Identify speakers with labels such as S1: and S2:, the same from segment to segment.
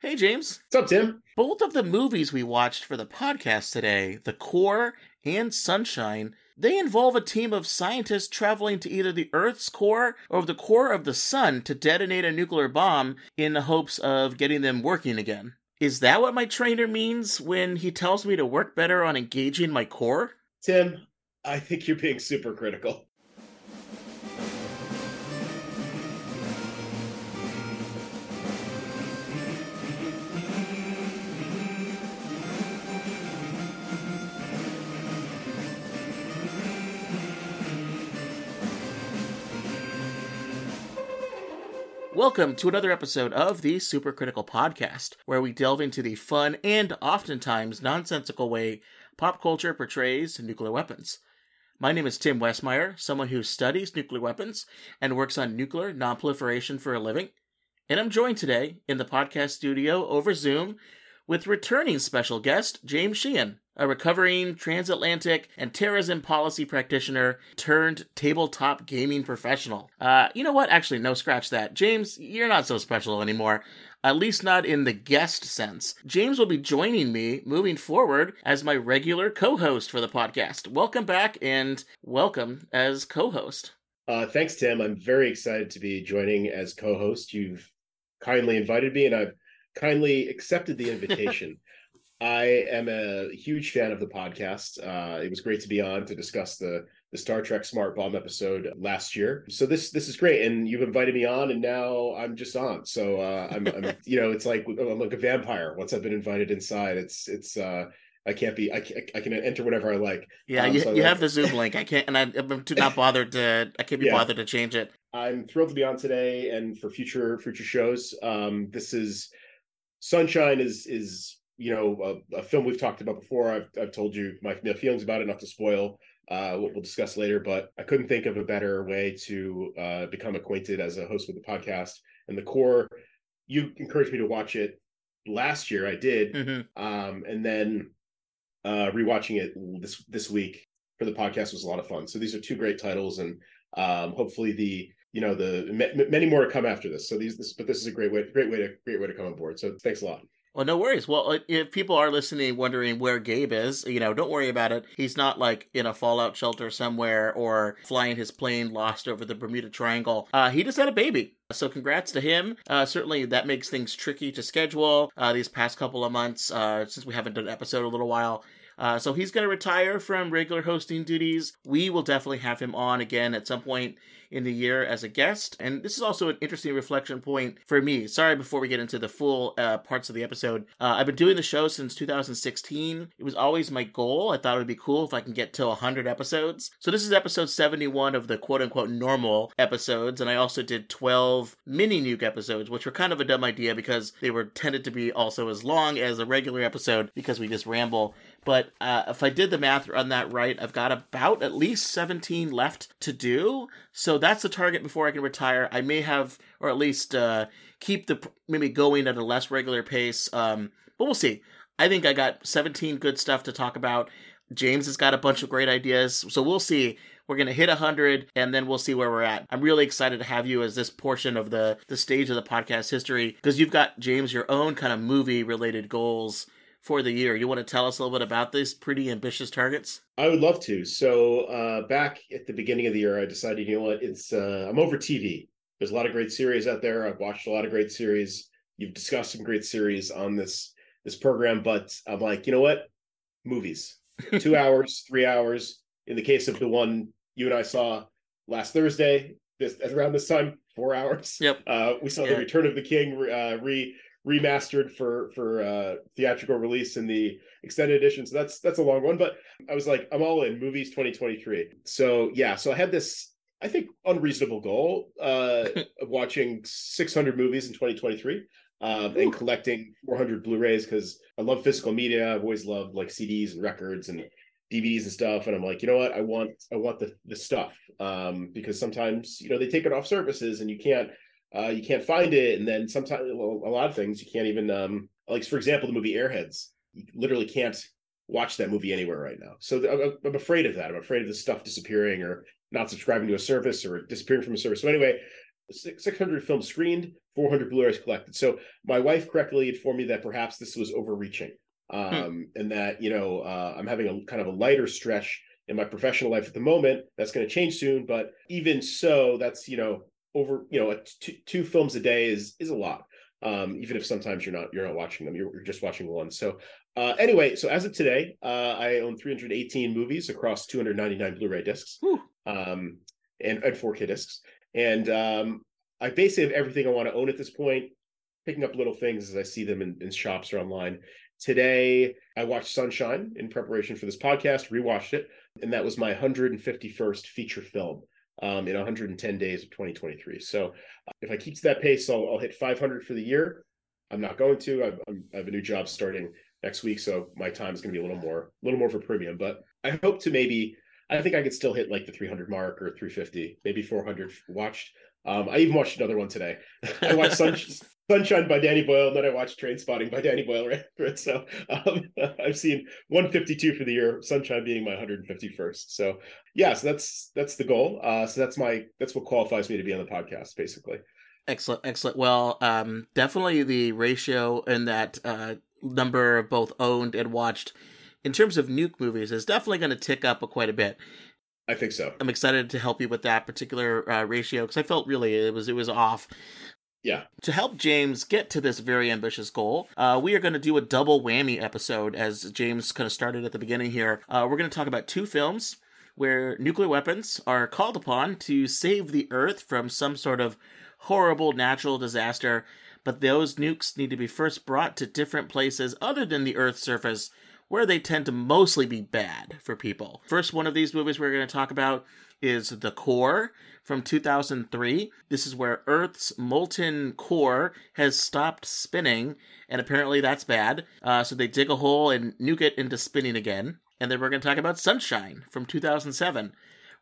S1: Hey, James.
S2: What's up, Tim?
S1: Both of the movies we watched for the podcast today, The Core and Sunshine, they involve a team of scientists traveling to either the Earth's core or the core of the sun to detonate a nuclear bomb in the hopes of getting them working again. Is that what my trainer means when he tells me to work better on engaging my core?
S2: Tim, I think you're being super critical.
S1: Welcome to another episode of the Supercritical Podcast, where we delve into the fun and oftentimes nonsensical way pop culture portrays nuclear weapons. My name is Tim Westmyer, someone who studies nuclear weapons and works on nuclear nonproliferation for a living. And I'm joined today in the podcast studio over Zoom with returning special guest James Sheehan a recovering transatlantic and terrorism policy practitioner turned tabletop gaming professional. Uh, you know what? Actually, no, scratch that. James, you're not so special anymore. At least not in the guest sense. James will be joining me moving forward as my regular co host for the podcast. Welcome back and welcome as co host.
S2: Uh, thanks, Tim. I'm very excited to be joining as co host. You've kindly invited me and I've kindly accepted the invitation. I am a huge fan of the podcast. Uh, it was great to be on to discuss the the Star Trek Smart Bomb episode last year. So this this is great, and you've invited me on, and now I'm just on. So uh, I'm, I'm, you know, it's like I'm like a vampire. Once I've been invited inside, it's it's. uh I can't be. I can, I can enter whatever I like.
S1: Yeah, um, you, so you have the Zoom link. I can't, and I, am too not bothered to. I can't be yeah. bothered to change it.
S2: I'm thrilled to be on today, and for future future shows. Um, this is Sunshine is is you know, a, a, film we've talked about before. I've, I've told you my, feelings about it, not to spoil uh, what we'll discuss later, but I couldn't think of a better way to uh, become acquainted as a host with the podcast. And the core, you encouraged me to watch it last year. I did, mm-hmm. um, and then uh, rewatching it this this week for the podcast was a lot of fun. So these are two great titles, and um, hopefully the you know the m- many more to come after this. So these, this, but this is a great way, great way to great way to come on board. So thanks a lot.
S1: Well, no worries. Well, if people are listening, wondering where Gabe is, you know, don't worry about it. He's not like in a fallout shelter somewhere or flying his plane lost over the Bermuda Triangle. Uh, he just had a baby. So congrats to him. Uh, certainly that makes things tricky to schedule uh, these past couple of months uh, since we haven't done an episode a little while. Uh, so he's going to retire from regular hosting duties. We will definitely have him on again at some point in the year as a guest. And this is also an interesting reflection point for me. Sorry, before we get into the full uh, parts of the episode, uh, I've been doing the show since 2016. It was always my goal. I thought it would be cool if I can get to 100 episodes. So this is episode 71 of the quote unquote normal episodes. And I also did 12 mini nuke episodes, which were kind of a dumb idea because they were tended to be also as long as a regular episode because we just ramble. But uh, if I did the math on that right, I've got about at least 17 left to do. So that's the target before I can retire. I may have, or at least uh, keep the maybe going at a less regular pace. Um, but we'll see. I think I got 17 good stuff to talk about. James has got a bunch of great ideas. So we'll see. We're going to hit 100 and then we'll see where we're at. I'm really excited to have you as this portion of the, the stage of the podcast history because you've got, James, your own kind of movie related goals for the year. You want to tell us a little bit about these pretty ambitious targets?
S2: I would love to. So uh, back at the beginning of the year, I decided, you know what, it's uh, I'm over TV. There's a lot of great series out there. I've watched a lot of great series. You've discussed some great series on this this program, but I'm like, you know what, movies, two hours, three hours. In the case of the one you and I saw last Thursday, this around this time, four hours.
S1: Yep.
S2: Uh, we saw yeah. the Return of the King uh, re remastered for for uh, theatrical release in the extended edition. So that's that's a long one, but I was like, I'm all in movies 2023. So yeah, so I had this I think unreasonable goal uh, of watching 600 movies in 2023. Um, and collecting 400 Blu-rays because I love physical media. I've always loved like CDs and records and DVDs and stuff. And I'm like, you know what? I want I want the the stuff um, because sometimes you know they take it off services and you can't uh, you can't find it, and then sometimes well, a lot of things you can't even um, like for example the movie Airheads. You literally can't watch that movie anywhere right now. So I'm, I'm afraid of that. I'm afraid of the stuff disappearing or not subscribing to a service or disappearing from a service. So anyway, 600 films screened, 400 Blu-rays collected. So my wife correctly informed me that perhaps this was overreaching, hmm. um, hmm. and that you know uh, I'm having a kind of a lighter stretch in my professional life at the moment. That's going to change soon, but even so, that's you know over you know two, two films a day is is a lot. Um, even if sometimes you're not you're not watching them, you're, you're just watching one. So uh, anyway, so as of today, uh, I own 318 movies across 299 Blu-ray discs, um, and, and 4K discs, and um, I basically have everything I want to own at this point. Picking up little things as I see them in, in shops or online. Today, I watched Sunshine in preparation for this podcast, rewatched it, and that was my 151st feature film um, in 110 days of 2023. So uh, if I keep to that pace, I'll, I'll hit 500 for the year. I'm not going to. I've, i have a new job starting next week, so my time is going to be a little more, a little more for premium. But I hope to maybe, I think I could still hit like the 300 mark or 350, maybe 400 watched. Um, I even watched another one today. I watched Sunshine, Sunshine by Danny Boyle, and then I watched Trainspotting by Danny Boyle right. So um, I've seen 152 for the year, Sunshine being my 151st. So yeah, so that's that's the goal. Uh, so that's my that's what qualifies me to be on the podcast, basically.
S1: Excellent, excellent. Well, um, definitely the ratio in that uh, number of both owned and watched in terms of nuke movies is definitely going to tick up quite a bit.
S2: I think so.
S1: I'm excited to help you with that particular uh, ratio because I felt really it was it was off.
S2: Yeah.
S1: To help James get to this very ambitious goal, uh, we are going to do a double whammy episode, as James kind of started at the beginning here. Uh, we're going to talk about two films where nuclear weapons are called upon to save the Earth from some sort of horrible natural disaster, but those nukes need to be first brought to different places other than the Earth's surface where they tend to mostly be bad for people. First one of these movies we're going to talk about is The Core from 2003. This is where Earth's molten core has stopped spinning, and apparently that's bad. Uh, so they dig a hole and nuke it into spinning again. And then we're going to talk about Sunshine from 2007,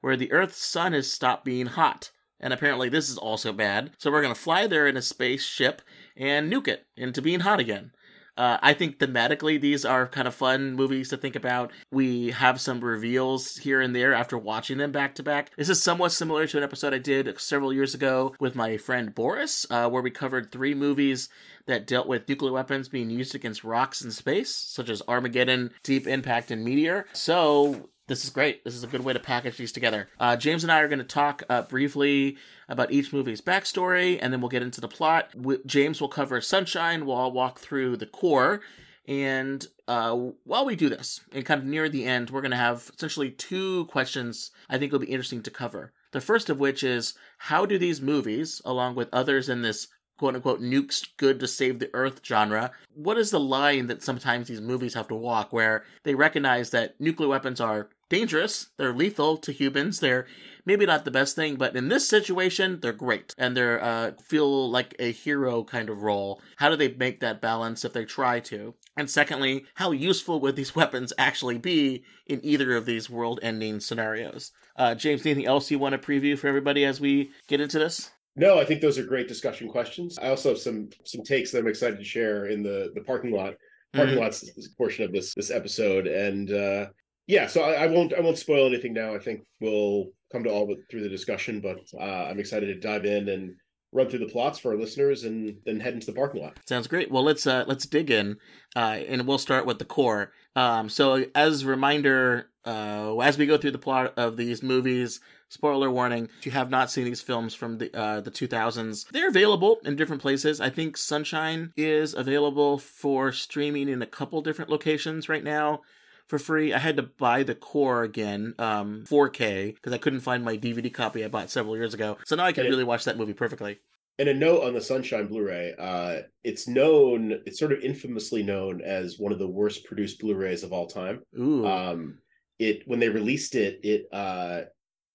S1: where the Earth's sun has stopped being hot. And apparently this is also bad. So we're going to fly there in a spaceship and nuke it into being hot again. Uh, I think thematically these are kind of fun movies to think about. We have some reveals here and there after watching them back to back. This is somewhat similar to an episode I did several years ago with my friend Boris, uh, where we covered three movies that dealt with nuclear weapons being used against rocks in space, such as Armageddon, Deep Impact, and Meteor. So this is great. This is a good way to package these together. Uh, James and I are going to talk uh, briefly about each movie's backstory, and then we'll get into the plot. W- James will cover Sunshine, while I'll walk through the core. And uh, while we do this, and kind of near the end, we're going to have essentially two questions I think will be interesting to cover. The first of which is how do these movies, along with others in this quote unquote nukes good to save the earth genre. What is the line that sometimes these movies have to walk where they recognize that nuclear weapons are dangerous, they're lethal to humans, they're maybe not the best thing, but in this situation, they're great and they're uh, feel like a hero kind of role. How do they make that balance if they try to? And secondly, how useful would these weapons actually be in either of these world ending scenarios? Uh, James, anything else you want to preview for everybody as we get into this?
S2: No, I think those are great discussion questions. I also have some some takes that I'm excited to share in the the parking lot parking mm-hmm. lots portion of this this episode, and uh, yeah, so I, I, won't I won't spoil anything now. I think we'll come to all through the discussion, but uh, I'm excited to dive in and run through the plots for our listeners and then head into the parking lot.
S1: Sounds great. Well, let's uh, let's dig in, uh, and we'll start with the core. Um, so, as a reminder, uh, as we go through the plot of these movies, spoiler warning: if you have not seen these films from the uh, the 2000s, they're available in different places. I think Sunshine is available for streaming in a couple different locations right now for free. I had to buy the core again, um, 4K, because I couldn't find my DVD copy I bought several years ago. So now I can really watch that movie perfectly.
S2: And a note on the Sunshine Blu-ray: uh, it's known, it's sort of infamously known as one of the worst produced Blu-rays of all time.
S1: Ooh.
S2: Um, it when they released it, it uh,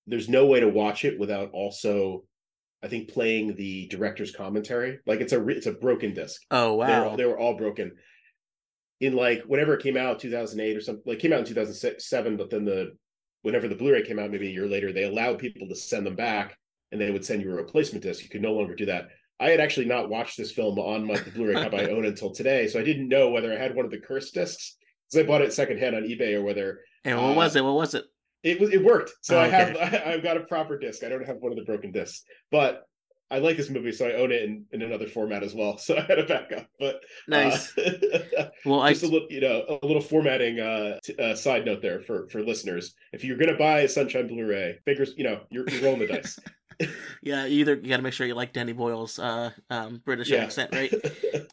S2: there's no way to watch it without also I think playing the director's commentary. Like it's a it's a broken disc.
S1: Oh
S2: wow, they were all broken in like whenever it came out 2008 or something like came out in 2007 but then the whenever the blu-ray came out maybe a year later they allowed people to send them back and they would send you a replacement disc. You could no longer do that. I had actually not watched this film on my the blu-ray copy i own until today so i didn't know whether i had one of the cursed discs because i bought it secondhand on ebay or whether
S1: and what uh, was it? What was it?
S2: it was it worked. So oh, i have I, i've got a proper disc. I don't have one of the broken discs. But I like this movie, so I own it in, in another format as well. So I had a backup. But
S1: nice.
S2: Uh,
S1: well,
S2: just
S1: I
S2: a little, you know, a little formatting uh, t- uh, side note there for for listeners. If you're gonna buy a Sunshine Blu-ray, fingers, you know, you're, you're rolling the dice.
S1: yeah, either you got to make sure you like Danny Boyle's uh, um, British
S2: Yeah.
S1: accent, right?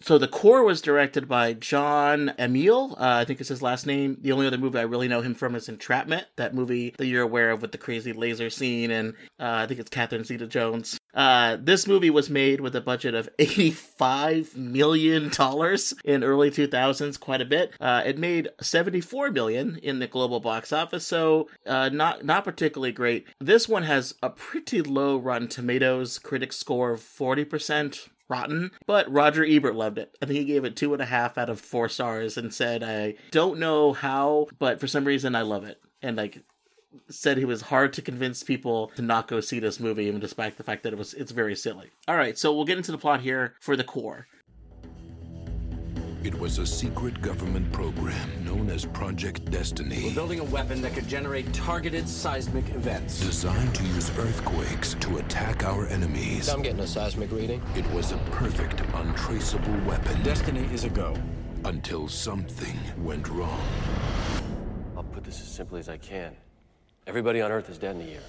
S1: So the core was directed by Jon Amiel. Uh, I think it's his last name. The only other movie I really know him from is Entrapment, that movie that you're aware of with the crazy laser scene, and uh, I think it's Catherine Zeta-Jones. Uh, this movie was made with a budget of eighty-five million dollars in early two thousands, quite a bit. Uh, it made 74 million in the global box office, so uh, not not particularly great. This one has a pretty low Rotten Tomatoes critic score of forty percent rotten, but Roger Ebert loved it. I think he gave it two and a half out of four stars and said, I don't know how, but for some reason I love it. And like said he was hard to convince people to not go see this movie, even despite the fact that it was it's very silly. All right, so we'll get into the plot here for the core.
S3: It was a secret government program known as Project Destiny.
S4: We're building a weapon that could generate targeted seismic events.
S3: designed to use earthquakes to attack our enemies.
S5: I'm getting a seismic reading.
S3: It was a perfect, untraceable weapon
S4: Destiny is a go.
S3: until something went wrong.
S5: I'll put this as simply as I can. Everybody on Earth is dead in a year.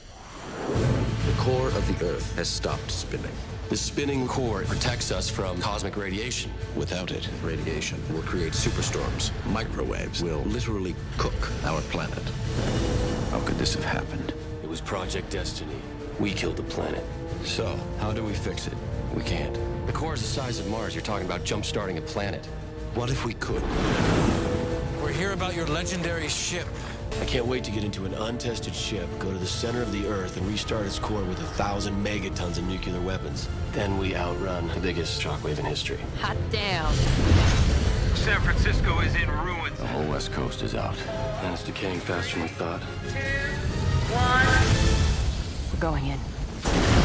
S5: The core of the Earth has stopped spinning. The spinning core protects us from cosmic radiation. Without it, radiation will create superstorms. Microwaves will literally cook our planet. How could this have happened? It was Project Destiny. We killed the planet. So, how do we fix it? We can't. The core is the size of Mars. You're talking about jump-starting a planet. What if we could?
S6: We're here about your legendary ship.
S5: I can't wait to get into an untested ship, go to the center of the Earth, and restart its core with a thousand megatons of nuclear weapons. Then we outrun the biggest shockwave in history.
S7: Hot damn.
S6: San Francisco is in ruins.
S5: The whole West Coast is out, and it's decaying faster than we thought. Two, one.
S7: We're going in.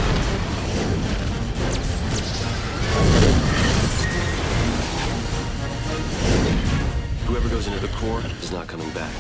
S5: Whoever goes into the core is not coming back.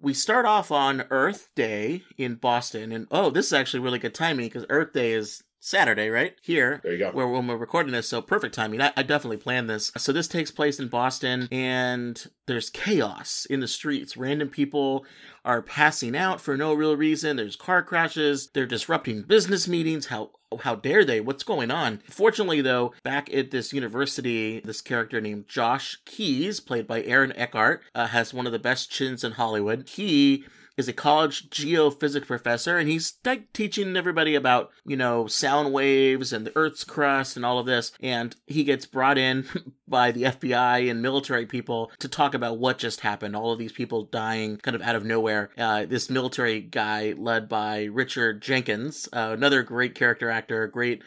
S1: We start off on Earth Day in Boston, and oh, this is actually really good timing because Earth Day is Saturday, right? Here,
S2: There you go.
S1: Where when we're recording this, so perfect timing. I, I definitely planned this. So this takes place in Boston, and there's chaos in the streets. Random people are passing out for no real reason. There's car crashes. They're disrupting business meetings. How how dare they? What's going on? Fortunately, though, back at this university, this character named Josh Keyes, played by Aaron Eckhart, uh, has one of the best chins in Hollywood. He is a college geophysics professor and he's like teaching everybody about you know sound waves and the earth's crust and all of this. And he gets brought in by the fbi and military people to talk about what just happened all of these people dying kind of out of nowhere. Uh, this military guy led by richard jenkins uh, another great character actor great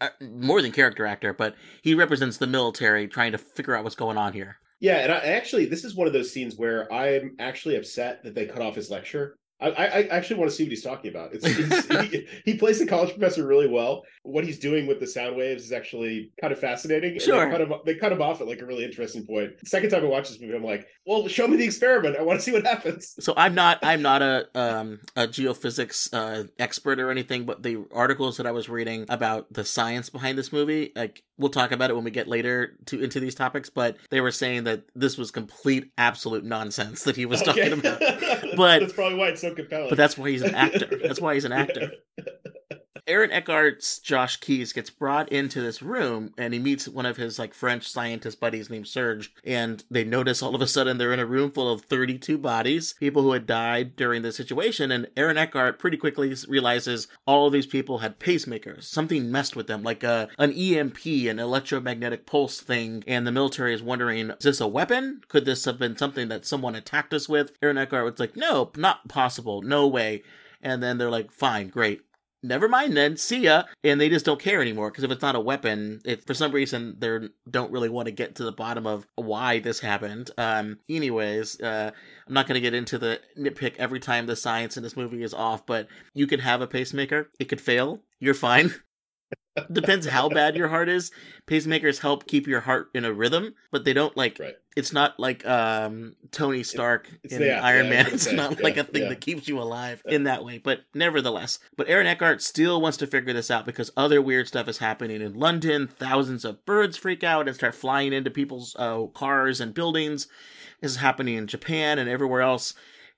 S1: uh, more than character actor but he represents the military trying to figure out what's going on here
S2: Yeah, and I actually this is one of those scenes where I'm actually upset that they cut off his lecture. I, I, actually want to see what he's talking about. It's, it's he, he plays the college professor really well. What he's doing with the sound waves is actually kind of fascinating.
S1: Sure.
S2: they cut him they cut him off at like a really interesting point. Second time I watch this movie, I'm like, well, show me the experiment. I want to see what happens.
S1: So I'm not I'm not a um a geophysics uh expert or anything, but the articles that I was reading about the science behind this movie, like we'll talk about it when we get later to into these topics, but they were saying that this was complete absolute nonsense that he was talking about. But-
S2: that's probably why it's so compelling.
S1: But that's why he's an actor. That's why he's an actor. Aaron Eckhart's Josh Keyes gets brought into this room and he meets one of his like French scientist buddies named Serge. And they notice all of a sudden they're in a room full of 32 bodies, people who had died during the situation. And Aaron Eckhart pretty quickly realizes all of these people had pacemakers. Something messed with them, like a, an EMP, an electromagnetic pulse thing. And the military is wondering, is this a weapon? Could this have been something that someone attacked us with? Aaron Eckhart was like, no, not possible. No way. And then they're like, fine, great never mind then see ya. And they just don't care anymore because if it's not a weapon if for some reason they don't really want to get to the bottom of why this happened. Um anyways uh i'm not going to get into the nitpick every time the science in this movie is off but you can have a pacemaker. It could fail. You're fine depends how bad your heart is. Pacemakers help keep your heart in a rhythm, but they don't like.
S2: Right.
S1: It's not like um, Tony Stark
S2: It's-
S1: in
S2: yeah,
S1: Iron
S2: yeah,
S1: Man. It's
S2: say,
S1: not like a thing
S2: yeah.
S1: that keeps you alive in that way. But nevertheless, but Aaron Eckhart still wants to figure this out because other weird stuff is happening in London. Thousands of birds freak out and start flying into people's uh, cars and buildings. This is happening in Japan and everywhere else.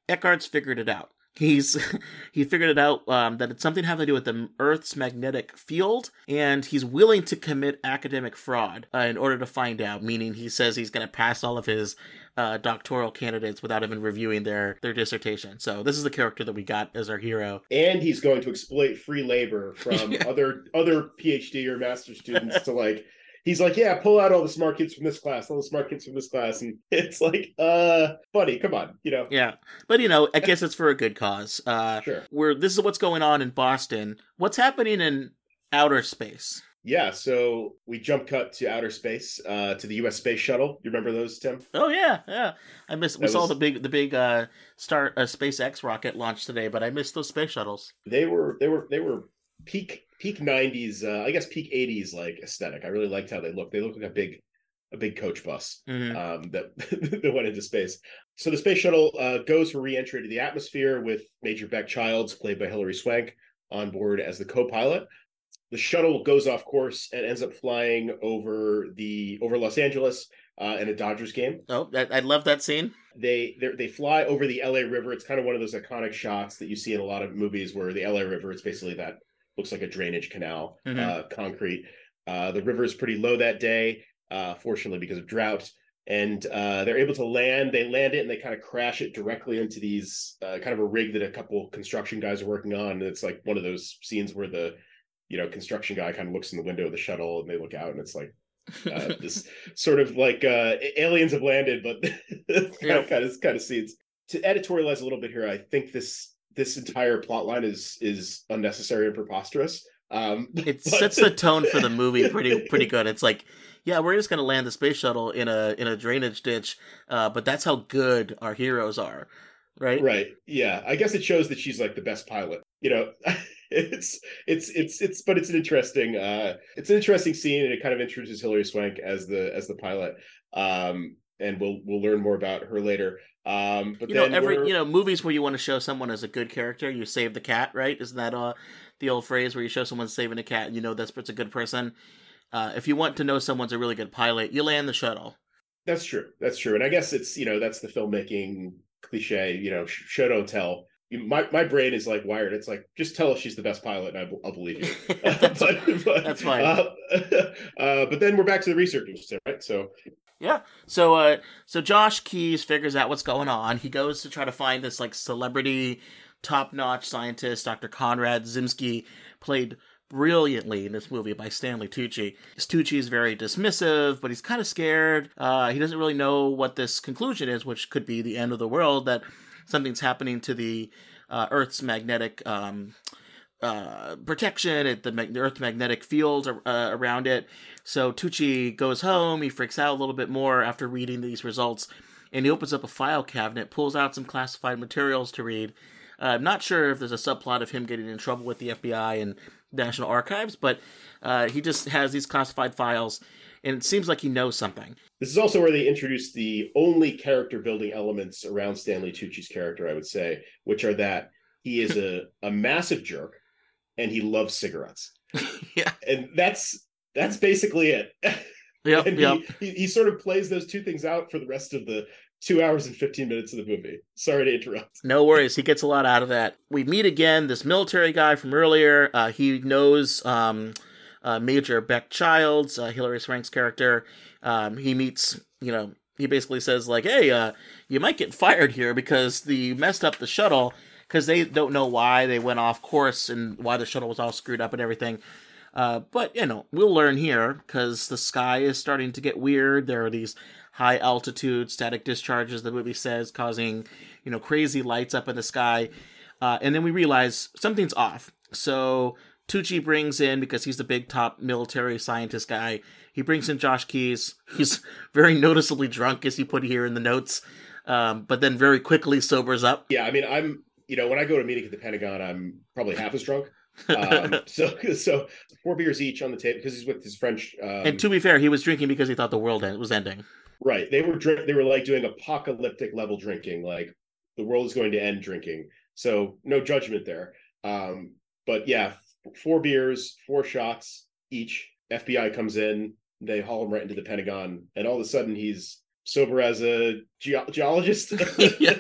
S1: Eckhart's figured it out. He's he figured it out um, that it's something having to do with the Earth's magnetic field, and he's willing to commit academic fraud uh, in order to find out. Meaning, he says he's going to pass all of his uh, doctoral candidates without even reviewing their their dissertation. So this is the character that we got as our hero.
S2: and he's going to exploit free labor from other other PhD or master students to like he's like, yeah, pull out all the smart kids from this class, all the smart kids from this class, and it's like, uh, buddy, come on, you know,
S1: Yeah, but you know, I guess it's for a good cause. Uh,
S2: sure,
S1: where this is what's going on in Boston. What's happening in outer space?
S2: yeah. So we jump cut to outer space, uh, to the U.S. space shuttle. You remember those, Tim?
S1: Oh yeah, yeah. I missed. We
S2: That
S1: saw
S2: was-
S1: the big, the big uh, Star uh, SpaceX rocket launch today, but I missed those space shuttles.
S2: They were they were they were peak peak '90s, uh, I guess peak '80s like aesthetic. I really liked how they looked. They look like a big a big coach bus.
S1: Mhm.
S2: um, that that went into space. So the space shuttle uh, goes for re-entry to the atmosphere with Major Beck Childs, played by Hilary Swank, on board as the co-pilot. The shuttle goes off course and ends up flying over the over Los Angeles uh, in a Dodgers game.
S1: Oh, I, I love that scene.
S2: They they they fly over the LA River. It's kind of one of those iconic shots that you see in a lot of movies where the LA River. It's basically that looks like a drainage canal,
S1: Mhm.
S2: uh, concrete. Uh, the river is pretty low that day, uh, fortunately because of drought. And uh, they're able to land. They land it and they kind of crash it directly into these uh, kind of a rig that a couple construction guys are working on. And it's like one of those scenes where the you know construction guy kind of looks in the window of the shuttle and they look out and it's like uh, this sort of like uh, aliens have landed, but kind,
S1: Yeah.
S2: of, kind of kind of scenes. To editorialize a little bit here, I think this this entire plot line is is unnecessary and preposterous. Um,
S1: It
S2: but-
S1: sets the tone for the movie pretty pretty good. It's like, yeah, we're just gonna land the space shuttle in a in a drainage ditch, uh, but that's how good our heroes are, right?
S2: right yeah i guess it shows that she's like the best pilot you know it's it's it's it's but it's an interesting uh it's an interesting scene and it kind of introduces Hilary Swank as the as the pilot um and we'll we'll learn more about her later um but
S1: You know, every
S2: we're-
S1: you know movies where you want to show someone as a good character, you save the cat, right? Isn't that uh the old phrase where you show someone saving a cat and you know person's a good person? Uh, if you want to know someone's a really good pilot, you land the shuttle.
S2: That's true. That's true. And I guess it's, you know, that's the filmmaking cliche, you know, sh- show don't tell. My my brain is like wired. It's like just tell us she's the best pilot, and I, will- I'll believe you.
S1: that's,
S2: but, but,
S1: that's fine.
S2: Uh, uh, but then we're back to the researchers, right? So
S1: yeah. So uh, so Josh Keyes figures out what's going on. He goes to try to find this like celebrity, top notch scientist, Dr. Conrad Zimsky, played brilliantly in this movie by Stanley Tucci. Tucci is very dismissive, but he's kind of scared. Uh, he doesn't really know what this conclusion is, which could be the end of the world. That something's happening to the uh, Earth's magnetic um, uh, protection, at the, mag- the Earth magnetic field uh, around it. So Tucci goes home. He freaks out a little bit more after reading these results, and he opens up a file cabinet, pulls out some classified materials to read. Uh, I'm not sure if there's a subplot of him getting in trouble with the FBI and National Archives, but uh, he just has these classified files, and it seems like he knows something.
S2: this is also where they introduce the only character building elements around Stanley Tucci's character, I would say, which are that he is a, a massive jerk and he loves cigarettes.
S1: yeah.
S2: And that's that's basically it.
S1: Yep.
S2: and
S1: yep.
S2: he, he he sort of plays those two things out for the rest of the two hours and 15 minutes of the movie sorry to interrupt
S1: No worries. He gets a lot out of that. We meet again this military guy from earlier. Uh, he knows um, uh, Major Beck Childs, uh, Hilary Swank's character. Um, he meets, you know, he basically says, like, hey, uh, you might get fired here because the messed up the shuttle because they don't know why they went off course and why the shuttle was all screwed up and everything. Uh, but, you know, we'll learn here because the sky is starting to get weird. There are these high altitude static discharges, the movie says, causing, you know, crazy lights up in the sky. Uh, and then we realize something's off. So Tucci brings in, because he's the big top military scientist guy, he brings in Josh Keyes. He's very noticeably drunk, as you put here in the notes, um, but then very quickly sobers up.
S2: yeah i mean i'm you know when i go to a meeting at the pentagon i'm probably half as drunk um so so four beers each on the table because he's with his French. Um,
S1: and to be fair, he was drinking because he thought the world was ending.
S2: right, they were drink. They were like doing apocalyptic level drinking, like the world is going to end drinking. So no judgment there. Um, but yeah, four beers, four shots each. FBI comes in, they haul him right into the Pentagon, and all of a sudden he's sober as a ge- geologist.
S1: Yeah.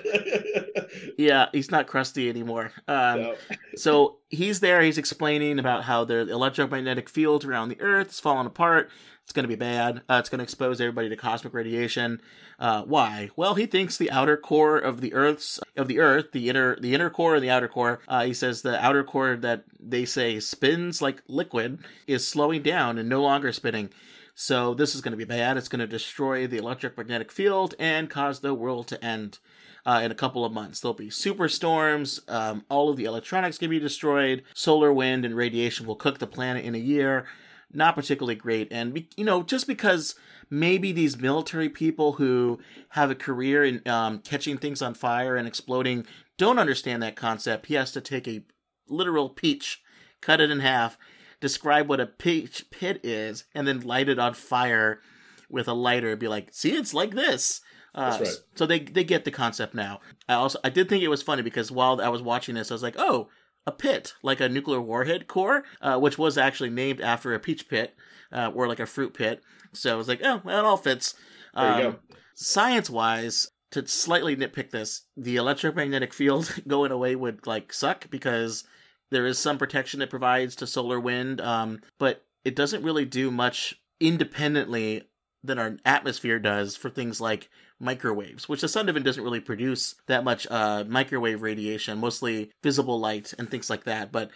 S1: Yeah, he's not crusty anymore. Um,
S2: So-
S1: so he's there. He's explaining about how the electromagnetic field around the Earth is falling apart. It's going to be bad. Uh, it's going to expose everybody to cosmic radiation. Uh, why? Well, he thinks the outer core of the Earth's of the Earth, the inner the inner core and the outer core. Uh, he says the outer core that they say spins like liquid is slowing down and no longer spinning. So this is going to be bad. It's going to destroy the electric magnetic field and cause the world to end uh, in a couple of months. There'll be superstorms. Um, all of the electronics can be destroyed. Solar wind and radiation will cook the planet in a year. Not particularly great. And, you know, just because maybe these military people who have a career in um, catching things on fire and exploding don't understand that concept, he has to take a literal peach, cut it in half, describe what a peach pit is, and then light it on fire with a lighter and be like, see, it's like this. Uh,
S2: right.
S1: So they they get the concept now. I also I did think it was funny because while I was watching this, I was like, oh, a pit like a nuclear warhead core, uh, which was actually named after a peach pit uh, or like a fruit pit. So I was like, oh, well, it all fits.
S2: Go.
S1: Science wise, to slightly nitpick this, the electromagnetic field going away would like suck because there is some protection it provides to solar wind, um, but it doesn't really do much independently than our atmosphere does for things like microwaves, which the sun even doesn't really produce that much uh, microwave radiation, mostly visible light and things like that. But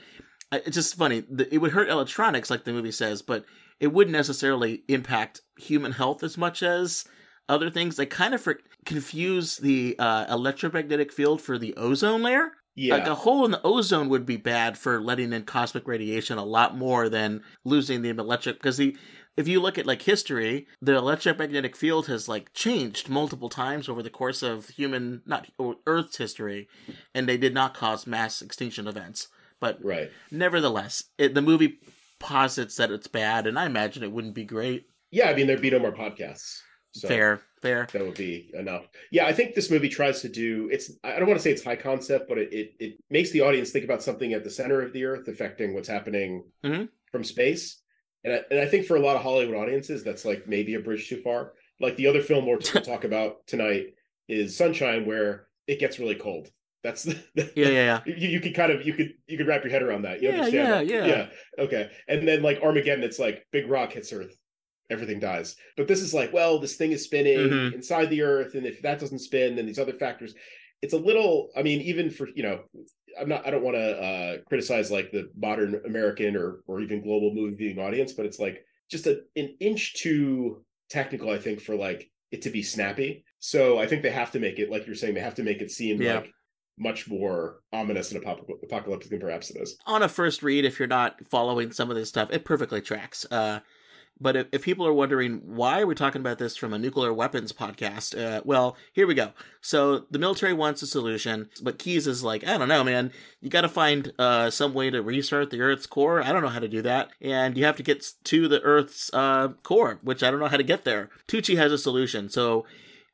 S1: it's just funny. It would hurt electronics, like the movie says, but it wouldn't necessarily impact human health as much as other things. They kind of confuse the uh, electromagnetic field for the ozone layer.
S2: Yeah.
S1: Uh, like a hole in the ozone would be bad for letting in cosmic radiation a lot more than losing the electric because the if you look at like history, the electromagnetic field has like changed multiple times over the course of human not Earth's history, and they did not cause mass extinction events. But
S2: right.
S1: nevertheless, it, the movie posits that it's bad, and I imagine it wouldn't be great.
S2: Yeah, I mean there'd be no more podcasts. So
S1: fair, fair.
S2: That would be enough. Yeah, I think this movie tries to do it's I don't want to say it's high concept, but it it, it makes the audience think about something at the center of the earth affecting what's happening
S1: Mhm.
S2: from space. And I, and I think for a lot of Hollywood audiences, that's like maybe a bridge too far. Like the other film we'll talk about tonight is Sunshine, where it gets really cold. That's the,
S1: Yeah, yeah, yeah.
S2: you, you could kind of you could you could wrap your head around that. You
S1: Yeah,
S2: understand
S1: yeah,
S2: that?
S1: yeah.
S2: yeah. Okay. And then like Armageddon, it's like big rock hits Earth, everything dies. But this is like, well, this thing is spinning
S1: Mhm.
S2: inside the Earth, and if that doesn't spin, then these other factors. It's a little. I mean, even for you know, I'm not. I don't want to uh, criticize like the modern American or or even global movie viewing audience, but it's like just a, an inch too technical. I think for like it to be snappy. So I think they have to make it like you're saying. They have to make it seem
S1: Yeah.
S2: like much more ominous and apoc- apocalyptic than perhaps it is.
S1: on a first read, if you're not following some of this stuff, it perfectly tracks. Uh, but if, if people are wondering why are we talking about this from a nuclear weapons podcast, uh, well, here we go. So the military wants a solution, but Keyes is like, I don't know, man. You got to find uh, some way to restart the Earth's core. I don't know how to do that, and you have to get to the Earth's uh, core, which I don't know how to get there. Tucci has a solution, so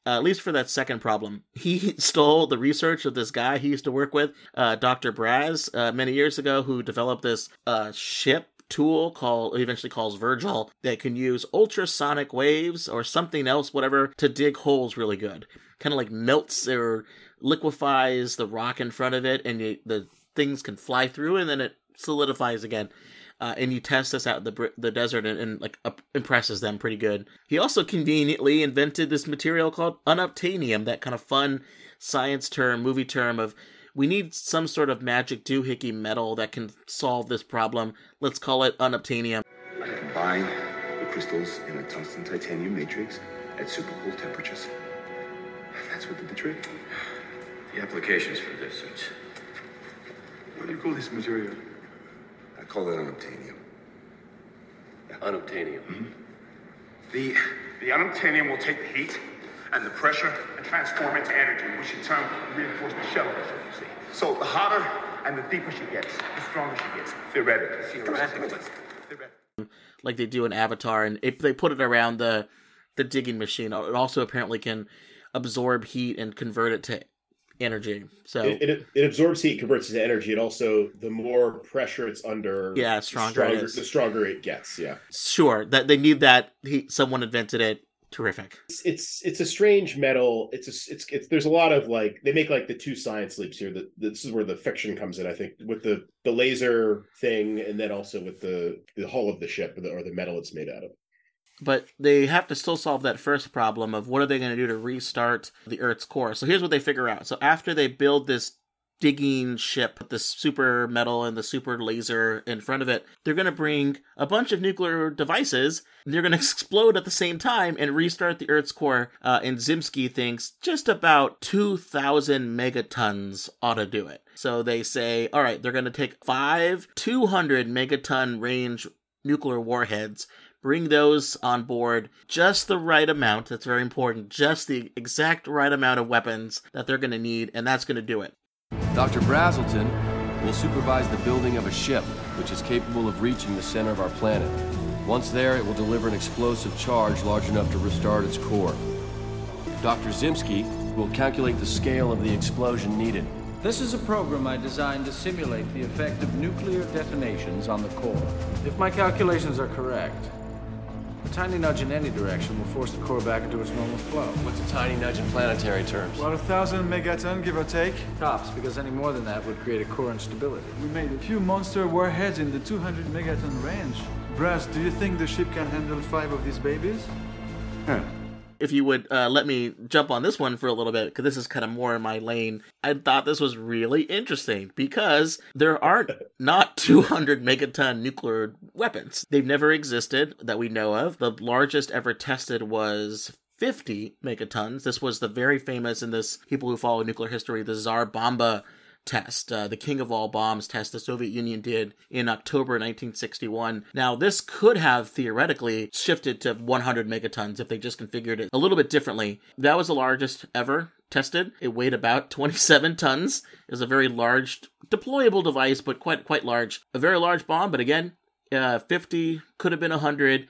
S1: uh, at least for that second problem. He stole the research of this guy he used to work with, uh, Dr. Braz, uh, many years ago, who developed this uh, ship tool called, eventually calls Virgil, that can use ultrasonic waves or something else, whatever, to dig holes really good. Kind of like melts or liquefies the rock in front of it, and you, the things can fly through, and then it solidifies again uh, and you test this out in the the desert and, and like up, impresses them pretty good. He also conveniently invented this material called unobtainium, that kind of fun science term, movie term of we need some sort of magic doohickey metal that can solve this problem. Let's call it unobtainium.
S8: I combine the crystals in a tungsten titanium matrix at super cool temperatures. That's what did the trick.
S9: The applications for this, it's
S8: What do you call this material? I call it unobtainium.
S5: Unobtainium. Mm-hmm.
S10: The, the unobtainium will take the heat and the pressure and transform it into energy, which in turn will reinforce the shell of the ship, you see. So the hotter and the deeper she gets, the stronger she gets, theoretically.
S9: theoretically.
S1: like they do in Avatar, and if they put it around the the digging machine, it also apparently can absorb heat and convert it to energy. So
S2: it, it, it absorbs heat, converts it to energy. It also the more pressure it's under,
S1: Yeah,
S2: the
S1: stronger it
S2: stronger,
S1: is.
S2: the stronger it gets. Yeah,
S1: sure that they need that. He someone invented it. Terrific.
S2: it's it's, it's a strange metal. It's a, it's it's there's a lot of like they make like the two science leaps here. That this is where the fiction comes in. I think with the the laser thing, and then also with the the hull of the ship or the, or the metal it's made out of.
S1: But they have to still solve that first problem of what are they going to do to restart the Earth's core. So here's what they figure out. So after they build this digging ship, with the super metal and the super laser in front of it, they're going to bring a bunch of nuclear devices. They're going to explode at the same time and restart the Earth's core. Uh, and Zimsky thinks just about 2,000 megatons ought to do it. So they say, all right, they're going to take five 200 megaton range nuclear warheads bring those on board just the right amount that's very important just the exact right amount of weapons that they're going to need and that's going to do it
S5: Dr. Brazzelton will supervise the building of a ship which is capable of reaching the center of our planet. Once there, it will deliver an explosive charge large enough to restart its core. Dr. Zimsky will calculate the scale of the explosion needed.
S4: This is a program I designed to simulate the effect of nuclear detonations on the core. If my calculations are correct, a tiny nudge in any direction will force the core back into its normal flow.
S5: What's a tiny nudge in planetary terms?
S11: About a thousand megaton, give or take.
S4: Tops, because any more than that would create a core instability.
S11: We made a few monster warheads in the 200 megaton range. Braz, do you think the ship can handle five of these babies?
S1: If you would uh, let me jump on this one for a little bit because this is kind of more in my lane. I thought this was really interesting because there aren't not 200 megaton nuclear weapons. They've never existed that we know of. The largest ever tested was 50 megatons. This was the very famous in this people who follow nuclear history the tsar bomba test, uh, the king of all bombs test the Soviet Union did in October 1961. Now, this could have theoretically shifted to 100 megatons if they just configured it a little bit differently. That was the largest ever tested. It weighed about 27 tons. It was a very large deployable device, but quite quite large. A very large bomb, but again, uh, 50 could have been 100,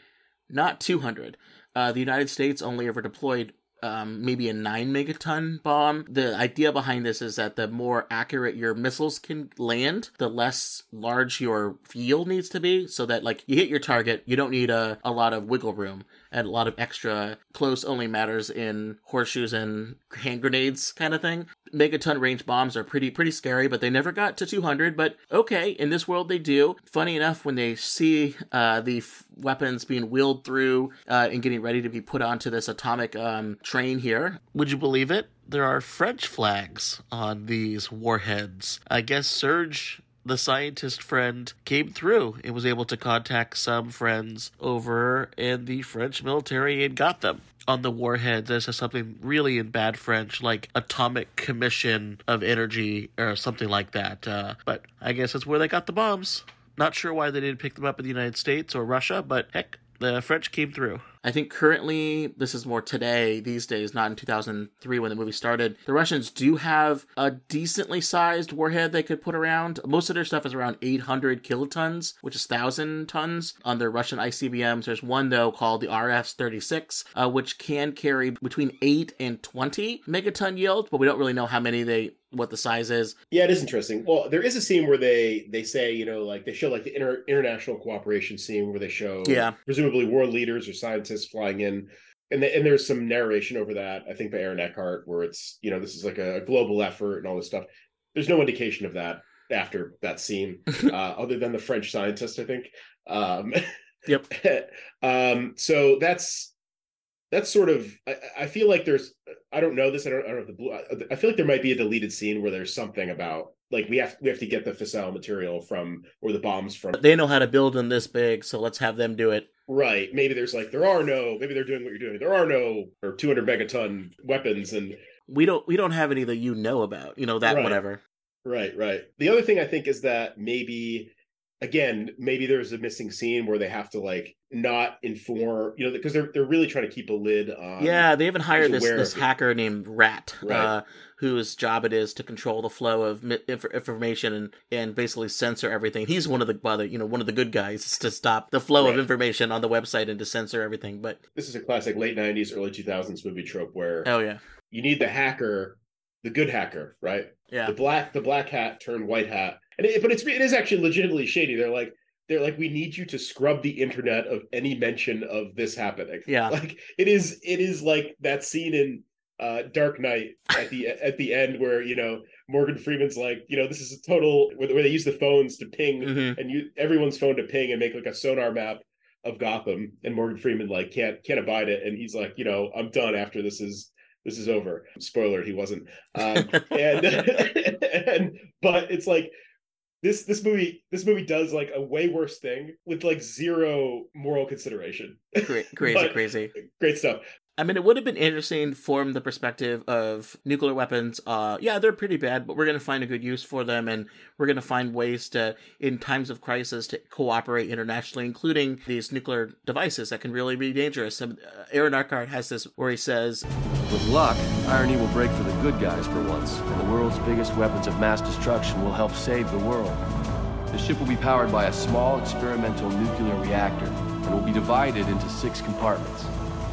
S1: not 200. Uh, the United States only ever deployed um, maybe a 9 megaton bomb. The idea behind this is that the more accurate your missiles can land, the less large your field needs to be, so that, like, you hit your target, you don't need a, a lot of wiggle room and a lot of extra close only matters in horseshoes and hand grenades kind of thing. Megaton range bombs are pretty pretty scary, but they never got to 200. But okay, in this world they do. Funny enough, when they see uh, the f- weapons being wheeled through uh, and getting ready to be put onto this atomic um, train here, would you believe it? There are French flags on these warheads. I guess Serge the scientist friend came through and was able to contact some friends over in the French military and got them on the warheads as something really in bad French, like Atomic Commission of Energy or something like that. Uh, but I guess that's where they got the bombs. Not sure why they didn't pick them up in the United States or Russia, but heck, the French came through. I think currently, this is more today, these days, not in 2003 when the movie started. The Russians do have a decently sized warhead they could put around. Most of their stuff is around 800 kilotons, which is 1,000 tons on their Russian ICBMs. There's one, though, called the RS 36, uh, which can carry between 8 and 20 megaton yield, but we don't really know how many they what the size is.
S2: Yeah, it is interesting. Well, there is a scene where they they say, you know, like they show like the inter- international cooperation scene where they show
S1: Yeah.
S2: presumably world leaders or scientists flying in. And, the, and there's some narration over that, I think by Aaron Eckhart, where it's, you know, this is like a global effort and all this stuff. There's no indication of that after that scene, uh, other than the French scientist, I think. Um,
S1: yep.
S2: um, so that's that's sort of I, I feel like there's I don't know this I don't I don't know the blue I feel like there might be a deleted scene where there's something about like we have we have to get the fissile material from or the bombs from
S1: They know how to build them this big, so let's have them do it.
S2: right maybe there's like there are no maybe they're doing what you're doing there are no or 200 megaton weapons and
S1: We don't we don't have any that you know about, you know that
S2: Right.
S1: whatever.
S2: Right, right. The other thing I think is that maybe again, maybe there's a missing scene where they have to like not inform, you know, because they're they're really trying to keep a lid on.
S1: yeah, they even hired this this hacker named Rat,
S2: Right.
S1: uh, whose job it is to control the flow of inf- information and, and basically censor everything. He's one of the well, you know one of the good guys to stop the flow of information on the website and to censor everything. But
S2: This is a classic late '90s, early 2000s movie trope where
S1: oh yeah,
S2: you need the hacker, the good hacker, right?
S1: yeah,
S2: The black, the black hat turned white hat, and it, but it's it is actually legitimately shady. They're like they're like we need you to scrub the internet of any mention of this happening.
S1: Yeah.
S2: like it is it is like that scene in uh Dark Knight at the at the end where you know Morgan Freeman's like you know this is a total where, where they use the phones to ping
S1: Mhm.
S2: and you everyone's phone to ping and make like a sonar map of Gotham and Morgan Freeman like can't can't abide it and he's like you know I'm done after this is this is over spoiler he wasn't um and and but it's like this this movie this movie does like a way worse thing with like zero moral consideration
S1: Cra- crazy, crazy.
S2: great stuff
S1: I mean, it would have been interesting from the perspective of nuclear weapons. Uh, yeah, they're pretty bad, but we're going to find a good use for them, and we're going to find ways to, in times of crisis, to cooperate internationally, including these nuclear devices that can really be dangerous. And, uh, Aaron Eckhart has this where he says,
S5: With luck, irony will break for the good guys for once, and the world's biggest weapons of mass destruction will help save the world. The ship will be powered by a small experimental nuclear reactor and will be divided into six compartments,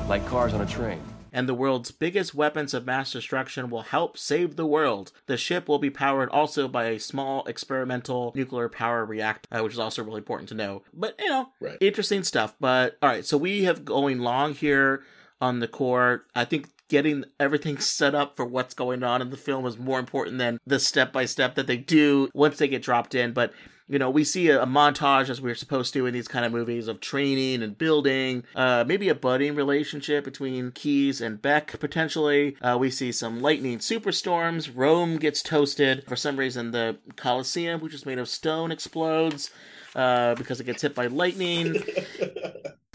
S5: like cars on a train.
S1: and the world's biggest weapons of mass destruction will help save the world. The ship will be powered also by a small experimental nuclear power reactor, uh, which is also really important to know. But, you know,
S2: Right.
S1: interesting stuff. But, all right, so we have going long here on the core. I think getting everything set up for what's going on in the film is more important than the step by step that they do once they get dropped in. But you know, we see a, a montage as we're supposed to in these kind of movies of training and building, uh, maybe a budding relationship between Keyes and Beck potentially. Uh, we see some lightning superstorms. Rome gets toasted. For some reason, the Colosseum, which is made of stone, explodes uh, because it gets hit by lightning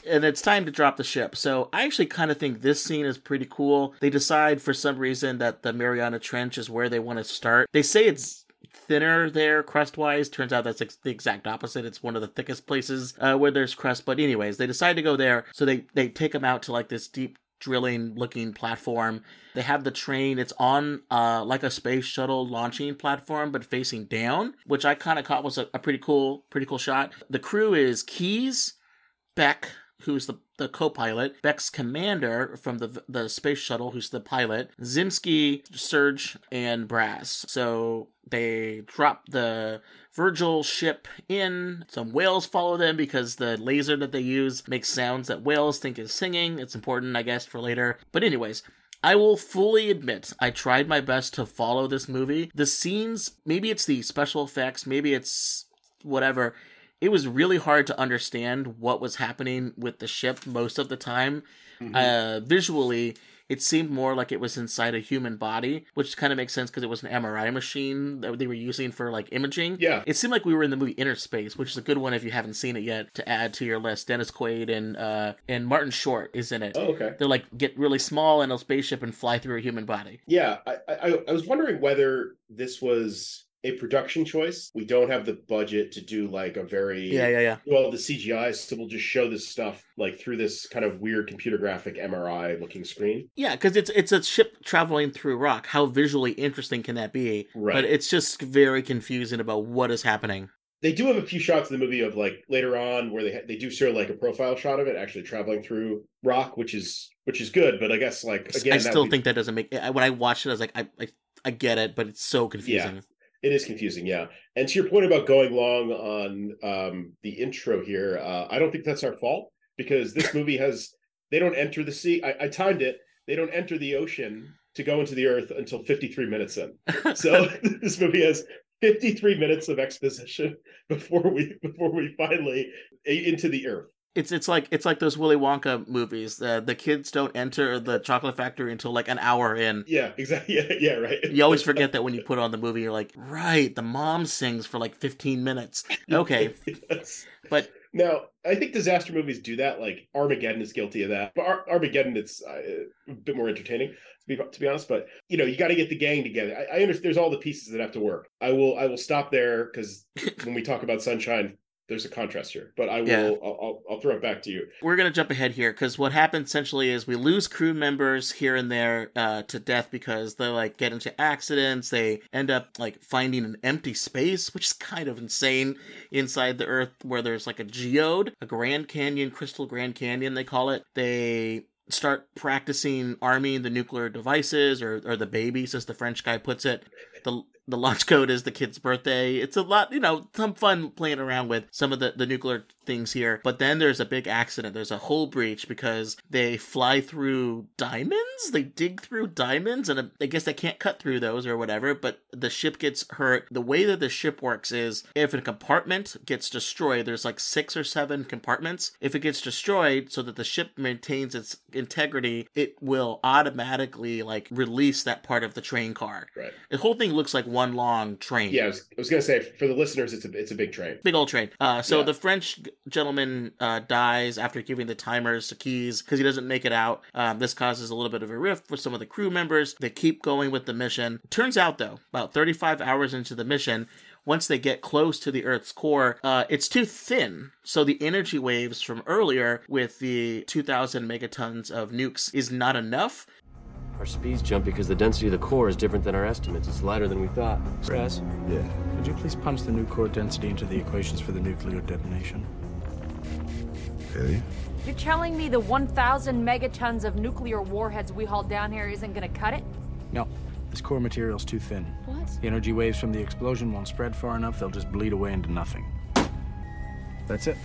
S1: and it's time to drop the ship. So I actually kind of think this scene is pretty cool. They decide for some reason that the Mariana Trench is where they want to start. They say it's thinner there crust wise turns out that's ex- the exact opposite. It's one of the thickest places uh, where there's crust but anyways they decide to go there. So they they take them out to like this deep drilling looking platform. They have the train. It's on uh like a space shuttle launching platform but facing down which i kind of caught was a, a pretty cool pretty cool shot. The crew is Keyes Beck, who's the, the co-pilot, Beck's commander from the the space shuttle, who's the pilot, Zimsky, Serge, and Braz. So they drop the Virgil ship in. Some whales follow them because the laser that they use makes sounds that whales think is singing. It's important, I guess, for later. But anyways, I will fully admit I tried my best to follow this movie. The scenes, maybe it's the special effects, maybe it's whatever. It was really hard to understand what was happening with the ship most of the time. Uh, visually, it seemed more like it was inside a human body, which kind of makes sense because it was an MRI machine that they were using for like imaging.
S2: Yeah.
S1: It seemed like we were in the movie Inner Space, which is a good one if you haven't seen it yet to add to your list. Dennis Quaid and uh and Martin Short is in it.
S2: oh okay
S1: They're like get really small in a spaceship and fly through a human body.
S2: Yeah, I, I I was wondering whether this was a production choice. We don't have the budget to do like a very
S1: Yeah, yeah, yeah.
S2: well the CGI, so we'll just show this stuff like through this kind of weird computer graphic MRI looking screen.
S1: Yeah, because it's it's a ship traveling through rock. How visually interesting can that be?
S2: Right.
S1: But it's just very confusing about what is happening.
S2: They do have a few shots in the movie of like later on where they ha- they do sort of like a profile shot of it actually traveling through rock, which is which is good. But I guess like again,
S1: I still
S2: be-
S1: think that doesn't make. When I watched it, I was like, I I, I get it, but it's so confusing.
S2: It is confusing, yeah. And to your point about going long on um, the intro here, uh, I don't think that's our fault because this movie has they don't enter the sea. I, I timed it. They don't enter the ocean to go into the earth until 53 minutes in. So this movie has 53 minutes of exposition before we before we finally into the earth.
S1: It's it's like it's like those Willy Wonka movies. The the kids don't enter the chocolate factory until like an hour in.
S2: Yeah, exactly. Yeah, yeah, right.
S1: You always forget that when you put on the movie. You're like, right, the mom sings for like 15 minutes. Okay,
S2: Yes.
S1: but
S2: Now, I think disaster movies do that. Like Armageddon is guilty of that. But Ar- Armageddon, it's uh, a bit more entertaining, to be to be honest. But you know, you got to get the gang together. I, I understand. There's all the pieces that have to work. I will I will stop there because when we talk about Sunshine, there's a contrast here. But I will
S1: Yeah.
S2: I'll, I'll I'll throw it back to you.
S1: We're gonna jump ahead here because what happens essentially is we lose crew members here and there uh, to death because they like get into accidents. They end up like finding an empty space, which is kind of insane inside the Earth, where there's like a geode, a Grand Canyon, Crystal Grand Canyon, they call it. They start practicing arming the nuclear devices or, or the babies, as the French guy puts it. The the launch code is the kid's birthday. It's a lot, you know, some fun playing around with some of the, the nuclear things here. But then there's a big accident. There's a hull breach because they fly through diamonds. They dig through diamonds, and I guess they can't cut through those or whatever. But the ship gets hurt. The way that the ship works is if a compartment gets destroyed, there's like six or seven compartments. If it gets destroyed so that the ship maintains its integrity, it will automatically like release that part of the train car.
S2: Right.
S1: The whole thing looks like one long train.
S2: Yeah, I was, I was gonna say for the listeners, it's a it's a big train.
S1: Big old train. Uh, so
S2: Yeah.
S1: the French gentleman uh, dies after giving the timers to Keyes because he doesn't make it out. Um, this causes a little bit of a rift with some of the crew members. They keep going with the mission. Turns out, though, about 35 hours into the mission, once they get close to the Earth's core, uh, it's too thin. So the energy waves from earlier with the 2,000 megatons of nukes is not enough.
S5: Our speeds jump because the density of the core is different than our estimates. It's lighter than we thought.
S4: Stress.
S3: Yeah.
S4: Could you please punch the new core density into the equations for the nuclear detonation?
S3: Okay.
S7: You're telling me the 1,000 megatons of nuclear warheads we hauled down here isn't gonna cut it?
S4: No. This core material's too thin.
S7: What?
S4: The energy waves from the explosion won't spread far enough, they'll just bleed away into nothing. That's it.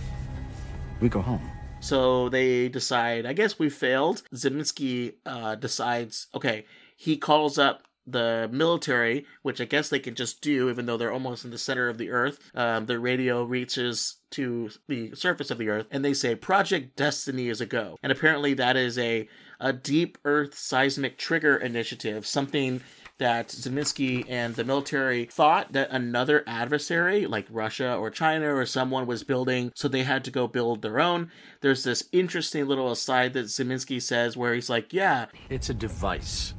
S4: We go home.
S1: So they decide, I guess we failed. Zeminski uh, decides, okay, he calls up the military, which I guess they can just do, even though they're almost in the center of the Earth. Um, the radio reaches to the surface of the Earth, and they say Project Destiny is a go. And apparently, that is a a deep Earth seismic trigger initiative, something that Zeminski and the military thought that another adversary, like Russia or China or someone, was building, so they had to go build their own. There's this interesting little aside that Zeminski says where he's like, Yeah,
S4: It's a device.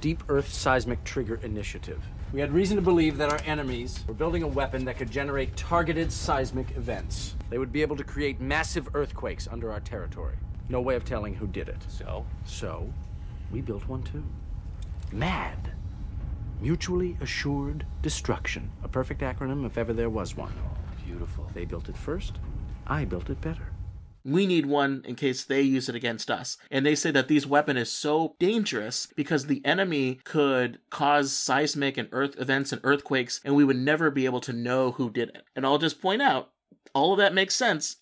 S4: Deep Earth Seismic Trigger Initiative. We had reason to believe that our enemies were building a weapon that could generate targeted seismic events. They would be able to create massive earthquakes under our territory. No way of telling who did it.
S5: So?
S4: So, we built one too. MAD. Mutually Assured Destruction. A perfect acronym if ever there was one.
S5: Beautiful.
S4: They built it first. I built it better.
S1: We need one in case they use it against us. And they say that these weapon is so dangerous because the enemy could cause seismic and earth events and earthquakes, and we would never be able to know who did it. And I'll just point out, all of that makes sense.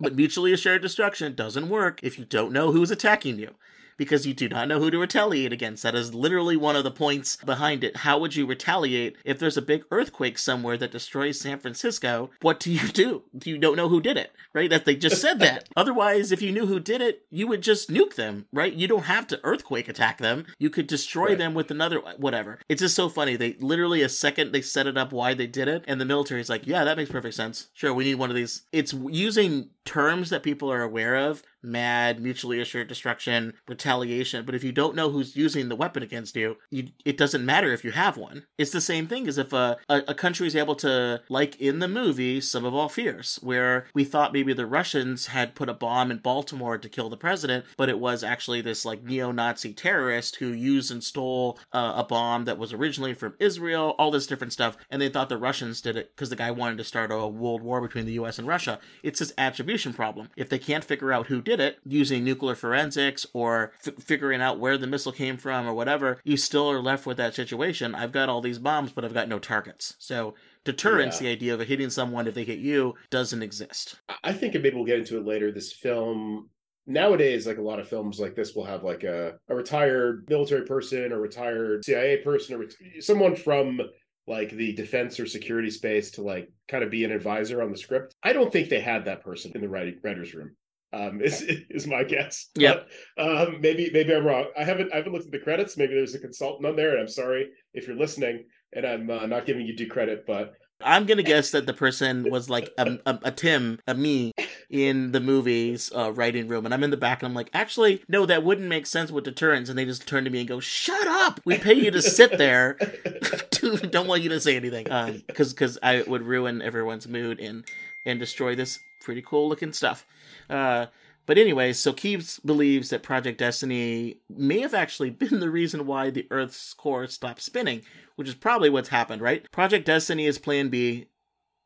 S1: But mutually assured destruction doesn't work if you don't know who's attacking you. Because you do not know who to retaliate against. That is literally one of the points behind it. How would you retaliate if there's a big earthquake somewhere that destroys San Francisco? What do you do? You don't know who did it, right? That they just said that. Otherwise, if you knew who did it, you would just nuke them, right? You don't have to earthquake attack them. You could destroy
S2: Right.
S1: them with another whatever. It's just so funny. They literally a second they set it up why they did it, and the military's like, yeah, that makes perfect sense. Sure, we need one of these. It's using terms that people are aware of mad mutually assured destruction retaliation. But if you don't know who's using the weapon against you, you it doesn't matter if you have one. It's the same thing as if a, a, a country is able to like in the movie Sum of All Fears where we thought maybe the russians had put a bomb in baltimore to kill the president but it was actually this like neo-nazi terrorist who used and stole uh, a bomb that was originally from israel all this different stuff. And they thought the russians did it because the guy wanted to start a world war between the us and russia. It's this attribution problem. If they can't figure out who did it using nuclear forensics or f- figuring out where the missile came from or whatever you still are left with that situation i've got all these bombs but i've got no targets so deterrence
S2: Yeah.
S1: the idea of hitting someone if they hit you doesn't exist
S2: I think, and maybe we'll get into it later. This film nowadays, like a lot of films like this, will have like a, a retired military person or retired CIA person or ret- someone from like the defense or security space to like kind of be an advisor on the script. I don't think they had that person in the writing writers room. Um, is is my guess. Yeah. Um, maybe maybe I'm wrong. I haven't I haven't looked at the credits. Maybe there's a consultant on there, and I'm sorry if you're listening, and I'm uh, not giving you due credit, but
S1: i'm gonna guess that the person was like a, a, a tim a me in the movies uh, writing room, and I'm in the back, and I'm like, actually, no, that wouldn't make sense with deterrents. And they just turn to me and go, "Shut up! We pay you to sit there. Don't want you to say anything, because um, because I would ruin everyone's mood and and destroy this pretty cool looking stuff." Uh, but anyway, so Keyes believes that Project Destiny may have actually been the reason why the Earth's core stopped spinning, which is probably what's happened, right? Project Destiny is Plan B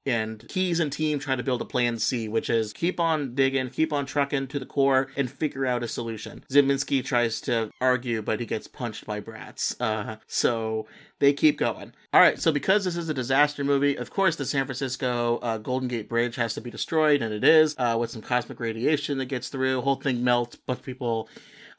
S1: and Keyes and team try to build a plan C, which is keep on digging, keep on trucking to the core, and figure out a solution. Zyminski tries to argue, but he gets punched by Braz. Uh, so they keep going. All right, so because this is a disaster movie, of course the San Francisco uh, Golden Gate Bridge has to be destroyed, and it is uh, with some cosmic radiation that gets through. Whole thing melts, bunch of people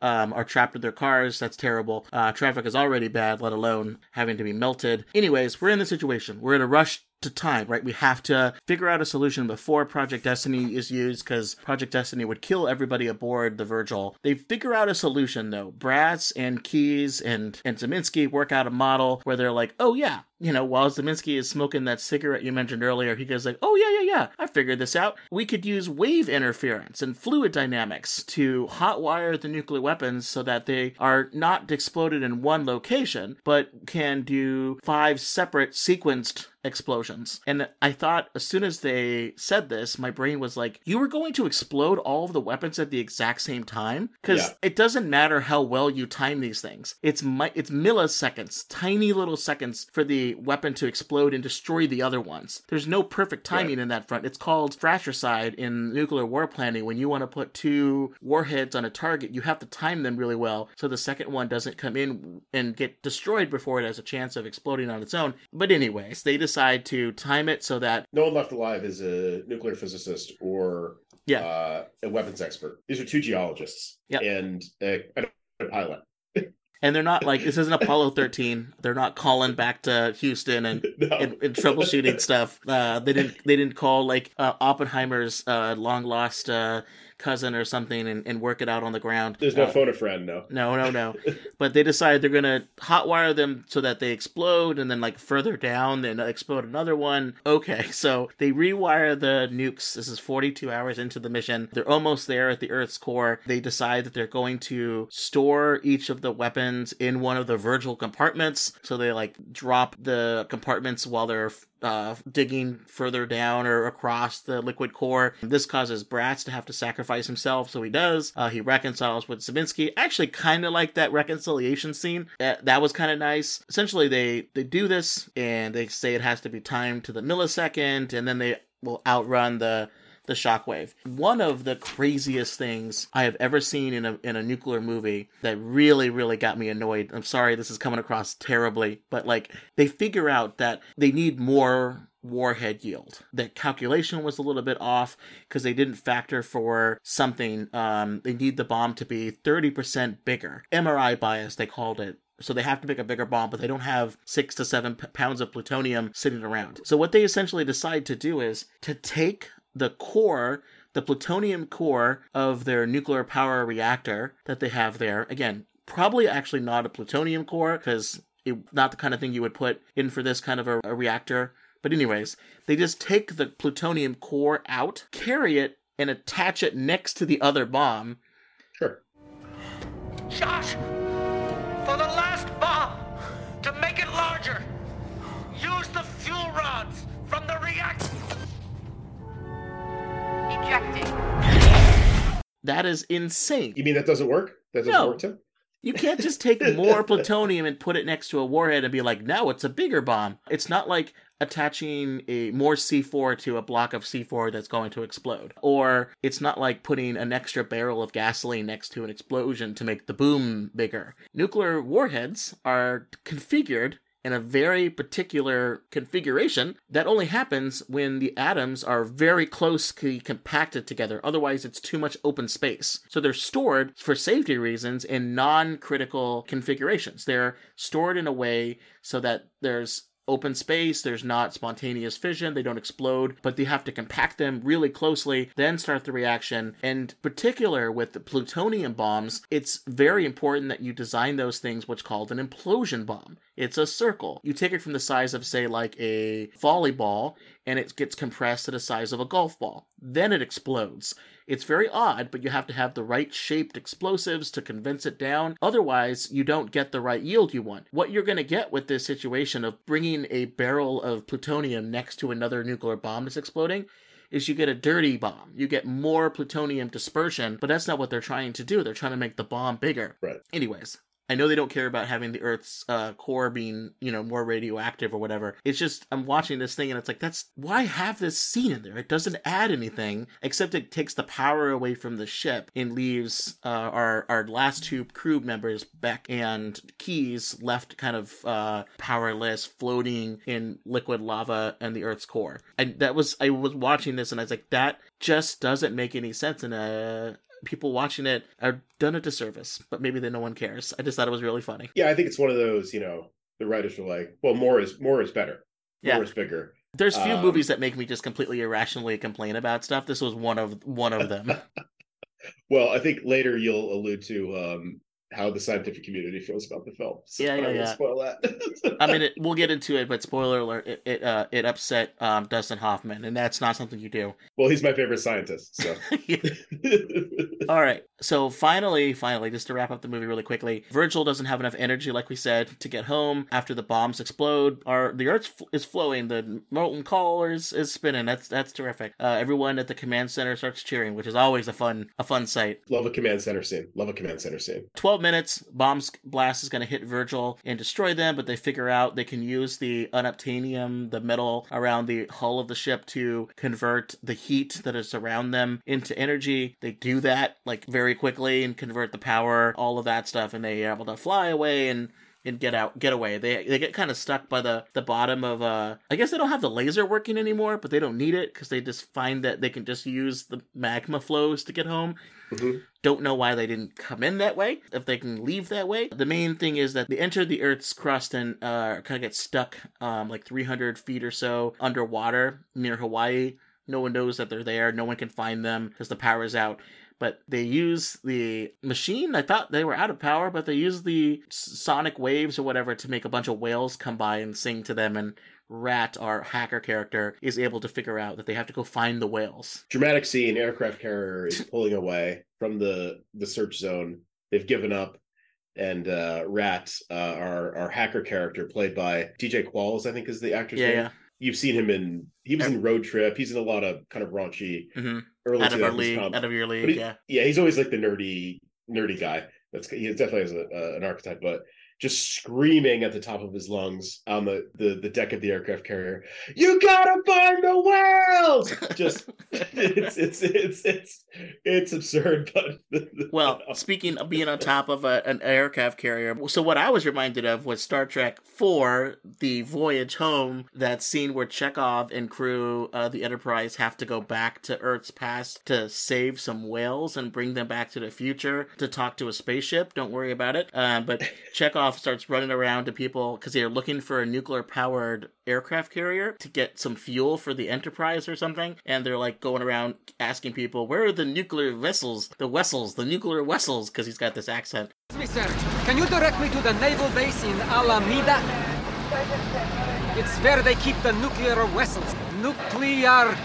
S1: um, are trapped in their cars. That's terrible. Uh, traffic is already bad, let alone having to be melted. Anyways, we're in the situation. We're in a rush to time, right? We have to figure out a solution before Project Destiny is used because Project Destiny would kill everybody aboard the Virgil. They figure out a solution though. Braz and Keyes and, and Zyminski work out a model where they're like, oh yeah, you know, while Zyminski is smoking that cigarette you mentioned earlier, he goes like, "Oh yeah, yeah, yeah, I figured this out. We could use wave interference and fluid dynamics to hotwire the nuclear weapons so that they are not exploded in one location, but can do five separate sequenced explosions. And I thought as soon as they said this, my brain was like, you were going to explode all of the weapons at the exact same time? Because yeah. it doesn't matter how well you time these things. It's mi- it's milliseconds, tiny little seconds for the weapon to explode and destroy the other ones. There's no perfect timing right. in that front. It's called fratricide in nuclear war planning. When you want to put two warheads on a target, you have to time them really well so the second one doesn't come in and get destroyed before it has a chance of exploding on its own. But anyways, they decide to time it so that
S2: no one left alive is a nuclear physicist or yeah. Uh, a weapons expert. These are two geologists yep. and a, a pilot
S1: and they're not like this isn't Apollo 13. They're not calling back to Houston and, no. and, and, troubleshooting stuff. Uh, they didn't they didn't call like uh, Oppenheimer's uh, long lost uh, cousin or something and, and work it out on the ground.
S2: There's no uh, phone a friend, no.
S1: No, no, no. but they decide they're gonna hotwire them so that they explode, and then like further down, then explode another one. Okay, so they rewire the nukes. This is 42 hours into the mission. They're almost there at the Earth's core. They decide that they're going to store each of the weapons in one of the Virgil compartments. So they like drop the compartments while they're uh, digging further down or across the liquid core. This causes Braz to have to sacrifice himself, so he does. Uh, he reconciles with Zyminski. Actually, kind of like that reconciliation scene. Uh, that was kind of nice. Essentially, they they do this and they say it has to be timed to the millisecond, and then they will outrun the the shockwave. One of the craziest things I have ever seen in a in a nuclear movie that really really got me annoyed. I'm sorry this is coming across terribly, but like they figure out that they need more warhead yield. The calculation was a little bit off because they didn't factor for something. Um, they need the bomb to be 30% bigger. MRI bias, they called it. So they have to make a bigger bomb, but they don't have six to seven p- pounds of plutonium sitting around. So what they essentially decide to do is to take the core, the plutonium core of their nuclear power reactor that they have there. Again, probably actually not a plutonium core because not the kind of thing you would put in for this kind of a, a reactor. But anyways, they just take the plutonium core out, carry it, and attach it next to the other bomb.
S2: Sure.
S12: Josh, for the last bomb, to make it larger, use the fuel rods from the reactor.
S1: That is insane.
S2: You mean that doesn't work? That doesn't no. work too?
S1: You can't just take more plutonium and put it next to a warhead and be like, no, it's a bigger bomb. It's not like attaching a more C4 to a block of C4 that's going to explode. Or it's not like putting an extra barrel of gasoline next to an explosion to make the boom bigger. Nuclear warheads are configured in a very particular configuration that only happens when the atoms are very closely compacted together. Otherwise, it's too much open space. So they're stored for safety reasons in non critical configurations. They're stored in a way so that there's open space, there's not spontaneous fission, they don't explode, but they have to compact them really closely, then start the reaction. And particular with the plutonium bombs, it's very important that you design those things what's called an implosion bomb. It's a circle. You take it from the size of, say, like a volleyball, and it gets compressed to the size of a golf ball. Then it explodes. It's very odd, but you have to have the right shaped explosives to convince it down. Otherwise, you don't get the right yield you want. What you're going to get with this situation of bringing a barrel of plutonium next to another nuclear bomb that's exploding is you get a dirty bomb. You get more plutonium dispersion, but that's not what they're trying to do. They're trying to make the bomb bigger.
S2: Right.
S1: Anyways, I know they don't care about having the Earth's uh, core being, you know, more radioactive or whatever. It's just I'm watching this thing and it's like that's why have this scene in there? It doesn't add anything except it takes the power away from the ship and leaves uh, our our last two crew members, Beck and Keyes, left kind of uh, powerless, floating in liquid lava and the Earth's core. And that was I was watching this and I was like that just doesn't make any sense in a people watching it are done a disservice, but maybe that no one cares. I just thought it was really funny.
S2: Yeah, I think it's one of those, you know, the writers were like, well, more is more is better. More
S1: Yeah.
S2: is bigger.
S1: There's few
S2: Um,
S1: movies that make me just completely irrationally complain about stuff. This was one of one of them.
S2: Well, I think later you'll allude to um, how the scientific community feels about the film. So
S1: Yeah,
S2: I
S1: yeah, yeah.
S2: Spoil that.
S1: I mean, it, we'll get into it, but spoiler alert: it it, uh, it upset um, Dustin Hoffman, and that's not something you do.
S2: well, he's my favorite scientist. So
S1: All right. So finally, finally, just to wrap up the movie really quickly, Virgil doesn't have enough energy, like we said, to get home after the bombs explode. Our the Earth is flowing. The molten core is, is spinning. That's that's terrific. Uh, everyone at the command center starts cheering, which is always a fun a fun sight.
S2: love a command center scene. Love a command center scene.
S1: 12 minutes, bombs blast is going to hit Virgil and destroy them, but they figure out they can use the unobtainium, the metal around the hull of the ship to convert the heat that is around them into energy. They do that like very quickly and convert the power, all of that stuff, and they are able to fly away and and get out get away. They they get kind of stuck by the the bottom of uh i guess they don't have the laser working anymore but they don't need it because they just find that they can just use the magma flows to get home. Don't know why they didn't come in that way if they can leave that way. The main thing is that they enter the earth's crust and uh kind of get stuck um like 300 feet or so underwater near hawaii. No one knows that they're there. No one can find them because the power's out but they use the machine. I thought they were out of power, but they use the sonic waves or whatever to make a bunch of whales come by and sing to them. And Rat, our hacker character, is able to figure out that they have to go find the whales.
S2: Dramatic scene. Aircraft carrier is pulling away from the the search zone. They've given up. And uh, Rat, uh, our our hacker character, played by DJ Qualls, I think is the actor's
S1: Yeah,
S2: name.
S1: yeah.
S2: You've seen him in. He was in Road Trip. He's in a lot of kind of raunchy
S1: hmm
S2: early
S1: Out of our league, out of your league,
S2: he-
S1: yeah.
S2: yeah, he's always like the nerdy, nerdy guy. That's he definitely has a, uh, an archetype, but just screaming at the top of his lungs on the, the the deck of the aircraft carrier. You gotta find the whales. Just it's it's it's it's it's absurd, but
S1: Well, speaking of being on top of a, an aircraft carrier, so what I was reminded of was Star Trek 4, the voyage home, that scene where Chekov and crew, uh, the Enterprise, have to go back to Earth's past to save some whales and bring them back to the future to talk to a spaceship. Don't worry about it. Uh, but Chekov starts running around to people because they're looking for a nuclear powered aircraft carrier to get some fuel for the Enterprise or something. And they're like going around asking people, where are the nuclear vessels? The vessels, the nuclear vessels, because he's got this accent.
S13: Sir. Can you direct me to the naval base in Alameda? It's where they keep the nuclear vessels. Nuclear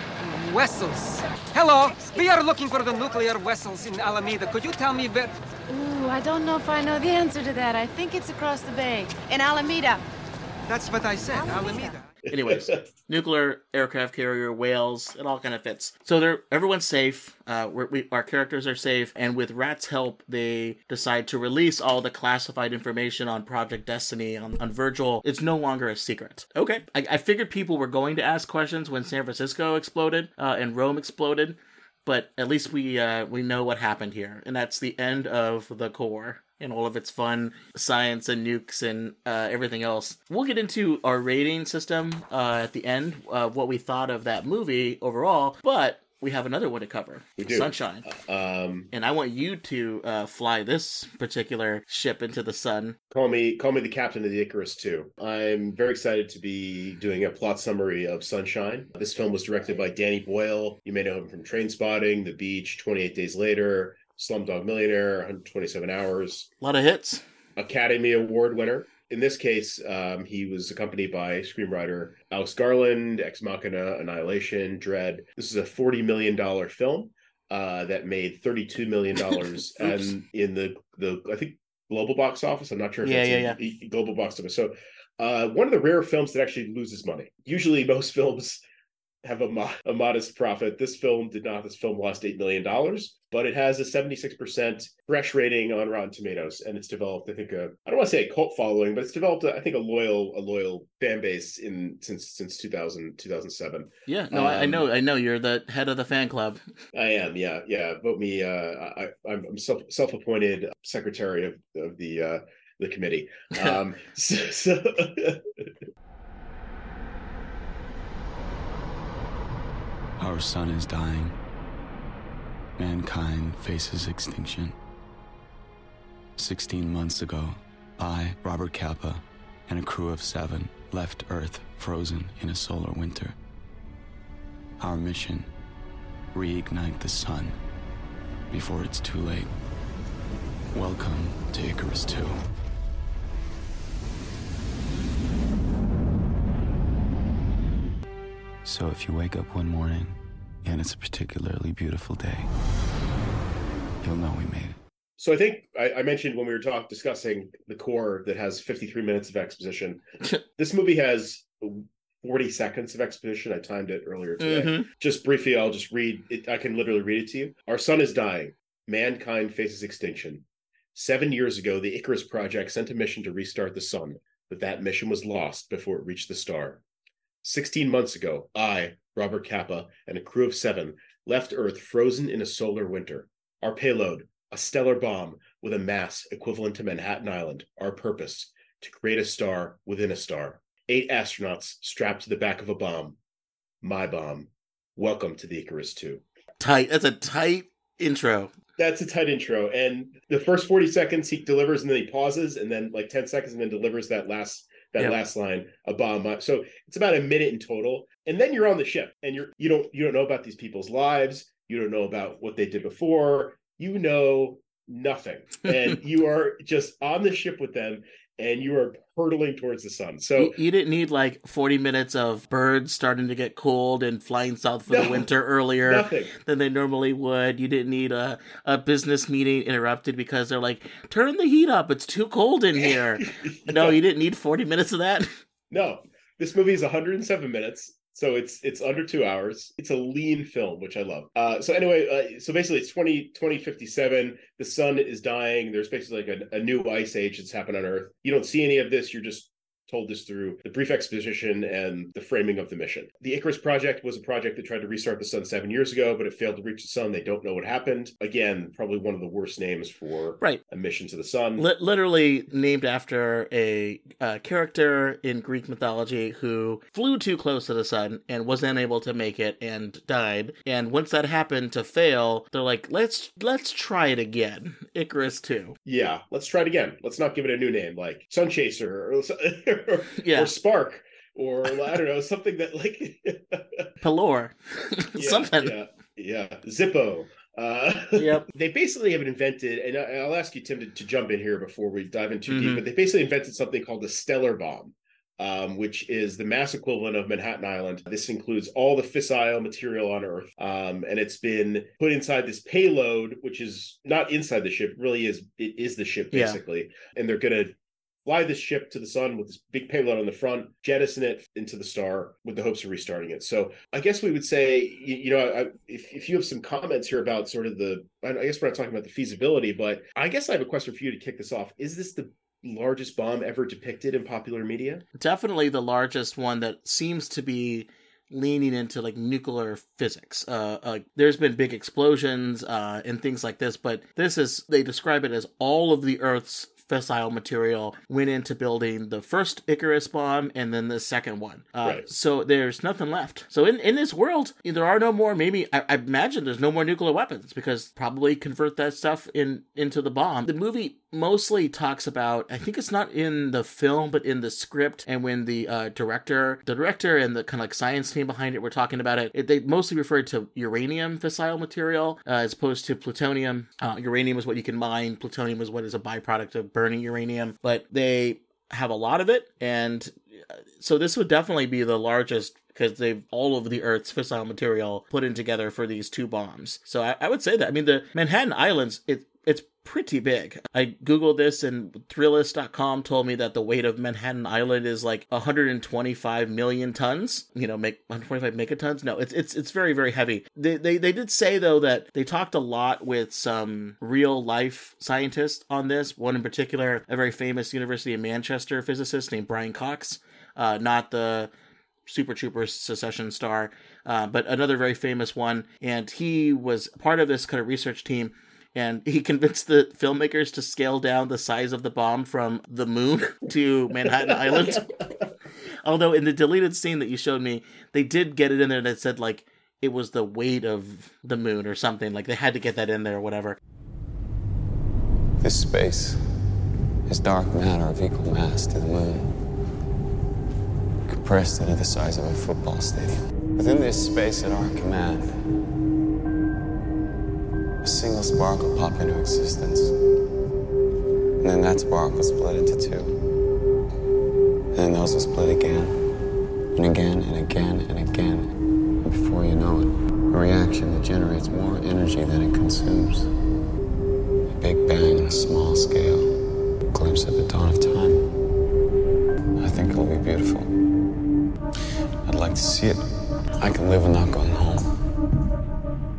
S13: vessels. Hello, we are looking for the nuclear vessels in Alameda. Could you tell me where?
S14: Ooh, I don't know if I know the answer to that. I think it's across the bay. In Alameda.
S13: That's what I said, Alameda.
S1: Anyways, nuclear aircraft carrier, whales, it all kind of fits. So they're everyone's safe. Uh, we're, we our characters are safe, and with Rat's help, they decide to release all the classified information on Project Destiny on, on Virgil. It's no longer a secret. Okay, I, I figured people were going to ask questions when San Francisco exploded uh, and Rome exploded, but at least we uh, we know what happened here, and that's the end of the core and all of its fun science and nukes and uh, everything else. We'll get into our rating system uh, at the end, uh, what we thought of that movie overall, but we have another one to cover
S2: We do.
S1: Sunshine.
S2: Um,
S1: and I want you to uh, fly this particular ship into the sun.
S2: call me call me the captain of the Icarus too. I'm very excited to be doing a plot summary of Sunshine. This film was directed by Danny Boyle. You may know him from Trainspotting, The Beach, 28 Days Later, Slumdog Millionaire, 127 Hours.
S1: A lot of hits.
S2: Academy Award winner. In this case, um, he was accompanied by screenwriter Alex Garland, Ex Machina, Annihilation, Dread. This is a $40 million film uh, that made $32 million and in the, the, I think, global box office. I'm not sure if
S1: Yeah,
S2: it's
S1: yeah,
S2: the global box office. So uh, one of the rare films that actually loses money. Usually most films have a, mo- a modest profit. This film did not. This film lost $8 million, but it has a 76% fresh rating on Rotten Tomatoes. And it's developed, I think, a, I don't want to say a cult following, but it's developed, a, I think, a loyal, a loyal fan base in since, since 2000, 2007.
S1: Yeah, no, I, I
S2: Um,
S1: know, I know. You're the head of the fan club.
S2: I am, yeah, yeah. Vote me. Uh, I, I'm I'm self self appointed secretary of of the uh, the committee. Um, so, so
S15: Our sun is dying. Mankind faces extinction. 16 months ago, I, Robert Capa, and a crew of seven left Earth frozen in a solar winter. Our mission reignite the sun before it's too late. Welcome to Icarus 2. So if you wake up one morning and it's a particularly beautiful day, you'll know we made it.
S2: so I think I, I mentioned when we were talking discussing the core that has 53 minutes of exposition. this movie has 40 seconds of exposition. I timed it earlier today.
S1: Mhm.
S2: Just briefly, I'll just read it. I can literally read it to you. Our sun is dying. Mankind faces extinction. Seven years ago, the Icarus Project sent a mission to restart the sun, but that mission was lost before it reached the star. 16 months ago, I, Robert Capa, and a crew of seven left Earth frozen in a solar winter. Our payload, a stellar bomb with a mass equivalent to Manhattan Island. Our purpose, to create a star within a star. Eight astronauts strapped to the back of a bomb. My bomb. Welcome to the Icarus 2.
S1: Tight. That's a tight intro.
S2: That's a tight intro. And the first 40 seconds he delivers and then he pauses and then like 10 seconds and then delivers that last that
S1: Yeah.
S2: last line, a bomb. Uh, so it's about a minute in total. And then you're on the ship and you're you don't you don't know about these people's lives. You don't know about what they did before. You know nothing. And you are just on the ship with them and you are hurtling towards the sun. So
S1: you, you didn't need like 40 minutes of birds starting to get cold and flying south for the winter earlier
S2: nothing.
S1: than they normally would. You didn't need a, a business meeting interrupted because they're like, turn the heat up. It's too cold in here. No, you didn't need 40 minutes of that.
S2: No, this movie is 107 minutes, so it's it's under two hours. It's a lean film, which I love. Uh, so anyway, uh, so basically it's 20 2057. The sun is dying. There's basically like a, a new ice age that's happened on Earth. You don't see any of this. You're just told this through the brief exposition and the framing of the mission. The Icarus project was a project that tried to restart the sun seven years ago, but it failed to reach the sun. They don't know what happened. Again, probably one of the worst names for
S1: Right.
S2: a mission to the sun.
S1: Li- literally named after a uh, character in Greek mythology who flew too close to the sun and was unable to make it and died. And once that happened to fail, they're like, let's let's try it again. Icarus 2.
S2: Yeah, let's try it again. Let's not give it a new name like Sun Chaser or,
S1: Yeah.
S2: or Spark or I don't know something that like
S1: Pelor.
S2: yeah,
S1: Something.
S2: Yeah, yeah, Zippo. Uh,
S1: Yep.
S2: They basically have invented, and I- I'll ask you, Tim, to, to jump in here before we dive in too
S1: Mhm.
S2: deep. But they basically invented something called the stellar bomb. Um, which is the mass equivalent of Manhattan Island. This includes all the fissile material on Earth, um, and it's been put inside this payload, which is not inside the ship. Really, is it is the ship
S1: Yeah.
S2: basically, and they're gonna fly this ship to the sun with this big payload on the front, jettison it into the star with the hopes of restarting it. So I guess we would say, you, you know, I, if, if you have some comments here about sort of the, I guess we're not talking about the feasibility, but I guess I have a question for you to kick this off. Is this the largest bomb ever depicted in popular media?
S1: Definitely the largest one that seems to be leaning into like nuclear physics. Uh, uh, there's been big explosions uh, and things like this, but this is they describe it as all of the Earth's fissile material went into building the first Icarus bomb and then the second one. Uh,
S2: Right.
S1: So there's nothing left. So in, in this world, there are no more. Maybe I, I imagine there's no more nuclear weapons because probably convert that stuff in into the bomb. The movie mostly talks about. I think it's not in the film, but in the script. And when the uh, director, the director, and the kind of like science team behind it were talking about it, it they mostly referred to uranium fissile material uh, as opposed to plutonium. Uh, uranium is what you can mine. Plutonium is what is a byproduct of burning uranium. But they have a lot of it, and uh, so this would definitely be the largest because they've all of the Earth's fissile material put in together for these two bombs. So I, I would say that. I mean, the Manhattan Islands, it it's pretty big. I googled this and Thrillist.com told me that the weight of Manhattan Island is like 125 million tons. You know, make 125 megatons. No, it's it's it's very very heavy. They they they did say though that they talked a lot with some real life scientists on this. One in particular, a very famous University of Manchester physicist named Brian Cox. Uh, not the Super Troopers Succession star, uh, but another very famous one. And he was part of this kind of research team. And he convinced the filmmakers to scale down the size of the bomb from the moon to Manhattan Island. Although in the deleted scene that you showed me, they did get it in there that said like it was the weight of the moon or something. Like they had to get that in there or whatever.
S15: This space is dark matter of equal mass to the moon compressed into the size of a football stadium. Within this space at our command, a single spark will pop into existence. And then that spark will split into two. And then those will split again, and again, and again, and again. And before you know it, a reaction that generates more energy than it consumes. A big bang on a small scale. A glimpse at the dawn of time. I think it'll be beautiful. I'd like to see it. I can live without going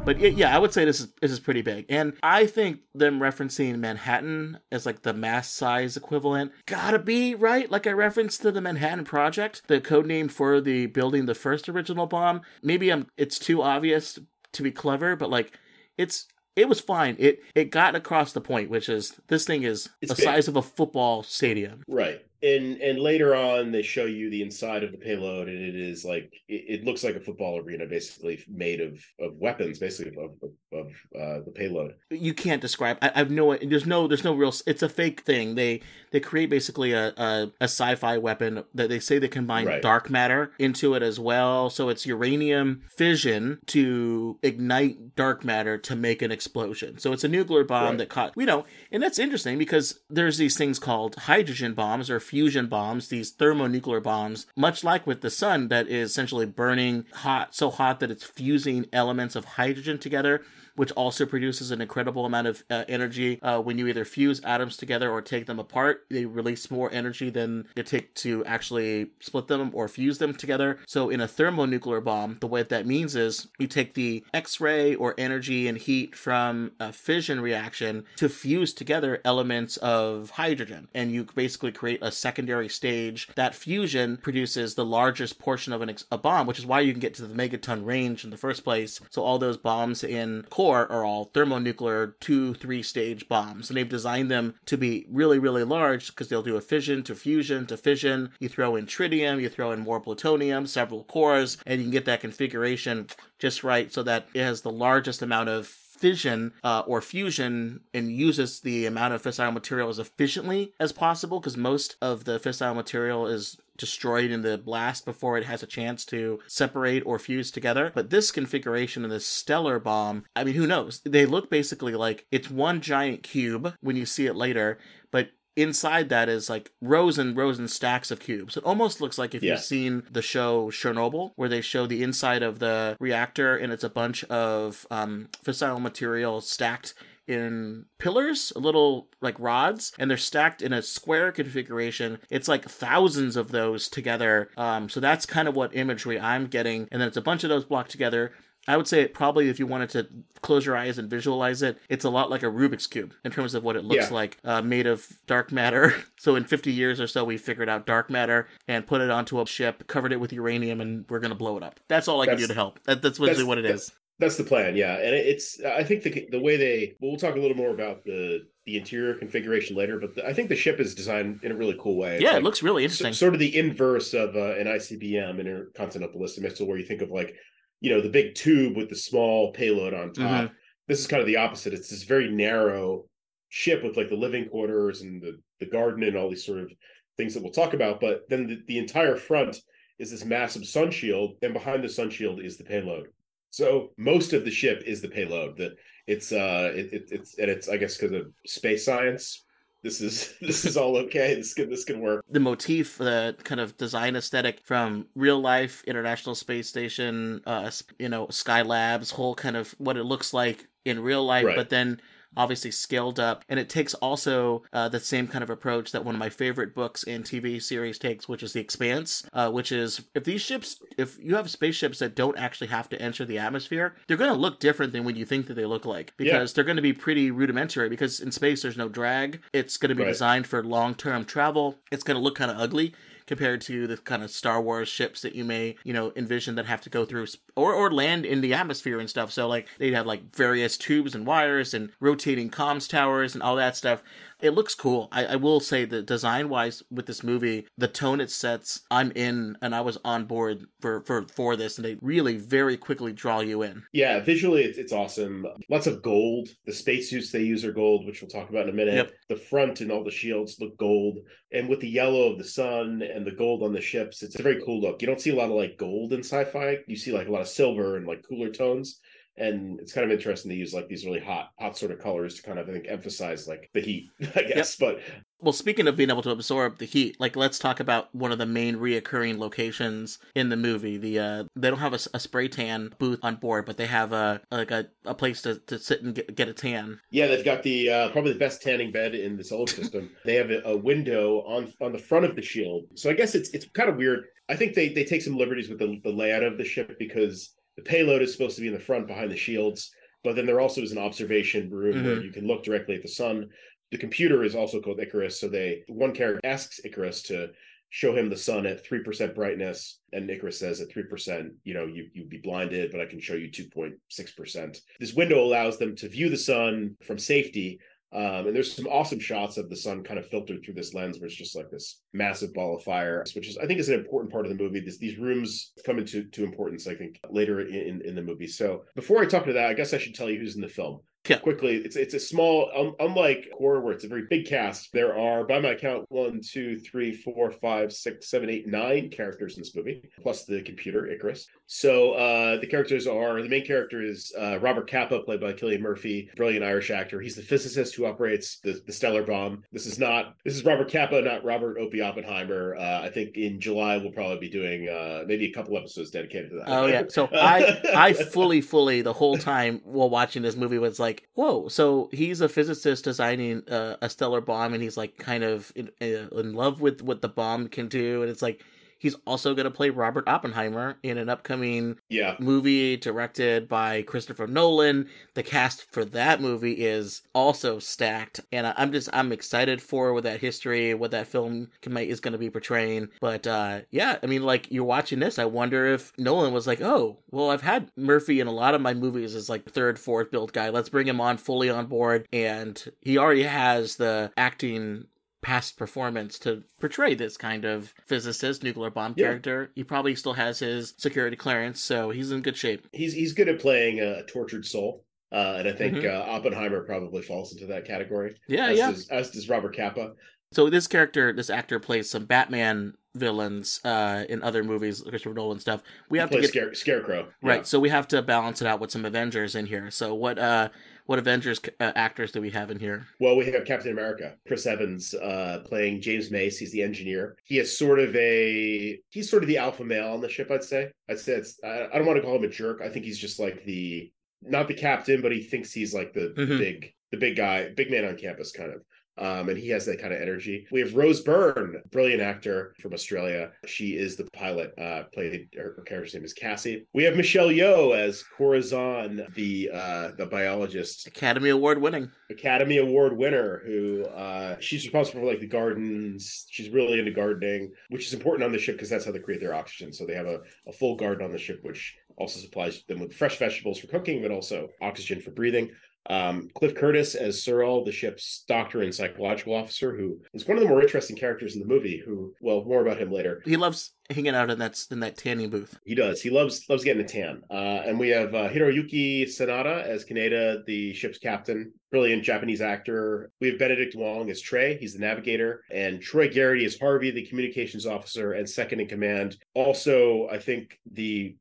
S1: But yeah, I would say this is this is pretty big, and I think them referencing Manhattan as like the mass size equivalent gotta be right. Like I referenced to the Manhattan Project, the code name for the building the first original bomb. Maybe I'm it's too obvious to be clever, but like it's it was fine. It it got across the point, which is this thing is
S2: It's
S1: the
S2: big.
S1: size of a football stadium.
S2: Right. And and later on they show you the inside of the payload and it is like it, it looks like a football arena basically made of of weapons basically of of, of uh, the payload.
S1: you can't describe. I, I've no. There's no. There's no real. It's a fake thing. They they create basically a a, a sci-fi weapon that they say they combine
S2: Right.
S1: dark matter into it as well. So it's uranium fission to ignite dark matter to make an explosion. So it's a nuclear bomb
S2: Right.
S1: that caught. You know, and that's interesting because there's these things called hydrogen bombs or fusion bombs. These thermonuclear bombs, much like with the sun, that is essentially burning hot, so hot that it's fusing elements of hydrogen together which also produces an incredible amount of uh, energy. Uh, when you either fuse atoms together or take them apart, they release more energy than it takes to actually split them or fuse them together. So in a thermonuclear bomb, the way that means is you take the X-ray or energy and heat from a fission reaction to fuse together elements of hydrogen, and you basically create a secondary stage. That fusion produces the largest portion of an ex- a bomb, which is why you can get to the megaton range in the first place. So all those bombs in core are all thermonuclear two, three stage bombs, and they've designed them to be really, really large because they'll do a fission to fusion to fission. You throw in tritium, you throw in more plutonium, several cores, and you can get that configuration just right so that it has the largest amount of fission uh, or fusion and uses the amount of fissile material as efficiently as possible because most of the fissile material is destroyed in the blast before it has a chance to separate or fuse together. But this configuration of this stellar bomb, I mean, who knows? They look basically like it's one giant cube when you see it later, but inside that is like rows and rows and stacks of cubes. It almost looks like if
S2: Yeah.
S1: you've seen the show Chernobyl, where they show the inside of the reactor and it's a bunch of um, fissile material stacked in pillars, little like rods, and they're stacked in a square configuration. It's like thousands of those together. Um, so that's kind of what imagery I'm getting. And then it's a bunch of those blocked together. I would say it probably, if you wanted to close your eyes and visualize it, it's a lot like a Rubik's Cube in terms of what it looks
S2: Yeah.
S1: like, uh, made of dark matter. So in 50 years or so, we figured out dark matter and put it onto a ship, covered it with uranium, and we're going to blow it up. That's all I can do to help. That, that's literally
S2: that's-
S1: what it is.
S2: That's the plan, yeah. And it's I think the the way they we'll talk a little more about the the interior configuration later, but the, I think the ship is designed in a really cool way. It's
S1: Yeah, it looks really
S2: s-
S1: interesting.
S2: sort of the inverse of uh, an ICBM, intercontinental ballistic missile, where you think of like you know the big tube with the small payload on top.
S1: Mhm.
S2: This is kind of the opposite. It's this very narrow ship with like the living quarters and the the garden and all these sort of things that we'll talk about. But then the, the entire front is this massive sun shield, and behind the sun shield is the payload. So most of the ship is the payload. That it's uh it, it, it's and it's I guess because of space science this is this is all okay. This can this can work.
S1: The motif, the kind of design aesthetic from real life International Space Station, uh, you know, Skylab's whole kind of what it looks like in real life,
S2: Right.
S1: but then obviously scaled up. And it takes also uh, the same kind of approach that one of my favorite books and tv series takes which is the expanse uh, which is if these ships if you have spaceships that don't actually have to enter the atmosphere they're going to look different than what you think that they look like because they're going to be pretty rudimentary because in space there's no drag. It's going to be
S2: Right.
S1: designed for long-term travel. It's going to look kind of ugly compared to the kind of Star Wars ships that you may, you know, envision that have to go through or or land in the atmosphere and stuff. So like they'd have like various tubes and wires and rotating comms towers and all that stuff. It looks cool. I, I will say that design wise with this movie, the tone it sets, I'm in and I was on board for for for this, and they really very quickly draw you in.
S2: Yeah, visually it's, it's awesome. Lots of gold. The spacesuits they use are gold, which we'll talk about in a minute.
S1: Yep.
S2: The front and all the shields look gold, and with the yellow of the sun and the gold on the ships, it's a very cool look. You don't see a lot of like gold in sci-fi. You see like a lot of silver and like cooler tones. And it's kind of interesting to use like these really hot, hot sort of colors to kind of I think emphasize like the heat, I guess. But
S1: Well, speaking of being able to absorb the heat, like let's talk about one of the main reoccurring locations in the movie. The uh, they don't have a spray tan booth on board, but they have a like a, a place to, to sit and get, get a tan.
S2: Yeah, they've got the uh, probably the best tanning bed in the solar system. they have a, a window on on the front of the shield, so I guess it's it's kind of weird. I think they they take some liberties with the, the layout of the ship because the payload is supposed to be in the front behind the shields, but then there also is an observation room where
S1: Mhm.
S2: you can look directly at the sun. The computer is also called Icarus, so they one character asks Icarus to show him the sun at 3% brightness and Icarus says at 3% you know you, you'd be blinded but I can show you 2.6% this window allows them to view the sun from safety um, and there's some awesome shots of the sun kind of filtered through this lens where it's just like this massive ball of fire which is I think is an important part of the movie. This, these rooms come into to importance I think later in, in the movie. So before I talk to that I guess I should tell you who's in the film quickly. It's it's a small un, unlike horror where it's a very big cast there are by my count one two three four five six seven eight nine characters in this movie plus the computer icarus. So uh the characters are the main character is uh robert capa played by cillian murphy brilliant irish actor. He's the physicist who operates the, the stellar bomb. This is not this is robert capa not robert opie oppenheimer. Uh i think in july we'll probably be doing uh maybe a couple episodes dedicated to that.
S1: Oh yeah. So I I fully fully the whole time while watching this movie was like, whoa. So he's a physicist designing uh, a stellar bomb, and he's like kind of in, uh, in love with what the bomb can do, and it's like. He's also going to play Robert Oppenheimer in an upcoming
S2: yeah.
S1: movie directed by Christopher Nolan. The cast for that movie is also stacked, and I'm just I'm excited for what that history, what that film can is going to be portraying. But uh, yeah, I mean, like you're watching this, I wonder if Nolan was like, oh, well, I've had Murphy in a lot of my movies as like third, fourth build guy. Let's bring him on fully on board, and he already has the acting past performance to portray this kind of physicist nuclear bomb
S2: Yeah.
S1: character he probably still has his security clearance so he's in good shape
S2: he's he's good at playing a tortured soul uh, and I think
S1: Mhm.
S2: uh, Oppenheimer probably falls into that category.
S1: Yeah,
S2: as
S1: yeah.
S2: Does, as does Robert Capa.
S1: So this character, this actor plays some Batman villains uh, in other movies, Christopher Nolan stuff. We
S2: He
S1: have to get
S2: Scare- Scarecrow.
S1: right.
S2: Yeah.
S1: So we have to balance it out with some Avengers in here. So what uh what Avengers uh, actors do we have in here?
S2: Well, we have Captain America, Chris Evans, uh, playing James Mace. He's the engineer. He is sort of a he's sort of the alpha male on the ship. I'd say. I'd say it's. I, I don't want to call him a jerk. I think he's just like the not the captain, but he thinks he's like the, the
S1: Mhm.
S2: big the big guy, big man on campus, kind of. Um, and he has that kind of energy. We have Rose Byrne, brilliant actor from Australia. She is the pilot. Uh, played her, her character's name is Cassie. We have Michelle Yeoh as Corazon, the uh, the biologist,
S1: Academy Award winning.
S2: Academy Award winner who uh, she's responsible for like the gardens. She's really into gardening, which is important on the ship because that's how they create their oxygen. So they have a, a full garden on the ship, which also supplies them with fresh vegetables for cooking, but also oxygen for breathing. Um, Cliff Curtis as Searle, the ship's doctor and psychological officer, who is one of the more interesting characters in the movie. Who, well, more about him later.
S1: He loves hanging out in that in that tanning booth.
S2: He does. He loves loves getting a tan. Uh, and we have uh, Hiroyuki Sanada as Kaneda, the ship's captain. Brilliant Japanese actor. We have Benedict Wong as Trey. He's the navigator, and Troy Garrity as Harvey, the communications officer and second in command. Also, I think the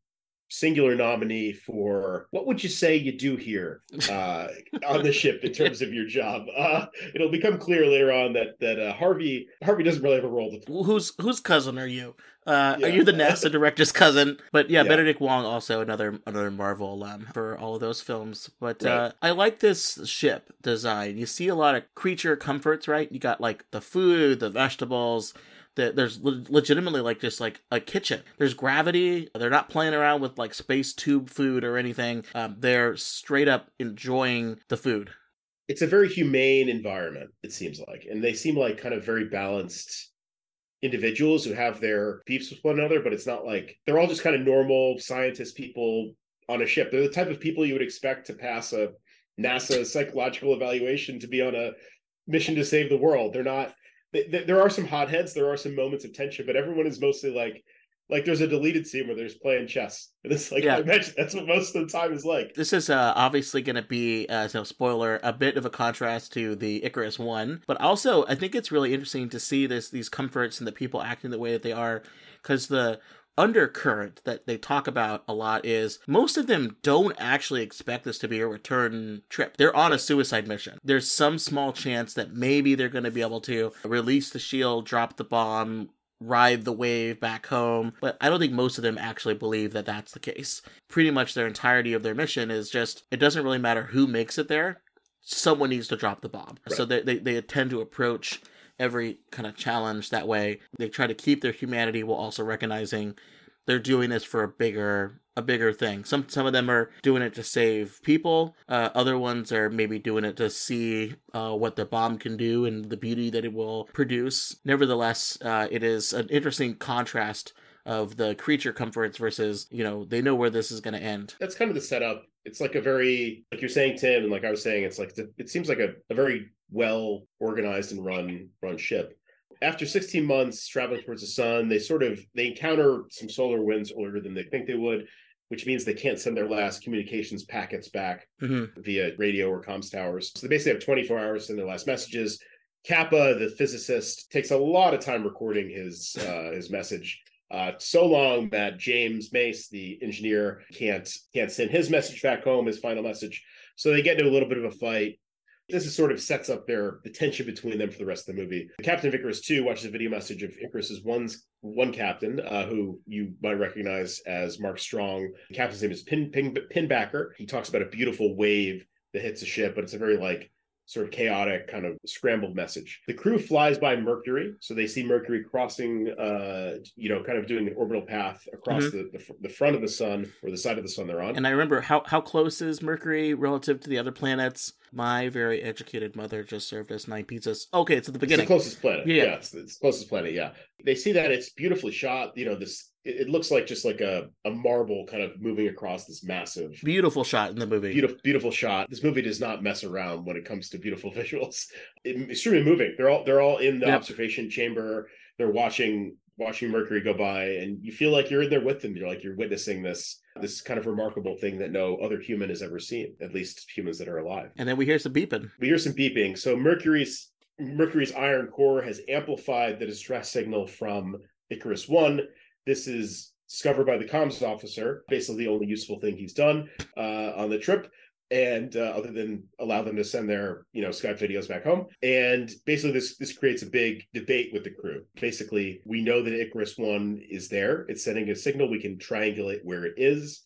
S2: singular nominee for what would you say you do here uh, on the ship in terms of your job. Uh, it'll become clear later on that that uh, Harvey Harvey doesn't really have a role to play.
S1: Whose whose cousin are you? Uh,
S2: Yeah.
S1: Are you the NASA director's cousin? But yeah,
S2: Yeah.
S1: Benedict Wong also another another Marvel alum for all of those films. But uh, I like this ship design. You see a lot of creature comforts, right? You got like the food, the vegetables. The, there's le- legitimately like just like a kitchen. There's gravity. They're not playing around with like space tube food or anything. Um, they're straight up enjoying the food.
S2: It's a very humane environment. It seems like, and they seem like kind of very balanced individuals who have their beefs with one another. But it's not like they're all just kind of normal scientist people on a ship. They're the type of people you would expect to pass a NASA psychological evaluation to be on a mission to save the world. They're not. Th- th- There are some hotheads. There are some moments of tension, but everyone is mostly like, like there's a deleted scene where they're playing chess, and it's like
S1: Yeah.
S2: I imagine that's what most of the time is like.
S1: This is uh, obviously going to be, uh, so spoiler, a bit of a contrast to the Icarus one, but also I think it's really interesting to see this these comforts and the people acting the way that they are, because the undercurrent that they talk about a lot is most of them don't actually expect this to be a return trip. They're on a suicide mission. There's some small chance that maybe they're going to be able to release the shield, drop the bomb, ride the wave back home. But I don't think most of them actually believe that that's the case. Pretty much their entirety of their mission is just it doesn't really matter who makes it there. Someone needs to drop the bomb. So they, they, they tend to approach every kind of challenge that way. They try to keep their humanity while also recognizing they're doing this for a bigger a bigger thing. Some some of them are doing it to save people. Uh, other ones are maybe doing it to see uh, what the bomb can do and the beauty that it will produce. Nevertheless, uh, it is an interesting contrast of the creature comforts versus you know they know where this is going to end.
S2: that's kind of the setup. It's like a very, like you're saying, Tim, and like I was saying, it's like it seems like a, a very well organized and run run ship. After 16 months traveling towards the sun, they sort of they encounter some solar winds earlier than they think they would, which means they can't send their last communications packets back
S1: Mm-hmm.
S2: via radio or comms towers. So they basically have 24 hours to send their last messages. Capa, the physicist, takes a lot of time recording his uh, his message. Uh, so long that James Mace, the engineer, can't can't send his message back home, his final message. So they get into a little bit of a fight. This is sort of sets up their the tension between them for the rest of the movie. The captain of Icarus 2 watches a video message of Icarus's one's one captain, uh, who you might recognize as Mark Strong. The captain's name is Pin, Pin Pinbacker. He talks about a beautiful wave that hits a ship, but it's a very like sort of chaotic kind of scrambled message. The crew flies by Mercury, so they see Mercury crossing, uh, you know, kind of doing an orbital path across
S1: Mhm.
S2: the, the the front of the sun or the side of the sun they're on.
S1: And I remember how how close is Mercury relative to the other planets? My very educated mother just served us nine pizzas. Okay, it's at the
S2: It's
S1: beginning.
S2: the closest planet.
S1: Yeah.
S2: Yeah, it's, it's the closest planet. Yeah, they see that it's beautifully shot. You know, this it, looks like just like a a marble kind of moving across this massive,
S1: Beautiful shot in the movie.
S2: beautiful, beautiful shot. This movie does not mess around when it comes to beautiful visuals. It, extremely moving. They're all they're all in the
S1: Yep.
S2: observation chamber. They're watching watching Mercury go by, and you feel like you're in there with them. You're like you're witnessing this this kind of remarkable thing that no other human has ever seen. At least humans that are alive.
S1: And then we hear some beeping.
S2: We hear some beeping. So Mercury's Mercury's iron core has amplified the distress signal from Icarus One. This is discovered by the comms officer. Basically, the only useful thing he's done uh, on the trip, and uh, other than allow them to send their you know Skype videos back home. And basically, this this creates a big debate with the crew. Basically, we know that Icarus One is there. It's sending a signal. We can triangulate where it is.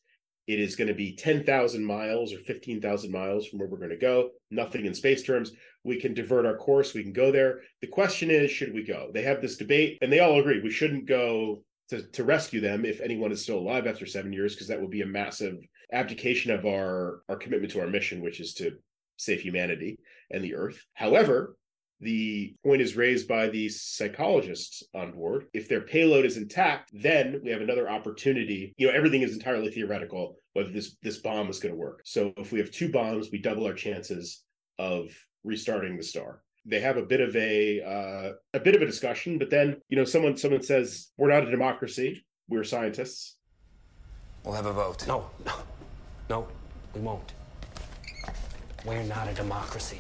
S2: It is going to be 10,000 miles or 15,000 miles from where we're going to go. Nothing in space terms. We can divert our course. We can go there. The question is, should we go? They have this debate and they all agree we shouldn't go to, to rescue them if anyone is still alive after seven years, because that would be a massive abdication of our, our commitment to our mission, which is to save humanity and the earth. However, the point is raised by the psychologists on board. If their payload is intact, then we have another opportunity. You know, everything is entirely theoretical whether this this bomb is going to work. So if we have two bombs, we double our chances of restarting the star. They have a bit of a uh, a bit of a discussion, but then you know someone someone says we're not a democracy. We're scientists.
S6: We'll have a vote.
S5: No, no, no, we won't. We're not a democracy.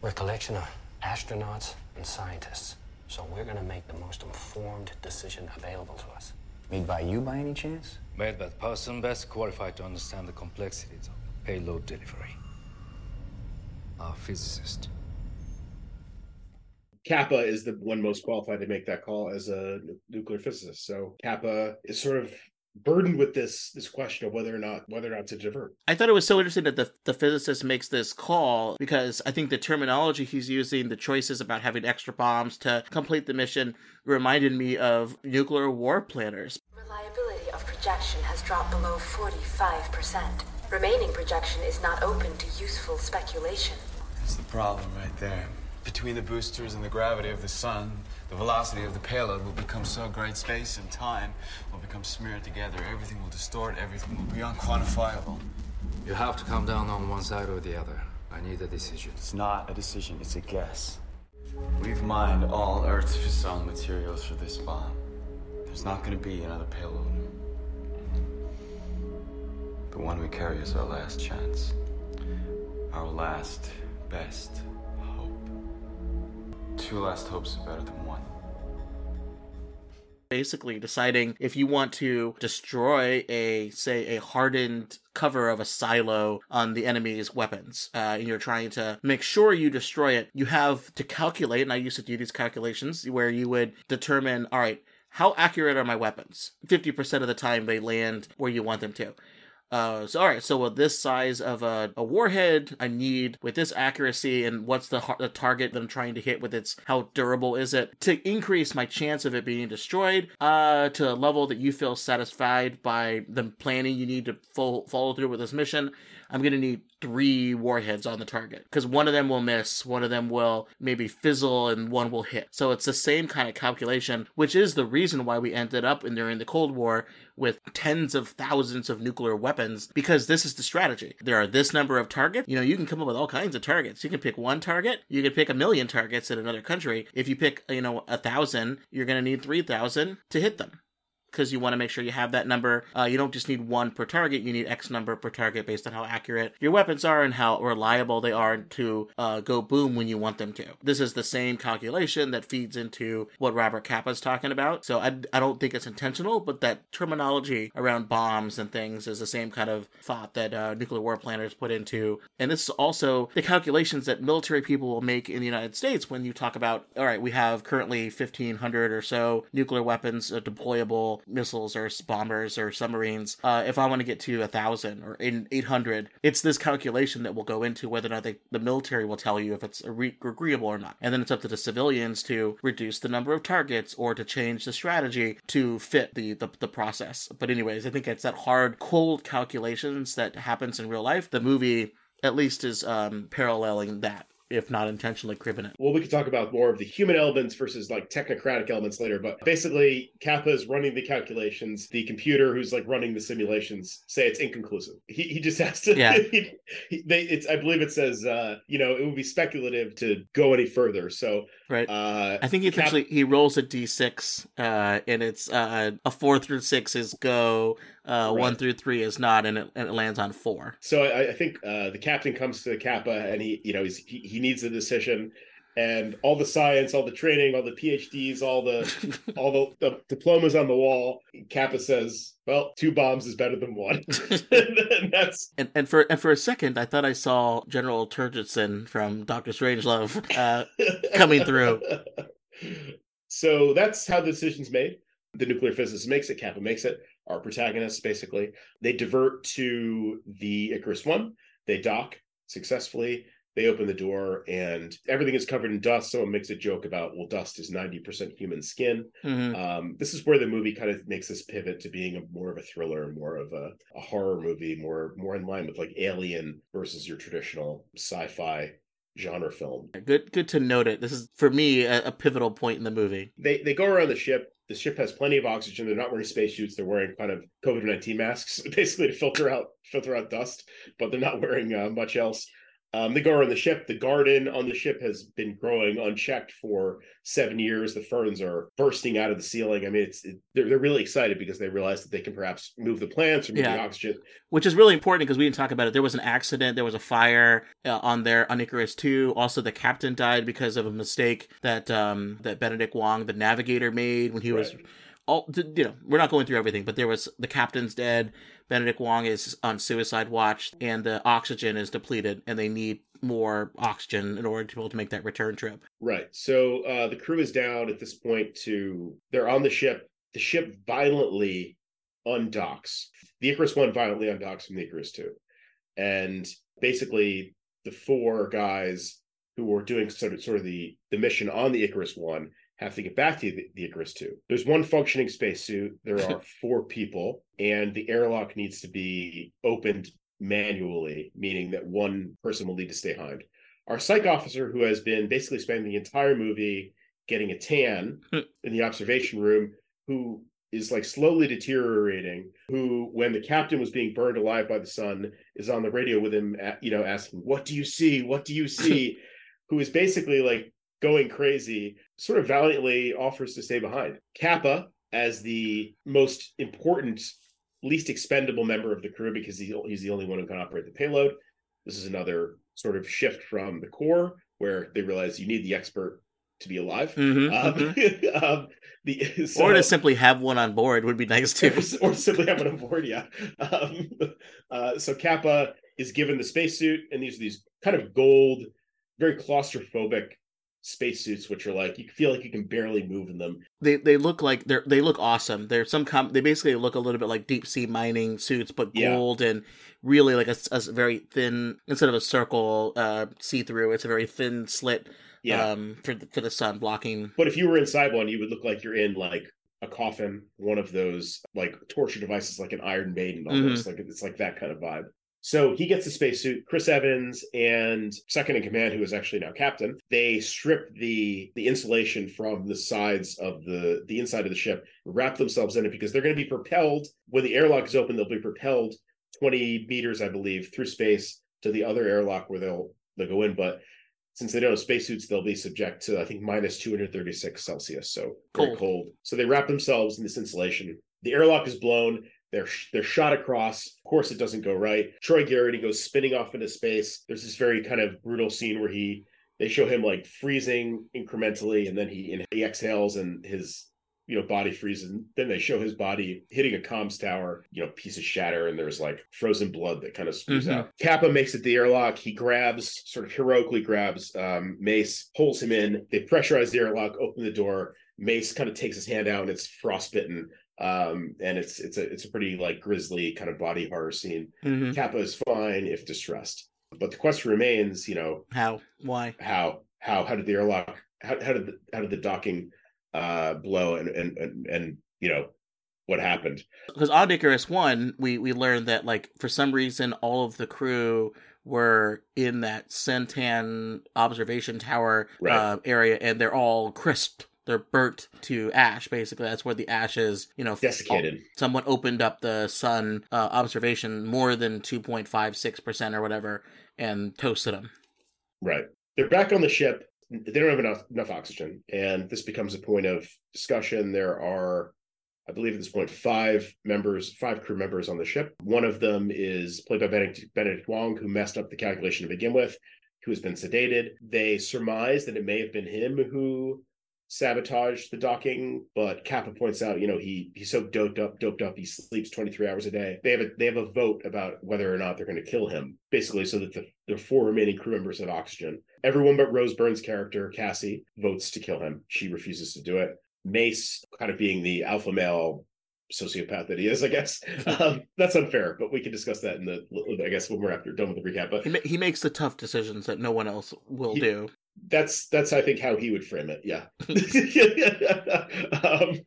S5: We're a collection of astronauts and scientists. So we're gonna make the most informed decision available to us.
S16: Made by you by any chance?
S6: Made by the person best qualified to understand the complexities of payload delivery. Our physicist.
S2: Capa is the one most qualified to make that call as a nuclear physicist. So Capa is sort of burdened with this this question of whether or not whether or not to divert.
S1: I thought it was so interesting that the, the physicist makes this call because I think the terminology he's using, the choices about having extra bombs to complete the mission, reminded me of nuclear war planners.
S17: Reliability of projection has dropped below 45%. Remaining projection is not open to useful speculation.
S15: That's the problem right there. Between the boosters and the gravity of the sun, the velocity of the payload will become so great space and time will become smeared together. Everything will distort, everything will be unquantifiable.
S6: You have to come down on one side or the other. I need a decision.
S15: It's not a decision, it's a guess. We've mined all Earth's fissile materials for this bomb. There's not going to be another payload. The one we carry is our last chance. Our last, best hope. Two last hopes are better than one.
S1: Basically, deciding if you want to destroy a, say, a hardened cover of a silo on the enemy's weapons, uh, and you're trying to make sure you destroy it, you have to calculate, and I used to do these calculations where you would determine, all right, how accurate are my weapons? 50% of the time they land where you want them to. Uh, so all right, so with this size of a, a warhead, I need with this accuracy, and what's the, the target that I'm trying to hit with its how durable is it to increase my chance of it being destroyed uh, to a level that you feel satisfied by the planning you need to fo- follow through with this mission. I'm gonna need three warheads on the target because one of them will miss, one of them will maybe fizzle, and one will hit. So it's the same kind of calculation, which is the reason why we ended up in during the Cold War with tens of thousands of nuclear weapons because this is the strategy. There are this number of targets. You know, you can come up with all kinds of targets. You can pick one target, you can pick a million targets in another country. If you pick, you know, a thousand, you're going to need 3,000 to hit them because you want to make sure you have that number. Uh, you don't just need one per target, you need X number per target based on how accurate your weapons are and how reliable they are to uh, go boom when you want them to. This is the same calculation that feeds into what Robert Capa's talking about. So I, I don't think it's intentional, but that terminology around bombs and things is the same kind of thought that uh, nuclear war planners put into. And this is also the calculations that military people will make in the United States when you talk about, all right, we have currently 1,500 or so nuclear weapons uh, deployable missiles or bombers or submarines. Uh, if I want to get to a thousand or in 800, it's this calculation that will go into whether or not they, the military will tell you if it's re- agreeable or not. And then it's up to the civilians to reduce the number of targets or to change the strategy to fit the, the, the process. But anyways, I think it's that hard, cold calculations that happens in real life. The movie at least is um, paralleling that if not intentionally cribbing it.
S2: Well, we could talk about more of the human elements versus like technocratic elements later, but basically, Capa is running the calculations. The computer who's like running the simulations say it's inconclusive. He, he just has to.
S1: Yeah.
S2: he, he- they, it's I believe it says uh, you know it would be speculative to go any further. So
S1: Right.
S2: uh,
S1: I think he
S2: Cap-
S1: he rolls a d6, uh, and it's uh, a four through six is go, uh, one through three is not, and it, and it lands on four.
S2: So I, I think uh, the captain comes to the Capa and he, you know, he's, he he needs a decision, and all the science, all the training, all the PhDs, all the all the, the diplomas on the wall. Capa says, "Well, two bombs is better than one." and that's
S1: And and for and for a second, I thought I saw General Turgidson from Doctor Strangelove uh, coming through.
S2: so that's how the decision's made. The nuclear physicist makes it. Capa makes it. Our protagonists basically they divert to the Icarus One. They dock successfully. They open the door and everything is covered in dust. Someone makes a joke about, well, dust is 90% human skin.
S1: Mhm.
S2: Um, this is where the movie kind of makes this pivot to being a, more of a thriller, more of a, a horror movie, more more in line with like Alien versus your traditional sci-fi genre film.
S1: Good good to note it. This is for me a, a pivotal point in the movie.
S2: They they go around the ship. The ship has plenty of oxygen. They're not wearing spacesuits. They're wearing kind of COVID nineteen masks, basically to filter out filter out dust. But they're not wearing uh, much else. Um, they go around the ship. The garden on the ship has been growing unchecked for seven years. The ferns are bursting out of the ceiling. I mean, it's it, they're they're really excited because they realize that they can perhaps move the plants or move the oxygen.
S1: which is really important because we didn't talk about it. There was an accident. There was a fire uh, on there on Icarus Two. Also, the captain died because of a mistake that um, that Benedict Wong, the navigator, made when he was all you know we're not going through everything, but there was the captain's dead. Benedict Wong is on suicide watch, and the oxygen is depleted, and they need more oxygen in order to be able to make that return trip.
S2: Right. So uh, the crew is down at this point. To they're on the ship. The ship violently undocks. The Icarus One violently undocks from the Icarus Two, and basically the four guys who were doing sort of sort of the the mission on the Icarus One have to get back to the, the Icarus Two. There's one functioning spacesuit. There are four people, and the airlock needs to be opened manually, meaning that one person will need to stay behind. Our psych officer, who has been basically spending the entire movie getting a tan in the observation room, who is like slowly deteriorating who when the captain was being burned alive by the sun is on the radio with him you know asking what do you see what do you see who is basically like going crazy sort of valiantly offers to stay behind capa as the most important least expendable member of the crew because he's, he's the only one who can operate the payload this is another sort of shift from the core where they realize you need the expert to be alive.
S1: Mhm,
S2: Um, um, the, so,
S1: or to simply have one on board would be nice too.
S2: or simply have it on board. Yeah. Um, uh, so Capa is given the spacesuit, and these are these kind of gold, very claustrophobic spacesuits, which are like you feel like you can barely move in them.
S1: They they look like they're they look awesome. They're some com- they basically look a little bit like deep sea mining suits, but
S2: Yeah.
S1: gold and really like a, a very thin instead of a circle uh, see through. It's a very thin slit.
S2: Yeah.
S1: Um, for the, for the sun blocking.
S2: But if you were inside one, you would look like you're in like a coffin, one of those like torture devices, like an Iron Maiden, almost like it's like that kind of vibe. So he gets the spacesuit. Chris Evans and second in command, who is actually now captain, they strip the the insulation from the sides of the the inside of the ship, wrap themselves in it because they're going to be propelled when the airlock is open. They'll be propelled 20 meters, I believe, through space to the other airlock where they'll they'll go in. But since they don't have spacesuits, they'll be subject to I think minus 236 Celsius, so very
S1: Cold.
S2: cold. So they wrap themselves in this insulation. The airlock is blown. They're they're shot across. Of course, it doesn't go right. Troy Garrity goes spinning off into space. There's this very kind of brutal scene where he they show him like freezing incrementally, and then he he exhales and his you know body freezes. And then they show his body hitting a comms tower. You know, pieces shatter, and there's like frozen blood that kind of spews
S1: Mhm.
S2: out. Capa makes it the airlock. He grabs, sort of heroically grabs um, Mace, pulls him in. They pressurize the airlock, open the door. Mace kind of takes his hand out, and it's frostbitten. Um, and it's it's a it's a pretty like grisly kind of body horror scene.
S1: Mhm.
S2: Capa is fine if distressed, but the question remains, you know,
S1: How? Why?
S2: how how how did the airlock how, how did the, how did the docking uh blow and and and, and you know what happened
S1: because on Icarus One, we we learned that like for some reason all of the crew were in that Sentan observation tower
S2: Right.
S1: uh, area, and they're all crisp. They're burnt to ash. Basically, that's where the ash is. You know,
S2: Desiccated.
S1: Someone opened up the sun uh, observation more than two point five six percent or whatever, and toasted them.
S2: right they're back on the ship they don't have enough enough oxygen and this becomes a point of discussion there are i believe at this point five members five crew members on the ship one of them is played by benedict, benedict wong who messed up the calculation to begin with who has been sedated they surmise that it may have been him who sabotaged the docking but capa points out you know he he's so doped up doped up he sleeps 23 hours a day. They have a they have a vote about whether or not they're going to kill him basically so that the, the four remaining crew members have oxygen. Everyone but rose byrne's character cassie votes to kill him. She refuses to do it. Mace kind of being the alpha male sociopath that he is i guess. Um, that's unfair but we can discuss that in the i guess when we're after done with the recap but
S1: He, ma- he makes the tough decisions that no one else will
S2: He-
S1: do.
S2: That's that's I think how he would frame it. Yeah. um,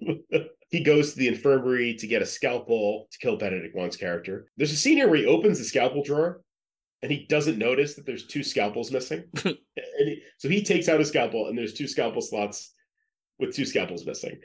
S2: he goes to the infirmary to get a scalpel to kill Benedict Wong's character. There's a scene here where he opens the scalpel drawer and he doesn't notice that there's two scalpels missing. and he, so he takes out a scalpel and there's two scalpel slots with two scalpels missing.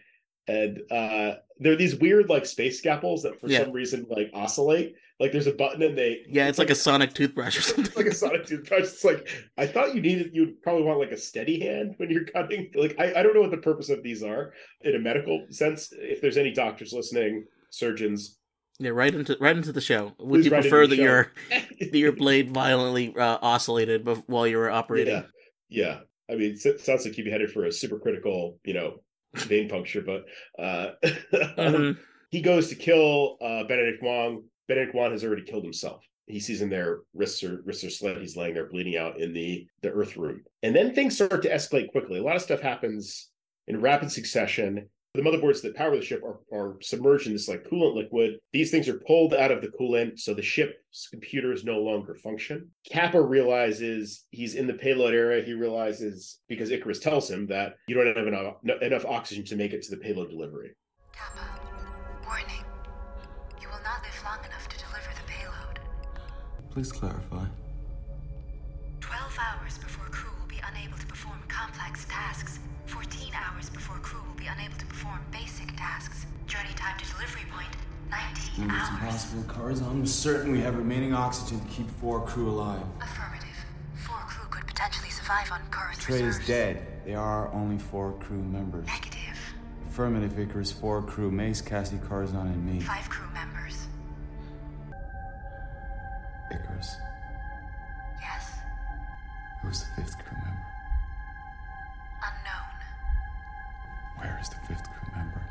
S2: And uh there are these weird like space scalpels that for
S1: Yeah.
S2: some reason like oscillate. Like there's a button and they
S1: Yeah, it's like a sonic toothbrush or something.
S2: like a sonic toothbrush. It's like I thought you needed you'd probably want like a steady hand when you're cutting. Like I, I don't know what the purpose of these are in a medical sense. If there's any doctors listening, surgeons,
S1: Yeah, right into right into the show. Would
S2: Please
S1: you prefer that
S2: show.
S1: your that your blade violently uh, oscillated while you were operating?
S2: yeah, yeah. I mean, it sounds like you'd be headed for a supercritical, you know, vein puncture, but uh,
S1: Mhm.
S2: he goes to kill uh, Benedict Wong. Benedict Wong has already killed himself. He sees him there, wrists are wrists are slit. He's laying there bleeding out in the the Earth room, and then things start to escalate quickly. A lot of stuff happens in rapid succession. The motherboards that power the ship are, are submerged in this like coolant liquid. These things are pulled out of the coolant, so the ship's computers no longer function. Capa realizes he's in the payload area. He realizes because Icarus tells him that you don't have enough, enough oxygen to make it to the payload delivery.
S17: Warning.
S15: Please clarify.
S17: 12 hours before crew will be unable to perform complex tasks. 14 hours before crew will be unable to perform basic tasks. Journey time to delivery point 19
S15: No, it's
S17: hours.
S15: impossible. Corazon is certain we have remaining oxygen to keep four crew alive.
S17: Affirmative. Four crew could potentially survive on current
S15: Trey is dead. There are only four crew members.
S17: Negative.
S15: Affirmative Icarus, four crew, Mace, Cassie, Corazon, and me.
S17: Five crew
S15: Icarus.
S17: Yes.
S15: Who's the fifth crew member?
S17: Unknown.
S15: Where is the fifth crew member?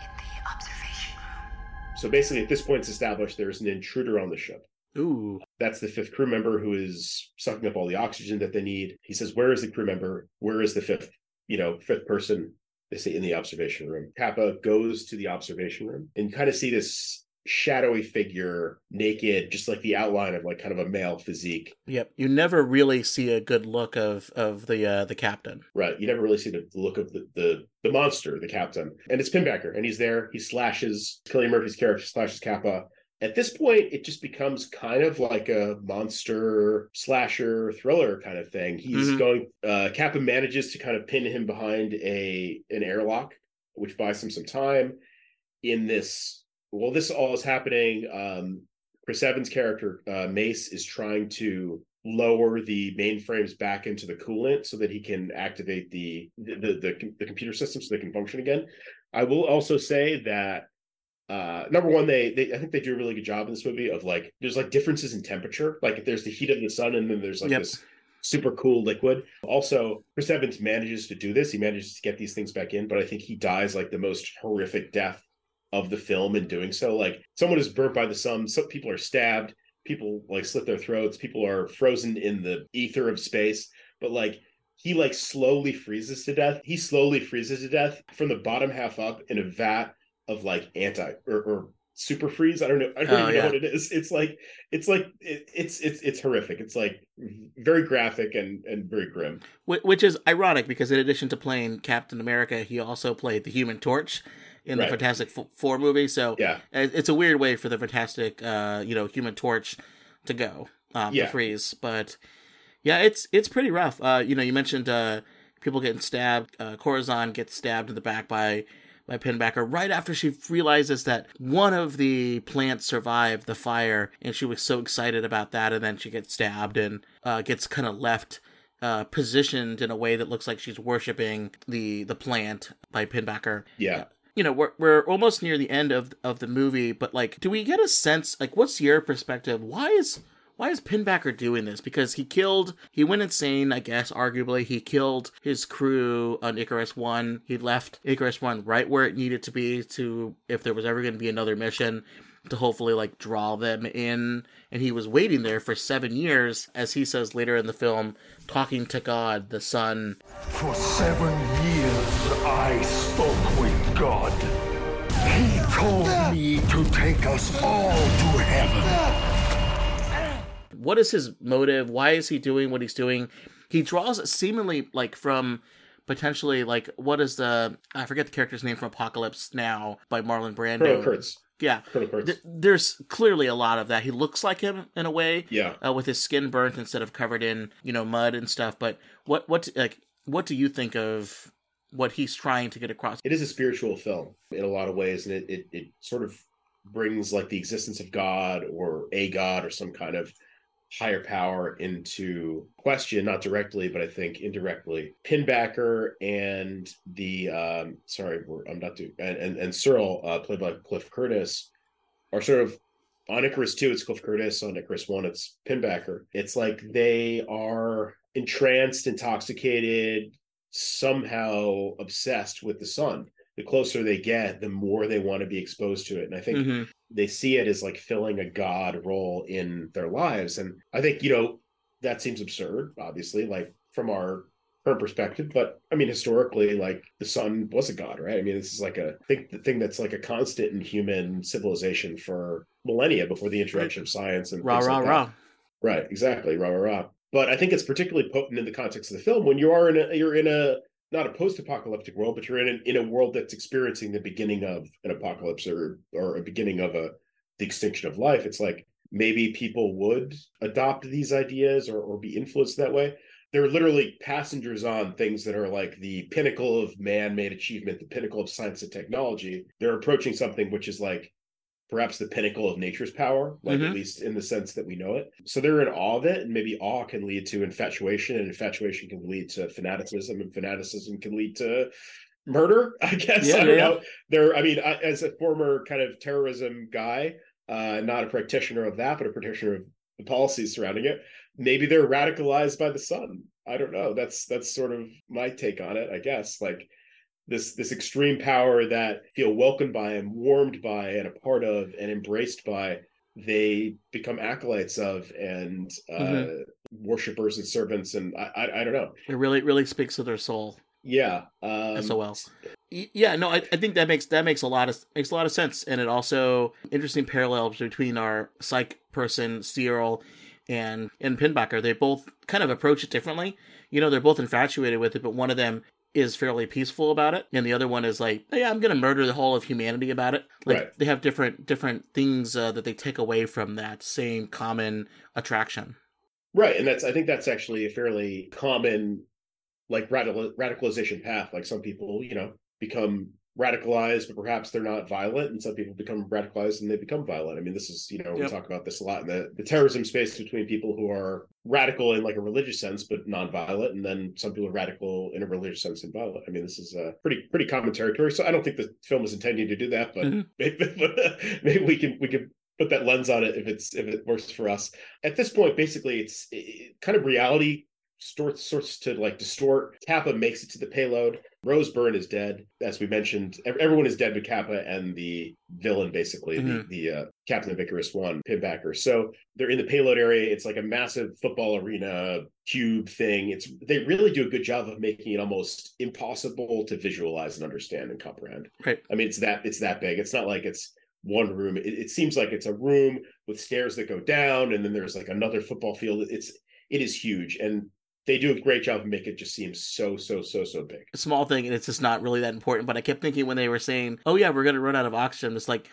S17: In the observation room.
S2: So basically, at this point, it's established there's an intruder on the ship.
S1: Ooh.
S2: That's the fifth crew member who is sucking up all the oxygen that they need. He says, Where is the crew member? Where is the fifth, you know, fifth person? They say in the observation room. Capa goes to the observation room and kind of see this shadowy figure naked, just like the outline of like kind of a male physique.
S1: Yep. You never really see a good look of of the uh the captain.
S2: Right. You never really see the look of the, the the monster, the captain. And it's Pinbacker, and he's there. He slashes Cillian Murphy's character, slashes Capa. At this point, it just becomes kind of like a monster slasher thriller kind of thing. He's
S1: Mhm.
S2: going uh Capa manages to kind of pin him behind a an airlock, which buys him some time in this. Well, this all is happening. Um Chris Evans' character, uh, Mace, is trying to lower the mainframes back into the coolant so that he can activate the the, the the computer system so they can function again. I will also say that uh number one they, they i think they do a really good job in this movie of like there's like differences in temperature like there's the heat of the sun and then there's like
S1: Yep.
S2: this super cool liquid also chris evans manages to do this he manages to get these things back in but i think he dies like the most horrific death of the film in doing so. Like someone is burnt by the sun some people are stabbed people like slit their throats people are frozen in the ether of space. But like he like slowly freezes to death. He slowly freezes to death from the bottom half up in a vat of like anti or, or super freeze. I don't know i don't
S1: Oh,
S2: even
S1: yeah.
S2: know what it is. It's like it's like it, it's it's it's horrific. It's like very graphic and and very grim.
S1: Which is ironic because in addition to playing Captain America, he also played the Human Torch in the Fantastic Four movie. So
S2: Yeah.
S1: it's a weird way for the Fantastic, uh, you know, Human Torch to go, um,
S2: Yeah.
S1: to freeze. But yeah, it's it's pretty rough. Uh, you know, you mentioned uh, people getting stabbed. Uh, Corazon gets stabbed in the back by by Pinbacker right after she realizes that one of the plants survived the fire, and she was so excited about that, and then she gets stabbed and uh, gets kind of left uh, positioned in a way that looks like she's worshiping the the plant by Pinbacker.
S2: yeah
S1: You know, we're we're almost near the end of of the movie, but like, do we get a sense? Like, what's your perspective? Why is why is Pinbacker doing this? Because he killed, he went insane, I guess, arguably. He killed his crew on Icarus 1. He left Icarus 1 right where it needed to be to, if there was ever going to be another mission, to hopefully, like, draw them in. And he was waiting there for seven years, as he says later in the film, talking to God, the Son.
S10: For seven years, I spoke God. He told me to take us all to heaven.
S1: what is his motive? Why is he doing what he's doing? He draws seemingly like from potentially like what is the I forget the character's name from Apocalypse Now by Marlon Brando.
S2: Colonel Kurtz.
S1: Yeah,
S2: Colonel Kurtz.
S1: Th- there's clearly a lot of that. He looks like him in a way.
S2: Yeah.
S1: uh, with his skin burnt instead of covered in you know mud and stuff. But what what like what do you think of what he's trying to get across?
S2: it is a spiritual film in a lot of ways and it, it it sort of brings like the existence of god or a god or some kind of higher power into question not directly but i think indirectly pinbacker and the um sorry i'm not doing and and, and searle uh, played by cliff curtis are sort of on Icarus 2, it's Cliff Curtis. On Icarus 1, it's Pinbacker. It's like they are entranced, intoxicated, somehow obsessed with the sun. The closer they get, the more they want to be exposed to it. And I think
S1: Mhm.
S2: they see it as like filling a god role in their lives. And I think, you know, that seems absurd, obviously, like from our current perspective. But I mean, historically, like the sun was a god, right? I mean, this is like a think the thing that's like a constant in human civilization for millennia before the introduction of science and
S1: Rah, rah,
S2: like
S1: rah.
S2: Right, exactly. Rah, rah, rah. But I think it's particularly potent in the context of the film when you are in a you're in a not a post-apocalyptic world, but you're in an, in a world that's experiencing the beginning of an apocalypse or or a beginning of a the extinction of life. It's like maybe people would adopt these ideas or, or be influenced that way. They're literally passengers on things that are like the pinnacle of man-made achievement, the pinnacle of science and technology. They're approaching something which is like perhaps the pinnacle of nature's power, like
S1: Mhm.
S2: at least in the sense that we know it. So they're in awe of it, and maybe awe can lead to infatuation, and infatuation can lead to fanaticism, and fanaticism can lead to murder. I guess
S1: Yeah,
S2: I don't
S1: yeah.
S2: know. There, I mean, I, as a former kind of terrorism guy, uh, not a practitioner of that, but a practitioner of the policies surrounding it. Maybe they're radicalized by the sun. I don't know. That's that's sort of my take on it. I guess like this this extreme power that feel welcomed by and warmed by and a part of and embraced by they become acolytes of and uh
S1: Mhm.
S2: worshippers and servants and I, I i don't know
S1: It really really speaks to their soul.
S2: yeah um
S1: SOL. Y- Yeah, no, I, I think that makes that makes a lot of makes a lot of sense, and it also interesting parallels between our psych person Searle and and Pinbacker. They both kind of approach it differently. You know, they're both infatuated with it, but one of them is fairly peaceful about it, and the other one is like, "Yeah, I'm gonna murder the whole of humanity about it." Like
S2: Right.
S1: they have different different things uh, that they take away from that same common attraction.
S2: right and that's i think that's actually a fairly common like radical radicalization path like some people you know become radicalized but perhaps they're not violent and some people become radicalized and they become violent. I mean this is you know we talk about this a lot in the, the terrorism space between people who are radical in like a religious sense but non-violent and then some people are radical in a religious sense and violent. I mean this is a pretty pretty common territory. So i don't think the film is intending to do that but
S1: Mhm.
S2: maybe, maybe we can we can put that lens on it if it's if it works for us. At this point basically it's it, kind of reality starts sorts to like distort capa makes it to the payload rose byrne is dead as we mentioned everyone is dead but capa and the villain basically
S1: Mhm.
S2: the the uh, captain of icarus one pinbacker so they're in the payload area it's like a massive football arena cube thing it's they really do a good job of making it almost impossible to visualize and understand and comprehend
S1: Right.
S2: I mean, it's that it's that big. It's not like it's one room. It, it seems like it's a room with stairs that go down, and then there's like another football field. It's it is huge, and they do a great job of making it just seem so so so so big.
S1: a small thing and it's just not really that important. But I kept thinking when they were saying, "Oh yeah, we're gonna run out of oxygen," it's like,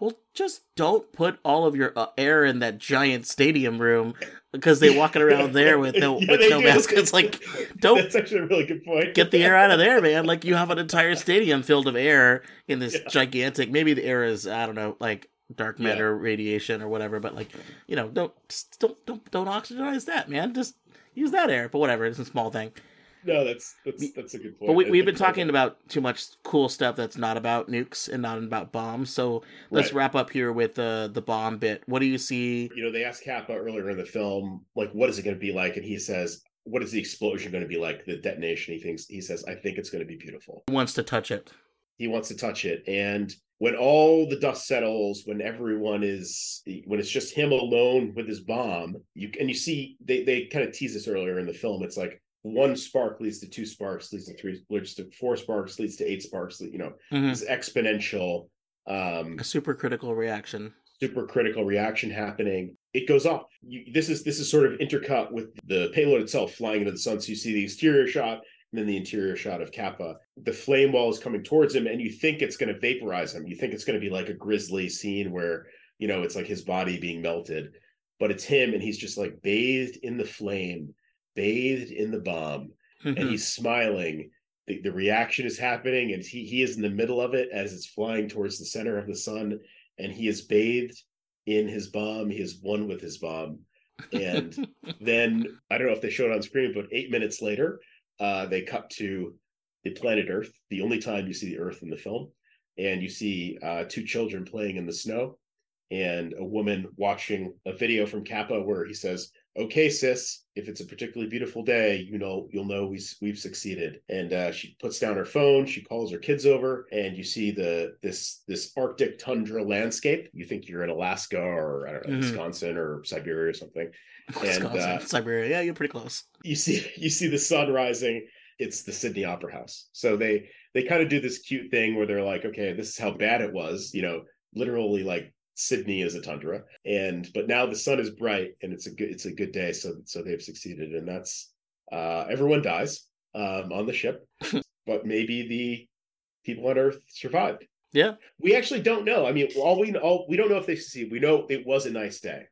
S1: well, just don't put all of your uh, air in that giant stadium room because they're walking around there with no
S2: Yeah,
S1: with no
S2: do.
S1: mask. It's like, don't
S2: That's actually a really good point.
S1: get the air out of there, man. Like you have an entire stadium filled of air in this
S2: Yeah.
S1: gigantic. Maybe the air is I don't know, like dark
S2: Yeah.
S1: matter radiation or whatever. But like, you know, don't don't don't don't oxygenise that, man. Just use that air. But whatever, it's a small thing.
S2: No, that's that's that's a good point.
S1: But we, we've been talking about too much cool stuff that's not about nukes and not about bombs. So let's
S2: Right.
S1: wrap up here with uh, the bomb bit. What do you see?
S2: You know, they asked Capa earlier in the film, like, what is it going to be like? And he says, "What is the explosion going to be like? The detonation?" He thinks he says, "I think it's going to be beautiful."
S1: Who wants to touch it?
S2: he wants to touch it and when all the dust settles when everyone is when it's just him alone with his bomb you and you see they they kind of tease this earlier in the film it's like one spark leads to two sparks leads to three leads to four sparks leads to eight sparks you know
S1: Mhm.
S2: this exponential um
S1: A supercritical reaction.
S2: super critical reaction happening it goes off you, this is this is sort of intercut with the payload itself flying into the sun so you see the exterior shot and then the interior shot of capa. The flame wall is coming towards him and you think it's going to vaporize him. You think it's going to be like a grisly scene where you know it's like his body being melted. But it's him and he's just like bathed in the flame bathed in the bomb and
S1: Mhm.
S2: he's smiling. The, the reaction is happening and he, he is in the middle of it as it's flying towards the center of the sun and he is bathed in his bomb. He is one with his bomb. And then i don't know if they showed it on screen but eight minutes later uh, they cut to the planet earth the only time you see the earth in the film. And you see uh, two children playing in the snow and a woman watching a video from capa where he says okay, sis, if it's a particularly beautiful day, you know, you'll know we, we've succeeded. And uh, she puts down her phone, she calls her kids over, and you see the this this Arctic tundra landscape. You think you're in Alaska or I don't know,
S1: Mhm.
S2: Wisconsin or Siberia or something. And
S1: Wisconsin,
S2: uh,
S1: Siberia. Yeah, you're pretty close.
S2: you see you see the sun rising it's the sydney opera house so they they kind of do this cute thing where they're like okay this is how bad it was you know literally like sydney is a tundra. And but now the sun is bright and it's a good it's a good day. So so they've succeeded and that's uh everyone dies um on the ship but maybe the people on earth survived.
S1: Yeah.
S2: we actually don't know. I mean all we all we don't know if they succeed. We know it was a nice day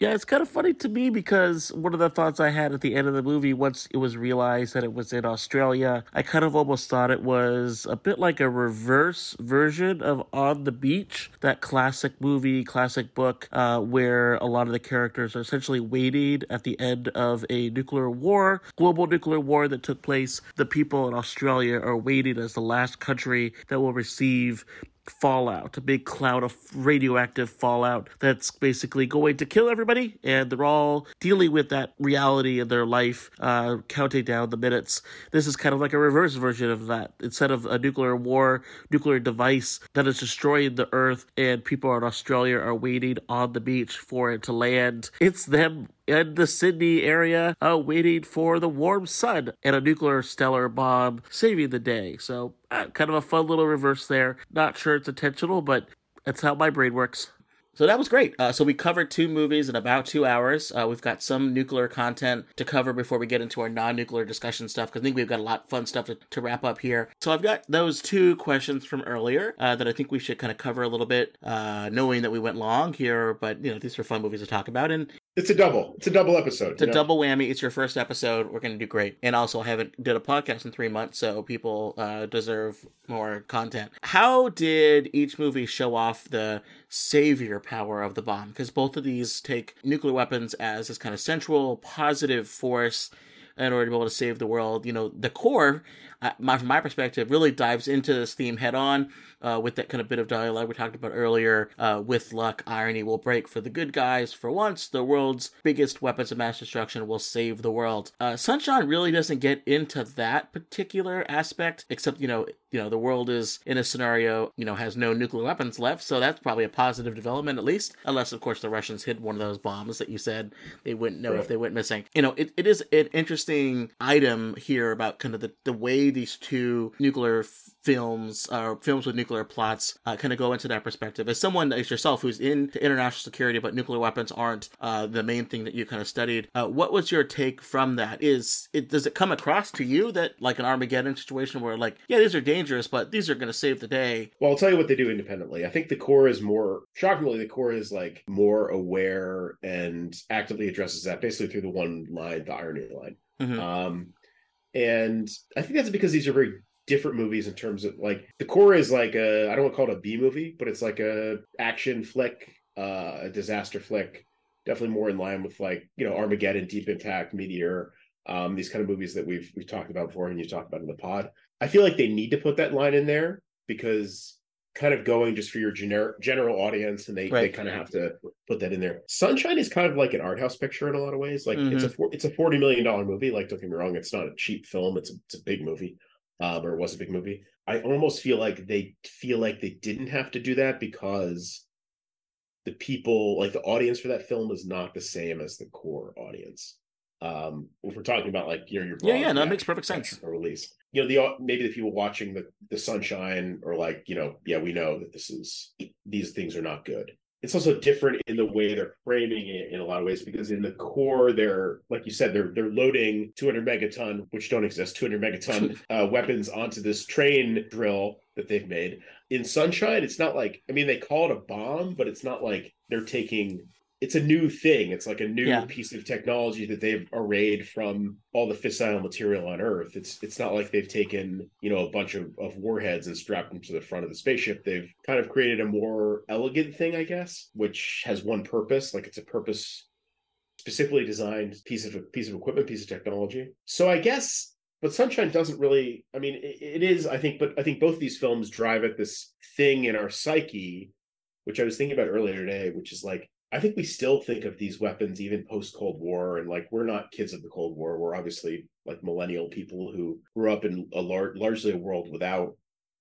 S1: Yeah, it's kind of funny to me because one of the thoughts I had at the end of the movie, once it was realized that it was in Australia, I kind of almost thought it was a bit like a reverse version of On the Beach, that classic movie, classic book, uh, where a lot of the characters are essentially waiting at the end of a nuclear war, global nuclear war that took place. The people in Australia are waiting as the last country that will receive fallout, a big cloud of radioactive fallout that's basically going to kill everybody, and they're all dealing with that reality in their life, uh, counting down the minutes. This is kind of like a reverse version of that. Instead of a nuclear war, nuclear device that is destroying the Earth, and people in Australia are waiting on the beach for it to land, it's them in the Sydney area uh, waiting for the warm sun and a nuclear stellar bomb saving the day. So, uh, kind of a fun little reverse there. Not sure it's intentional, but that's how my brain works. So that was great. Uh, so we covered two movies in about two hours. Uh, we've got some nuclear content to cover before we get into our non-nuclear discussion stuff because I think we've got a lot of fun stuff to, to wrap up here. So I've got those two questions from earlier uh, that I think we should kind of cover a little bit, uh, knowing that we went long here, but you know these are fun movies to talk about, and
S2: it's a double it's a double episode
S1: it's a
S2: know?
S1: double whammy. It's your first episode. We're going to do great. And also, I haven't did a podcast in three months, so people uh, deserve more content. How did each movie show off the savior power of the bomb? Because both of these take nuclear weapons as this kind of central positive force in order to be able to save the world. You know, the core, my, from my perspective, really dives into this theme head on uh, with that kind of bit of dialogue we talked about earlier. Uh, with luck, irony will break for the good guys. For once, the world's biggest weapons of mass destruction will save the world. Uh, Sunshine really doesn't get into that particular aspect, except you know, you know, the world is in a scenario, you know, has no nuclear weapons left, so that's probably a positive development at least, unless of course the Russians hid one of those bombs that you said they wouldn't know
S2: Right.
S1: if they went missing. You know, it, it is an interesting item here about kind of the, the way these two nuclear films, uh, films with nuclear plots, uh, kind of go into that perspective. As someone as yourself who's into international security, but nuclear weapons aren't uh, the main thing that you kind of studied, uh, what was your take from that? Is it does it come across to you that like an Armageddon situation where like yeah these are dangerous, but these are going to save the day?
S2: Well, I'll tell you what they do independently. I think the core is more shockingly, the core is like more aware and actively addresses that basically through the one line, the irony line.
S1: Mhm.
S2: Um, and I think that's because these are very different movies in terms of like the core is like a I don't want to call it a B movie, but it's like a action flick, uh, a disaster flick. Definitely more in line with like you know Armageddon, Deep Impact, Meteor, um, these kind of movies that we've we've talked about before and you talked about in the pod. I feel like they need to put that line in there because kind of going just for your generic general audience and they, they kind of have to put that in there. Sunshine is kind of like an art house picture in a lot of ways. Like it's a
S1: Mhm.
S2: four, it's a 40 million dollar movie. Like don't get me wrong, it's not a cheap film. It's a, it's a big movie. Um, or it was a big movie. I almost feel like they feel like they didn't have to do that because the people like the audience for that film is not the same as the core audience. Um, if we're talking about like you know your
S1: Yeah, yeah, no, that makes perfect sense.
S2: release. You know, the maybe the people watching the the Sunshine or like you know, yeah, we know that this is these things are not good. It's also different in the way they're framing it in a lot of ways because in the core, they're like you said, they're they're loading 200 megaton, which don't exist, 200 megaton uh, weapons onto this train drill that they've made. In Sunshine, it's not like I mean they call it a bomb, but it's not like they're taking it's a new thing. It's like a new
S1: Yeah.
S2: piece of technology that they've arrayed from all the fissile material on Earth. It's it's not like they've taken, you know, a bunch of, of warheads and strapped them to the front of the spaceship. They've kind of created a more elegant thing, I guess, which has one purpose. Like it's a purpose specifically designed piece of piece of equipment, piece of technology. So I guess but Sunshine doesn't really I mean it, it is, I think, but I think both these films drive at this thing in our psyche, which I was thinking about earlier today, which is like I think we still think of these weapons even post Cold War, and like we're not kids of the Cold War. We're obviously like millennial people who grew up in a lar- largely a world without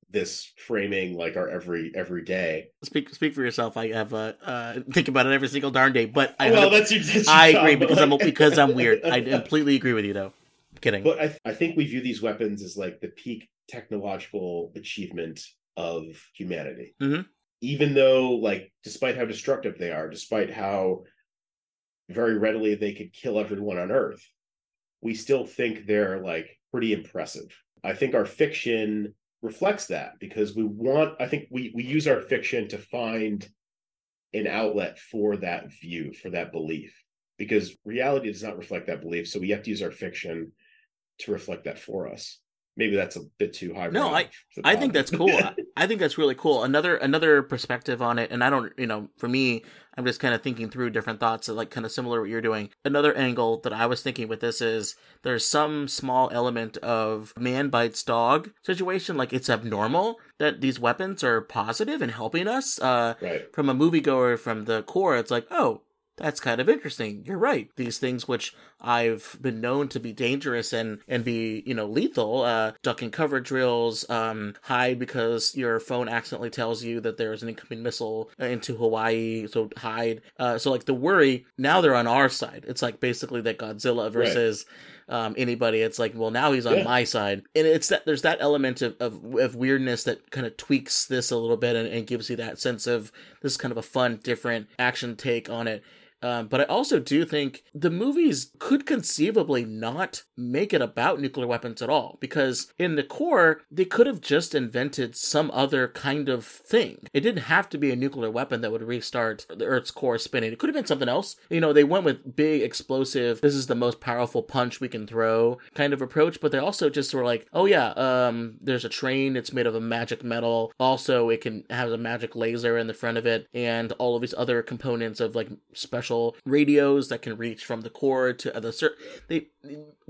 S2: this framing like our every every day.
S1: Speak speak for yourself. I have uh, uh think about it every single darn day. But I
S2: Well, that's your- that's your
S1: I agree because I'm because I'm weird. I completely agree with you though. I'm Kidding.
S2: But I, I think we view these weapons as like the peak technological achievement of humanity.
S1: Mhm.
S2: Even though, like, despite how destructive they are, despite how very readily they could kill everyone on Earth, we still think they're like pretty impressive. I think our fiction reflects that because we want, I think we, we use our fiction to find an outlet for that view, for that belief, because reality does not reflect that belief. So we have to use our fiction to reflect that for us. Maybe that's a bit too high.
S1: No, I I think that's cool. I, I think that's really cool. Another another perspective on it, and I don't, you know, for me, I'm just kind of thinking through different thoughts, like kind of similar to what you're doing. Another angle that I was thinking with this is there's some small element of man bites dog situation, like it's abnormal that these weapons are positive and helping us. Uh,
S2: right.
S1: From a moviegoer, from the core, it's like, oh, that's kind of interesting. You're right. These things which I've been known to be dangerous and and be you know lethal, uh, and cover drills, um, hide because your phone accidentally tells you that there's an incoming missile into Hawaii, so hide. Uh, so like the worry now they're on our side. It's like basically that Godzilla versus. Um, anybody, it's like, well, now he's on
S2: Yeah.
S1: my side, and it's that there's that element of, of, of weirdness that kind of tweaks this a little bit and, and gives you that sense of this is kind of a fun, different action take on it. Um, but I also do think the movies could conceivably not make it about nuclear weapons at all, because in the core, they could have just invented some other kind of thing. It didn't have to be a nuclear weapon that would restart the Earth's core spinning. It could have been something else. You know, they went with big, explosive, this is the most powerful punch we can throw kind of approach, but they also just were like, oh yeah, um, there's a train, it's made of a magic metal. Also, it can have a magic laser in the front of it, and all of these other components of like special radios that can reach from the core to other cer- they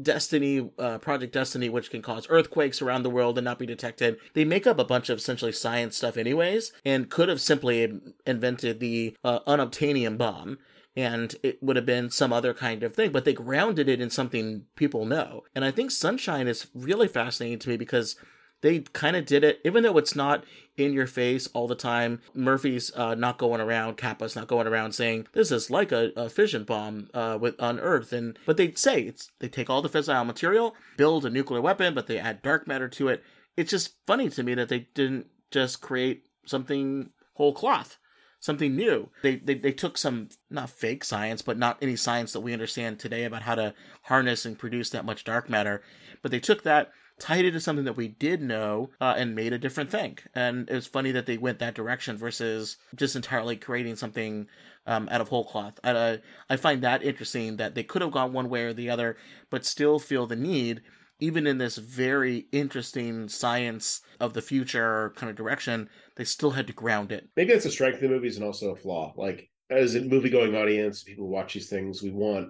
S1: destiny uh, project destiny which can cause earthquakes around the world and not be detected. They make up a bunch of essentially science stuff anyways and could have simply invented the uh, unobtainium bomb and it would have been some other kind of thing but they grounded it in something people know. And i think sunshine is really fascinating to me because they kind of did it even though it's not in your face all the time murphy's uh, not going around capa's not going around saying this is like a, a fission bomb uh, with on earth and but they say it's they take all the fissile material build a nuclear weapon but they add dark matter to it it's just funny to me that they didn't just create something whole cloth something new. They, they they took some not fake science, but not any science that we understand today about how to harness and produce that much dark matter. But they took that, tied it to something that we did know, uh, and made a different thing. And it was funny that they went that direction versus just entirely creating something um, out of whole cloth. I, I find that interesting that they could have gone one way or the other, but still feel the need even in this very interesting science of the future kind of direction, they still had to ground it.
S2: maybe that's a strength of the movies and also a flaw. Like as a movie going audience, people watch these things, we want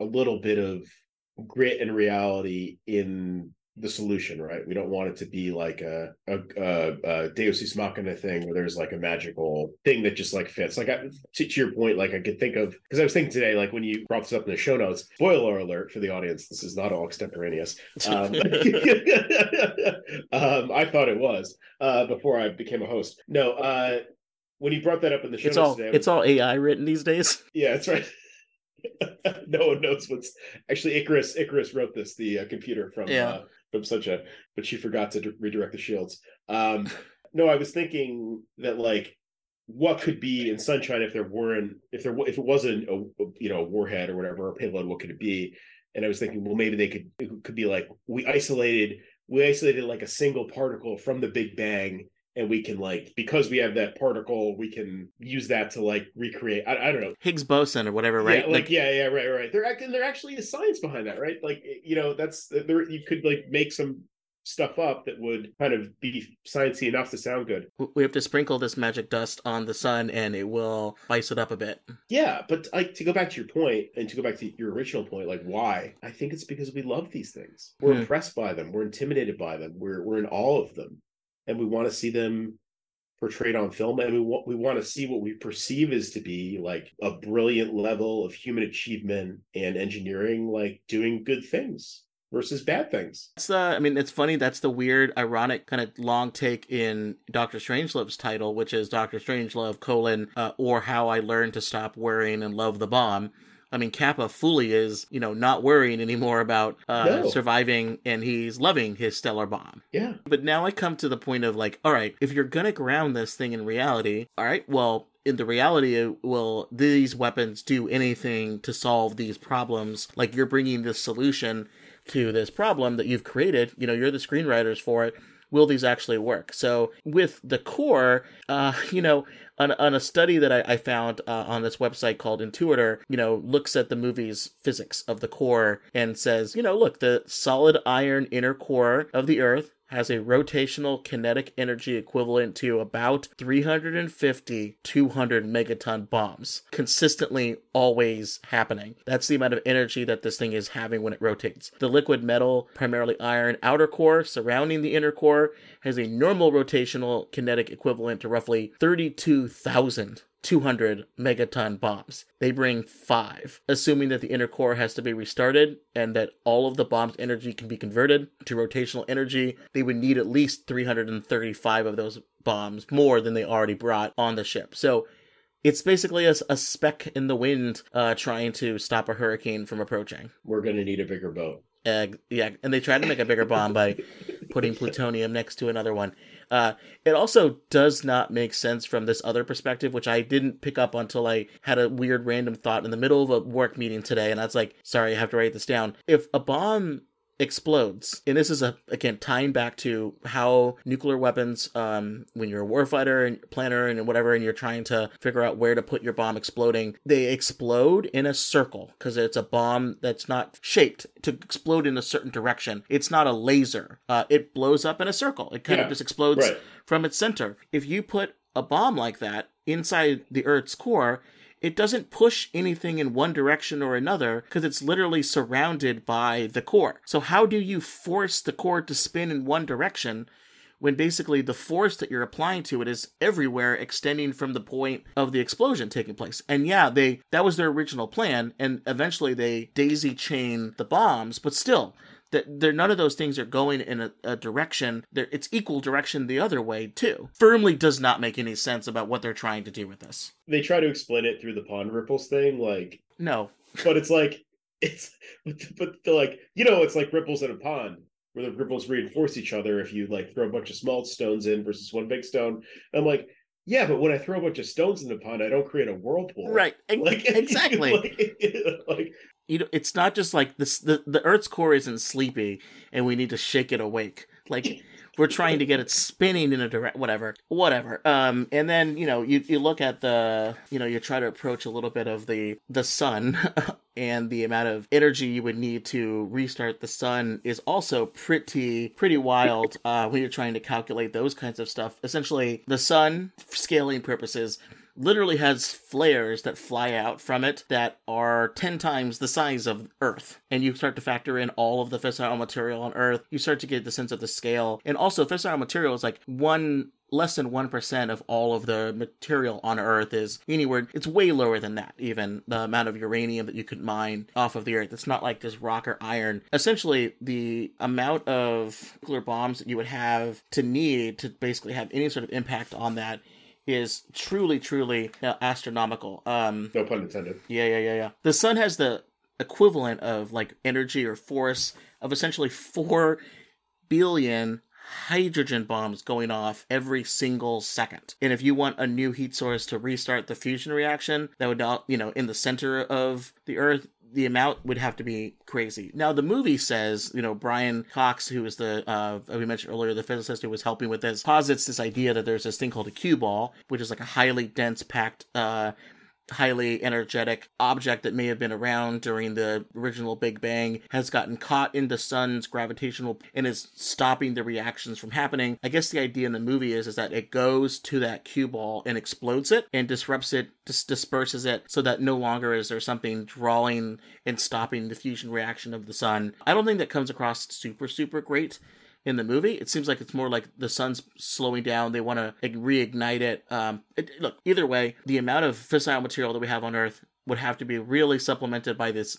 S2: a little bit of grit and reality in the solution, right? We don't want it to be like a a, a, a Deus Ex Machina thing where there's like a magical thing that just like fits. Like I, to, to your point, like I could think of because I was thinking today, like when you brought this up in the show notes. Spoiler alert for the audience: this is not all extemporaneous. Um, um, I thought it was uh, before I became a host. No, uh, when you brought that up in the show
S1: It's
S2: notes
S1: all
S2: today,
S1: it's all AI written these days.
S2: yeah, that's right. no one knows what's actually Icarus. Icarus wrote this, the uh, computer from
S1: Yeah.
S2: uh, from a, but she forgot to d- redirect the shields. Um, no, I was thinking that like what could be in Sunshine if there weren't if there if it wasn't a, a, you know a warhead or whatever a payload, what could it be? And I was thinking, well, maybe they could it could be like we isolated we isolated like a single particle from the Big Bang. And we can like because we have that particle, we can use that to like recreate. I, I don't know
S1: Higgs boson or whatever, right?
S2: yeah, like, yeah, yeah, right, right. There, and there actually is science behind that, right? Like, you know, that's there. You could like make some stuff up that would kind of be sciencey enough to sound good.
S1: we have to sprinkle this magic dust on the sun, and it will spice it up a bit.
S2: Yeah, but like to go back to your point and to go back to your original point, like why? I think it's because we love these things. We're
S1: Hmm.
S2: impressed by them. We're intimidated by them. We're we're in awe of them, and we want to see them portrayed on film and we want we want to see what we perceive as to be like a brilliant level of human achievement and engineering like doing good things versus bad things
S1: That's the I mean, it's funny. That's the weird, ironic kind of long take in Doctor Strangelove's title, which is Doctor Strangelove colon uh, or How I Learned to Stop Worrying and Love the Bomb. I mean, Capa fully is, you know, not worrying anymore about uh,
S2: No.
S1: surviving, and he's loving his stellar bomb.
S2: Yeah.
S1: But now I come to the point of like, all right, if you're gonna ground this thing in reality, all right, well, in the reality, will these weapons do anything to solve these problems? Like you're bringing this solution to this problem that you've created. You know, you're the screenwriters for it. Will these actually work? So with the core, uh, you know, on, on a study that I, I found uh, on this website called Intuitor, you know, looks at the movie's physics of the core and says, you know, look, the solid iron inner core of the Earth has a rotational kinetic energy equivalent to about 350 200 megaton bombs consistently always happening. That's the amount of energy that this thing is having when it rotates. The liquid metal primarily iron outer core surrounding the inner core has a normal rotational kinetic equivalent to roughly 32,000 200 megaton bombs. They bring five, assuming that the inner core has to be restarted and that all of the bomb's energy can be converted to rotational energy. They would need at least 335 of those bombs, more than they already brought on the ship. So it's basically a, a speck in the wind uh, trying to stop a hurricane from approaching.
S2: we're going to need a bigger boat
S1: Uh, yeah, and they tried to make a bigger bomb by putting plutonium next to another one. Uh, it also does not make sense from this other perspective, which I didn't pick up until I had a weird random thought in the middle of a work meeting today, and I was like, sorry, I have to write this down. If a bomb explodes, and this is a again tying back to how nuclear weapons, um, when you're a warfighter and planner and whatever, and you're trying to figure out where to put your bomb exploding, they explode in a circle because it's a bomb that's not shaped to explode in a certain direction. It's not a laser. Uh, it blows up in a circle. It kind
S2: Yeah,
S1: of just explodes
S2: right.
S1: from its center. If you put a bomb like that inside the Earth's core, it doesn't push anything in one direction or another because it's literally surrounded by the core. So, how do you force the core to spin in one direction when basically the force that you're applying to it is everywhere extending from the point of the explosion taking place? And yeah, they that was their original plan and eventually they daisy chain the bombs, but still that there none of those things are going in a, a direction. There it's equal direction the other way too. Firmly does not make any sense about what they're trying to do with this.
S2: They try to explain it through the pond ripples thing like
S1: no.
S2: but it's like it's but they're like you know it's like ripples in a pond where the ripples reinforce each other if you like throw a bunch of small stones in versus one big stone. I'm like yeah but when i throw a bunch of stones in the pond i don't create a whirlpool
S1: right.
S2: Like
S1: exactly.
S2: like, like
S1: you know it's not just like this the, the earth's core isn't sleepy and we need to shake it awake. Like we're trying to get it spinning in a direct whatever whatever. Um and then you know you, you look at the you know you try to approach a little bit of the the sun and the amount of energy you would need to restart the sun is also pretty pretty wild uh when you're trying to calculate those kinds of stuff. Essentially the sun scaling purposes literally has flares that fly out from it that are 10 times the size of Earth. And you start to factor in all of the fissile material on Earth. You start to get the sense of the scale. And also, fissile material is like one less than 1% of all of the material on earth is anywhere it's way lower than that even the amount of uranium that you could mine off of the earth it's not like just rock or iron essentially the amount of nuclear bombs that you would have to need to basically have any sort of impact on that is truly, truly uh, astronomical. Um,
S2: no pun intended.
S1: Yeah, yeah, yeah, yeah. The sun has the equivalent of like energy or force of essentially four billion hydrogen bombs going off every single second. And if you want a new heat source to restart the fusion reaction, that would not, you know, in the center of the Earth, the amount would have to be crazy. Now, the movie says, you know, Brian Cox, who is the, uh, we mentioned earlier, the physicist who was helping with this, posits this idea that there's this thing called a Q-ball, which is like a highly dense packed, uh, highly energetic object that may have been around during the original Big Bang has gotten caught in the sun's gravitational and is stopping the reactions from happening. I guess the idea in the movie is is that it goes to that Q-ball and explodes it and disrupts it, dis- disperses it, so that no longer is there something drawing and stopping the fusion reaction of the sun. I don't think that comes across super super great in the movie. It seems like it's more like the sun's slowing down. They want to like, reignite it. Um, it. Look, either way, the amount of fissile material that we have on Earth would have to be really supplemented by this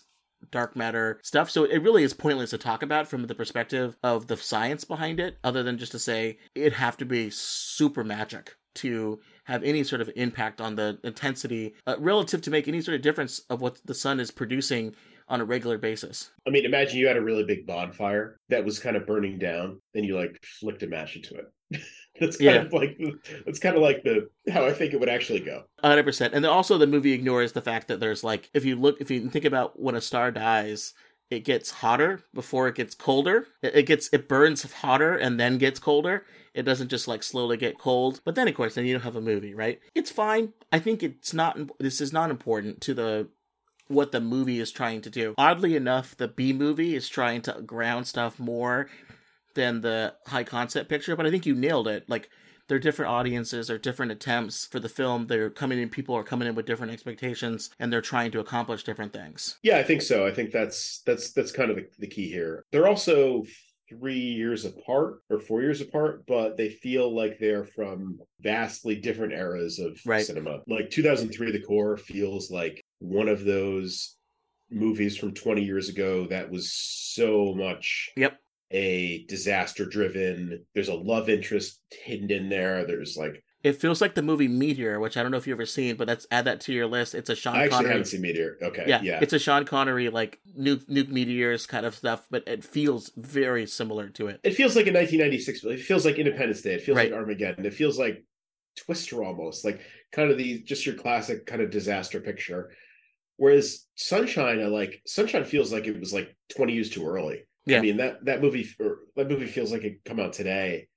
S1: dark matter stuff. So it really is pointless to talk about from the perspective of the science behind it, other than just to say it'd have to be super magic to have any sort of impact on the intensity uh, relative to make any sort of difference of what the sun is producing on a regular basis.
S2: I mean, imagine you had a really big bonfire that was kind of burning down, and you like flicked a match into it. that's kind
S1: Yeah.
S2: of like that's kind of like the how I think it would actually go.
S1: hundred percent. And then also the movie ignores the fact that there's like if you look if you think about when a star dies, it gets hotter before it gets colder. It, it gets it burns hotter and then gets colder. It doesn't just like slowly get cold. But then of course then you don't have a movie, right? It's fine. I think it's not this is not important to the what the movie is trying to do. Oddly enough, the B movie is trying to ground stuff more than the high concept picture, but I think you nailed it. Like they're different audiences, they're different attempts for the film. They're coming in, people are coming in with different expectations, and they're trying to accomplish different things.
S2: Yeah, I think so. I think that's that's that's kind of the, the key here. They're also three years apart or four years apart, but they feel like they're from vastly different eras of
S1: Right.
S2: cinema. Like 2003, The Core feels like one of those movies from 20 years ago that was so much
S1: Yep.
S2: a disaster driven. There's a love interest hidden in there. There's like
S1: It feels like the movie Meteor, which I don't know if you've ever seen, but that's add that to your list. It's a Sean
S2: I actually
S1: Connery.
S2: haven't seen Meteor. Okay,
S1: yeah,
S2: yeah.
S1: it's a Sean Connery like nuke nuke meteors kind of stuff, but it feels very similar to it.
S2: It feels like a 1996. It feels like Independence Day. It feels
S1: Right.
S2: like Armageddon. It feels like Twister almost, like kind of the just your classic kind of disaster picture. Whereas Sunshine, I like Sunshine feels like it was like 20 years too early.
S1: Yeah.
S2: I mean that that movie or that movie feels like it come out today,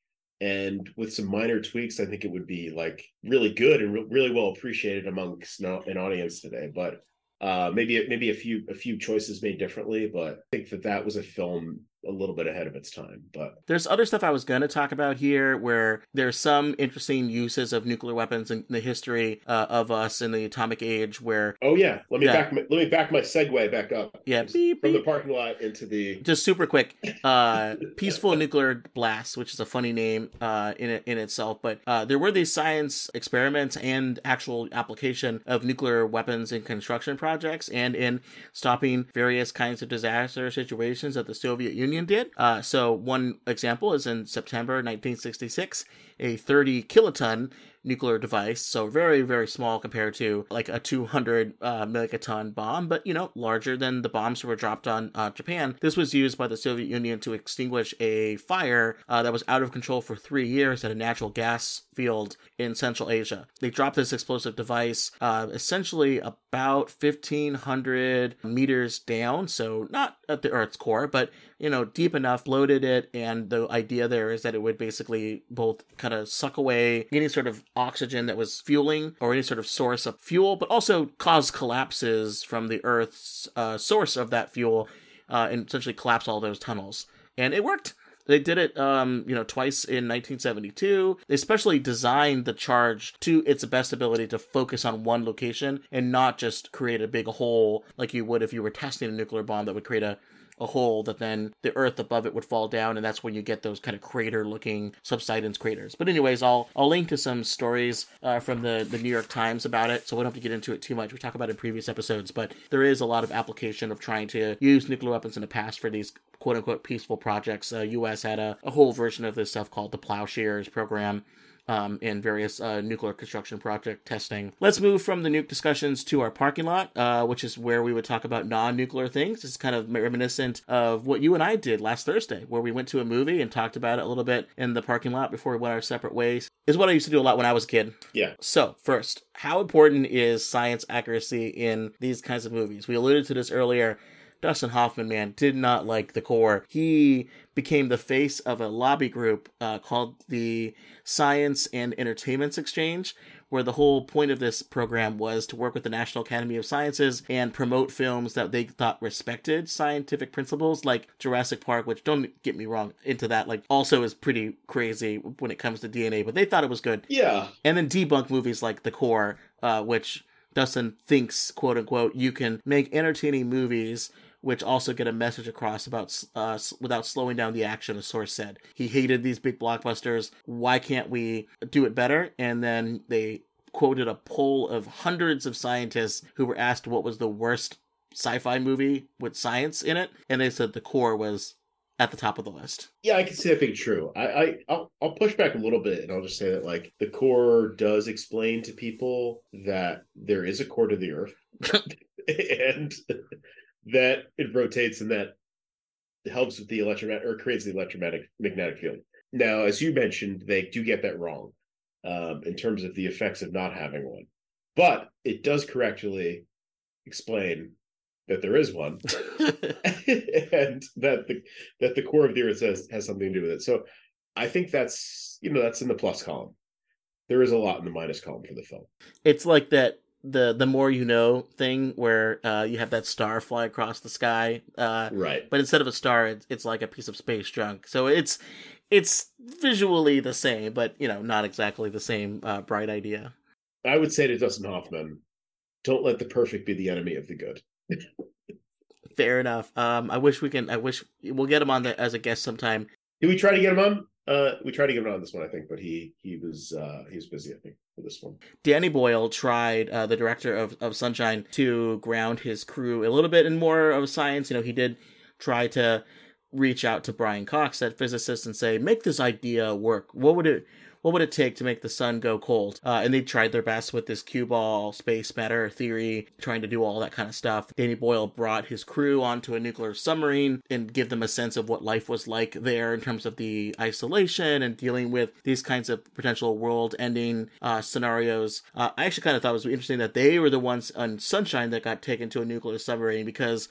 S2: and with some minor tweaks, I think it would be like really good and re- really well appreciated amongst an audience today. But uh, maybe maybe a few a few choices made differently, but I think that that was a film a little bit ahead of its time. But
S1: There's other stuff I was going to talk about here where there's some interesting uses of nuclear weapons in the history uh, of us in the atomic age where
S2: Oh yeah, let me
S1: Yeah.
S2: back my, let me back my segue back up.
S1: Yeah,
S2: from the parking lot into the
S1: just super quick uh peaceful nuclear blast which is a funny name uh in it in itself but uh there were these science experiments and actual application of nuclear weapons in construction projects and in stopping various kinds of disaster situations that the soviet union did. Uh so one example is in september 1966 a 30 kiloton nuclear device so very very small compared to like a 200 uh, megaton bomb but you know larger than the bombs that were dropped on uh, japan. This was used by the soviet union to extinguish a fire uh, that was out of control for three years at a natural gas field in central asia. They dropped this explosive device uh, essentially about 1500 meters down so not at the earth's core but you know deep enough loaded it and the idea there is that it would basically both kind of suck away any sort of oxygen that was fueling or any sort of source of fuel but also cause collapses from the earth's uh, source of that fuel uh, and essentially collapse all those tunnels and it worked they did it, um, you know, twice in 1972. They especially designed the charge to its best ability to focus on one location and not just create a big hole like you would if you were testing a nuclear bomb that would create a a hole that then the earth above it would fall down and that's when you get those kind of crater looking subsidence craters. But anyways i'll i'll link to some stories uh, from the the new york times about it so we don't have to get into it too much. We talk about it in previous episodes but there is a lot of application of trying to use nuclear weapons in the past for these quote unquote peaceful projects. Uh, us had a, a whole version of this stuff called the plowshares program um, in various uh, nuclear construction project testing. Let's move from the nuke discussions to our parking lot, uh, which is where we would talk about non-nuclear things. It's kind of reminiscent of what you and I did last Thursday, where we went to a movie and talked about it a little bit in the parking lot before we went our separate ways. Is what I used to do a lot when I was a kid.
S2: Yeah.
S1: So first, how important is science accuracy in these kinds of movies? We alluded to this earlier. Dustin Hoffman, man, did not like the core. He became the face of a lobby group uh, called the Science and Entertainments Exchange, where the whole point of this program was to work with the National Academy of Sciences and promote films that they thought respected scientific principles, like Jurassic Park, which don't get me wrong, into that, like, also is pretty crazy when it comes to DNA, but they thought it was good.
S2: Yeah.
S1: And then debunk movies like The Core, uh, which Dustin thinks, quote unquote, you can make entertaining movies which also get a message across about uh, without slowing down the action. A source said he hated these big blockbusters. Why can't we do it better? And then they quoted a poll of hundreds of scientists who were asked what was the worst sci-fi movie with science in it, and they said The Core was at the top of the list.
S2: Yeah, I can see that being true. I, I I'll, I'll push back a little bit, and I'll just say that like the core does explain to people that there is a core to the Earth, and that it rotates and that helps with the electromagnetic or creates the electromagnetic magnetic field. Now, as you mentioned, they do get that wrong um, in terms of the effects of not having one, but it does correctly explain that there is one. And that the that the core of the earth has, has something to do with it. So i think that's you know that's in the plus column. There is a lot in the minus column for the film.
S1: It's like that the the more you know thing where uh, you have that star fly across the sky uh,
S2: right
S1: but instead of a star it's, it's like a piece of space junk so it's it's visually the same but you know not exactly the same uh, bright idea
S2: i would say to dustin hoffman don't let the perfect be the enemy of the good
S1: Fair enough. Um, I wish we can. I wish we'll get him on the, as a guest sometime.
S2: Did we try to get him on? Uh, we tried to get him on this one, I think, but he he was uh, he was busy, I think, for this one.
S1: Danny Boyle tried, uh, the director of of Sunshine, to ground his crew a little bit in more of science. You know, he did try to reach out to Brian Cox, that physicist, and say, make this idea work. What would it what would it take to make the sun go cold? Uh, and they tried their best with this Q-ball space matter theory, trying to do all that kind of stuff. Danny Boyle brought his crew onto a nuclear submarine and give them a sense of what life was like there in terms of the isolation and dealing with these kinds of potential world-ending uh, scenarios. Uh, I actually kind of thought it was interesting that they were the ones on Sunshine that got taken to a nuclear submarine because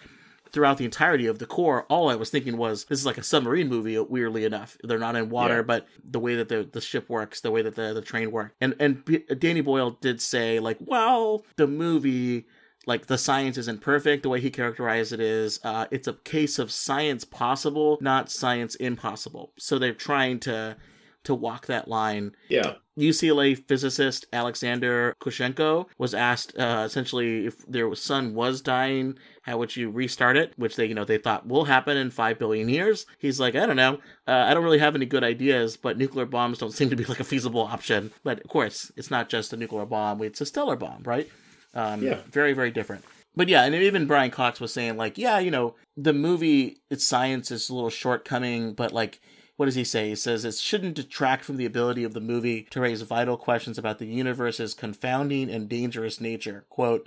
S1: throughout the entirety of the core, all I was thinking was this is like a submarine movie. Weirdly enough, they're not in water, yeah. but the way that the the ship works, the way that the the train works, and and Danny Boyle did say like, well, the movie. Like the science isn't perfect. The way he characterized it is, uh, it's a case of science possible, not science impossible. So they're trying to to walk that line.
S2: Yeah.
S1: UCLA physicist Alexander Kusenko was asked uh, essentially if their son was dying, how would you restart it? Which they, you know, they thought will happen in five billion years. He's like, I don't know. Uh, I don't really have any good ideas, but nuclear bombs don't seem to be like a feasible option. But of course, it's not just a nuclear bomb; it's a stellar bomb, right? Um,
S2: yeah.
S1: Very, very different. But yeah, and even Brian Cox was saying like, yeah, you know, the movie, its science is a little shortcoming, but like what does he say? He says it shouldn't detract from the ability of the movie to raise vital questions about the universe's confounding and dangerous nature. Quote,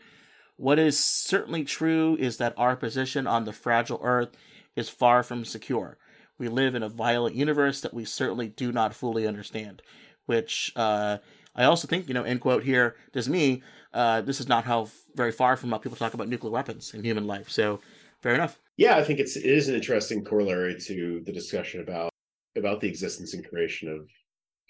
S1: what is certainly true is that our position on the fragile Earth is far from secure. We live in a violent universe that we certainly do not fully understand. Which uh, I also think, you know, end quote here, does me, uh, this is not how very far from how people talk about nuclear weapons in human life. So, fair enough.
S2: Yeah, I think it's it is an interesting corollary to the discussion about about the existence and creation of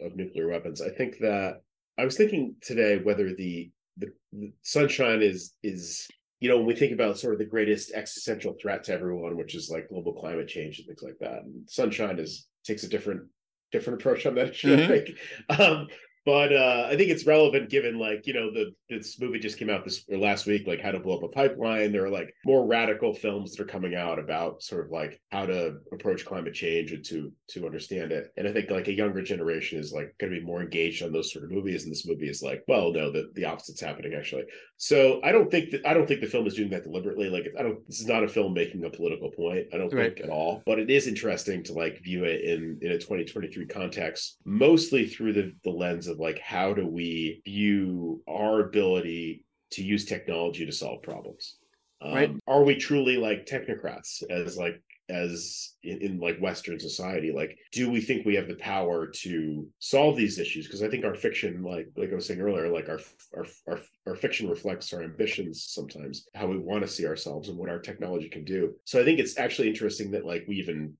S2: of nuclear weapons. I think that I was thinking today whether the the, the sunshine is is you know when we think about sort of the greatest existential threat to everyone, which is like global climate change and things like that, and sunshine is takes a different different approach on that issue. Mm-hmm. I think. Um, but uh, I think it's relevant given like you know the this movie just came out this or last week like how to blow up a pipeline. There are like more radical films that are coming out about sort of like how to approach climate change and to to understand it. And I think like a younger generation is like going to be more engaged on those sort of movies. And this movie is like, well, no, the the opposite's happening actually. So I don't think that I don't think the film is doing that deliberately. Like I don't. This is not a film making a political point. I don't right. think at all. But it is interesting to like view it in in a 2023 context, mostly through the the lens of of like how do we view our ability to use technology to solve problems? Um, right. are we truly like technocrats as like as in, in, like western society? Like do we think we have the power to solve these issues? Because i think our fiction like like i was saying earlier like our our our, our fiction reflects our ambitions sometimes how we want to see ourselves and what our technology can do. So i think it's actually interesting that like we even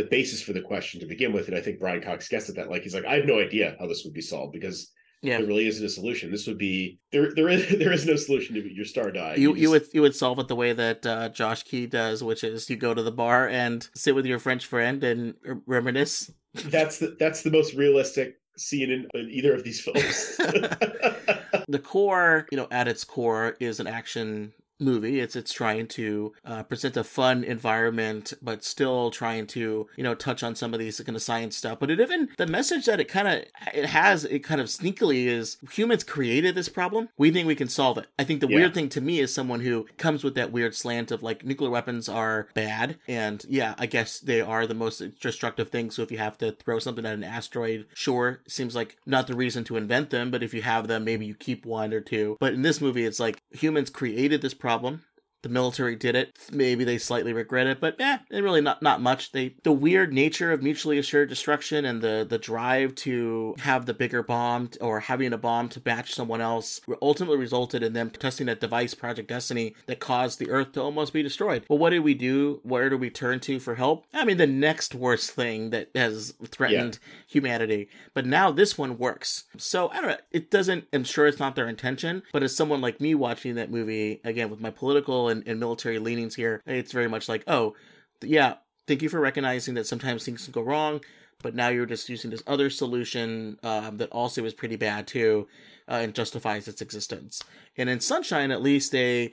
S2: the basis for the question to begin with. And I think Brian Cox guessed at that. Like he's like, I have no idea how this would be solved because yeah. there really isn't a solution. This would be there. There is there is no solution to your star die.
S1: You you, just... you would you would solve it the way that uh, Josh Keyes does, which is you go to the bar and sit with your French friend and reminisce.
S2: That's the that's the most realistic scene in, in either of these films.
S1: the core, you know, at its core, is an action movie. It's it's trying to uh, present a fun environment, but still trying to you know touch on some of these kind of science stuff. But it even the message that it kind of it has it kind of sneakily is humans created this problem. We think we can solve it. I think the
S2: Yeah.
S1: weird thing to me is someone who comes with that weird slant of like nuclear weapons are bad, and yeah, I guess they are the most destructive thing. So if you have to throw something at an asteroid, sure, seems like not the reason to invent them, but if you have them, maybe you keep one or two. But in this movie, it's like humans created this problem problem. The military did it. Maybe they slightly regret it, but eh, it really not not much. They the weird nature of mutually assured destruction and the the drive to have the bigger bomb or having a bomb to match someone else ultimately resulted in them testing a device, Project Destiny, that caused the Earth to almost be destroyed. Well, what did we do? Where do we turn to for help? I mean, the next worst thing that has threatened humanity. But now this one works. So I don't know. It doesn't. I'm sure it's not their intention. But as someone like me watching that movie again with my political and, and military leanings here, it's very much like, oh, yeah. Thank you for recognizing that sometimes things can go wrong. But now you're just using this other solution um, that also is pretty bad too, uh, and justifies its existence. And in Sunshine, at least they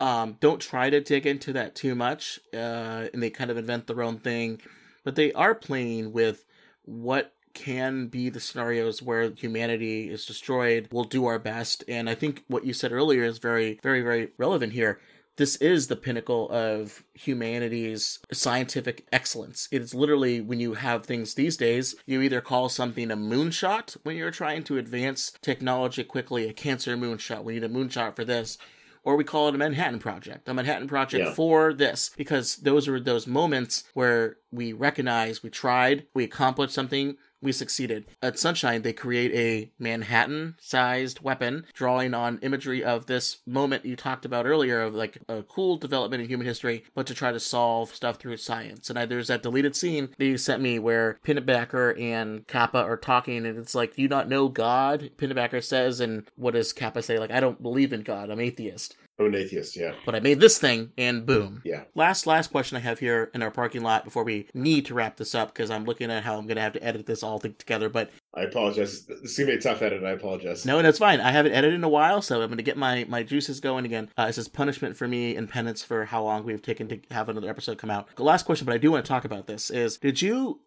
S1: um, don't try to dig into that too much, uh, and they kind of invent their own thing. But they are playing with what can be the scenarios where humanity is destroyed. We'll do our best, and I think what you said earlier is very, very, very relevant here. This is the pinnacle of humanity's scientific excellence. It is literally when you have things these days, you either call something a moonshot when you're trying to advance technology quickly, a cancer moonshot. We need a moonshot for this or we call it a Manhattan Project, a Manhattan Project
S2: Yeah.
S1: for this, because those are those moments where we recognize we tried, we accomplished something, we succeeded. At Sunshine, they create a Manhattan sized weapon, drawing on imagery of this moment you talked about earlier of like a cool development in human history, but to try to solve stuff through science. And I, there's that deleted scene that you sent me where Pinbacker and Capa are talking, and it's like, Do you not know God? Pinbacker says, and what does Capa say? Like, I don't believe in God, I'm atheist.
S2: I'm an atheist, yeah.
S1: But I made this thing, and boom.
S2: Yeah.
S1: Last last question I have here in our parking lot before we need to wrap this up because I'm looking at how I'm going to have to edit this all together. But
S2: I apologize. This is gonna be a tough edit. I apologize.
S1: no, that's fine. I haven't edited in a while, so I'm going to get my my juices going again. Uh, this is punishment for me and penance for how long we've taken to have another episode come out. The last question, but I do want to talk about this is: Did you,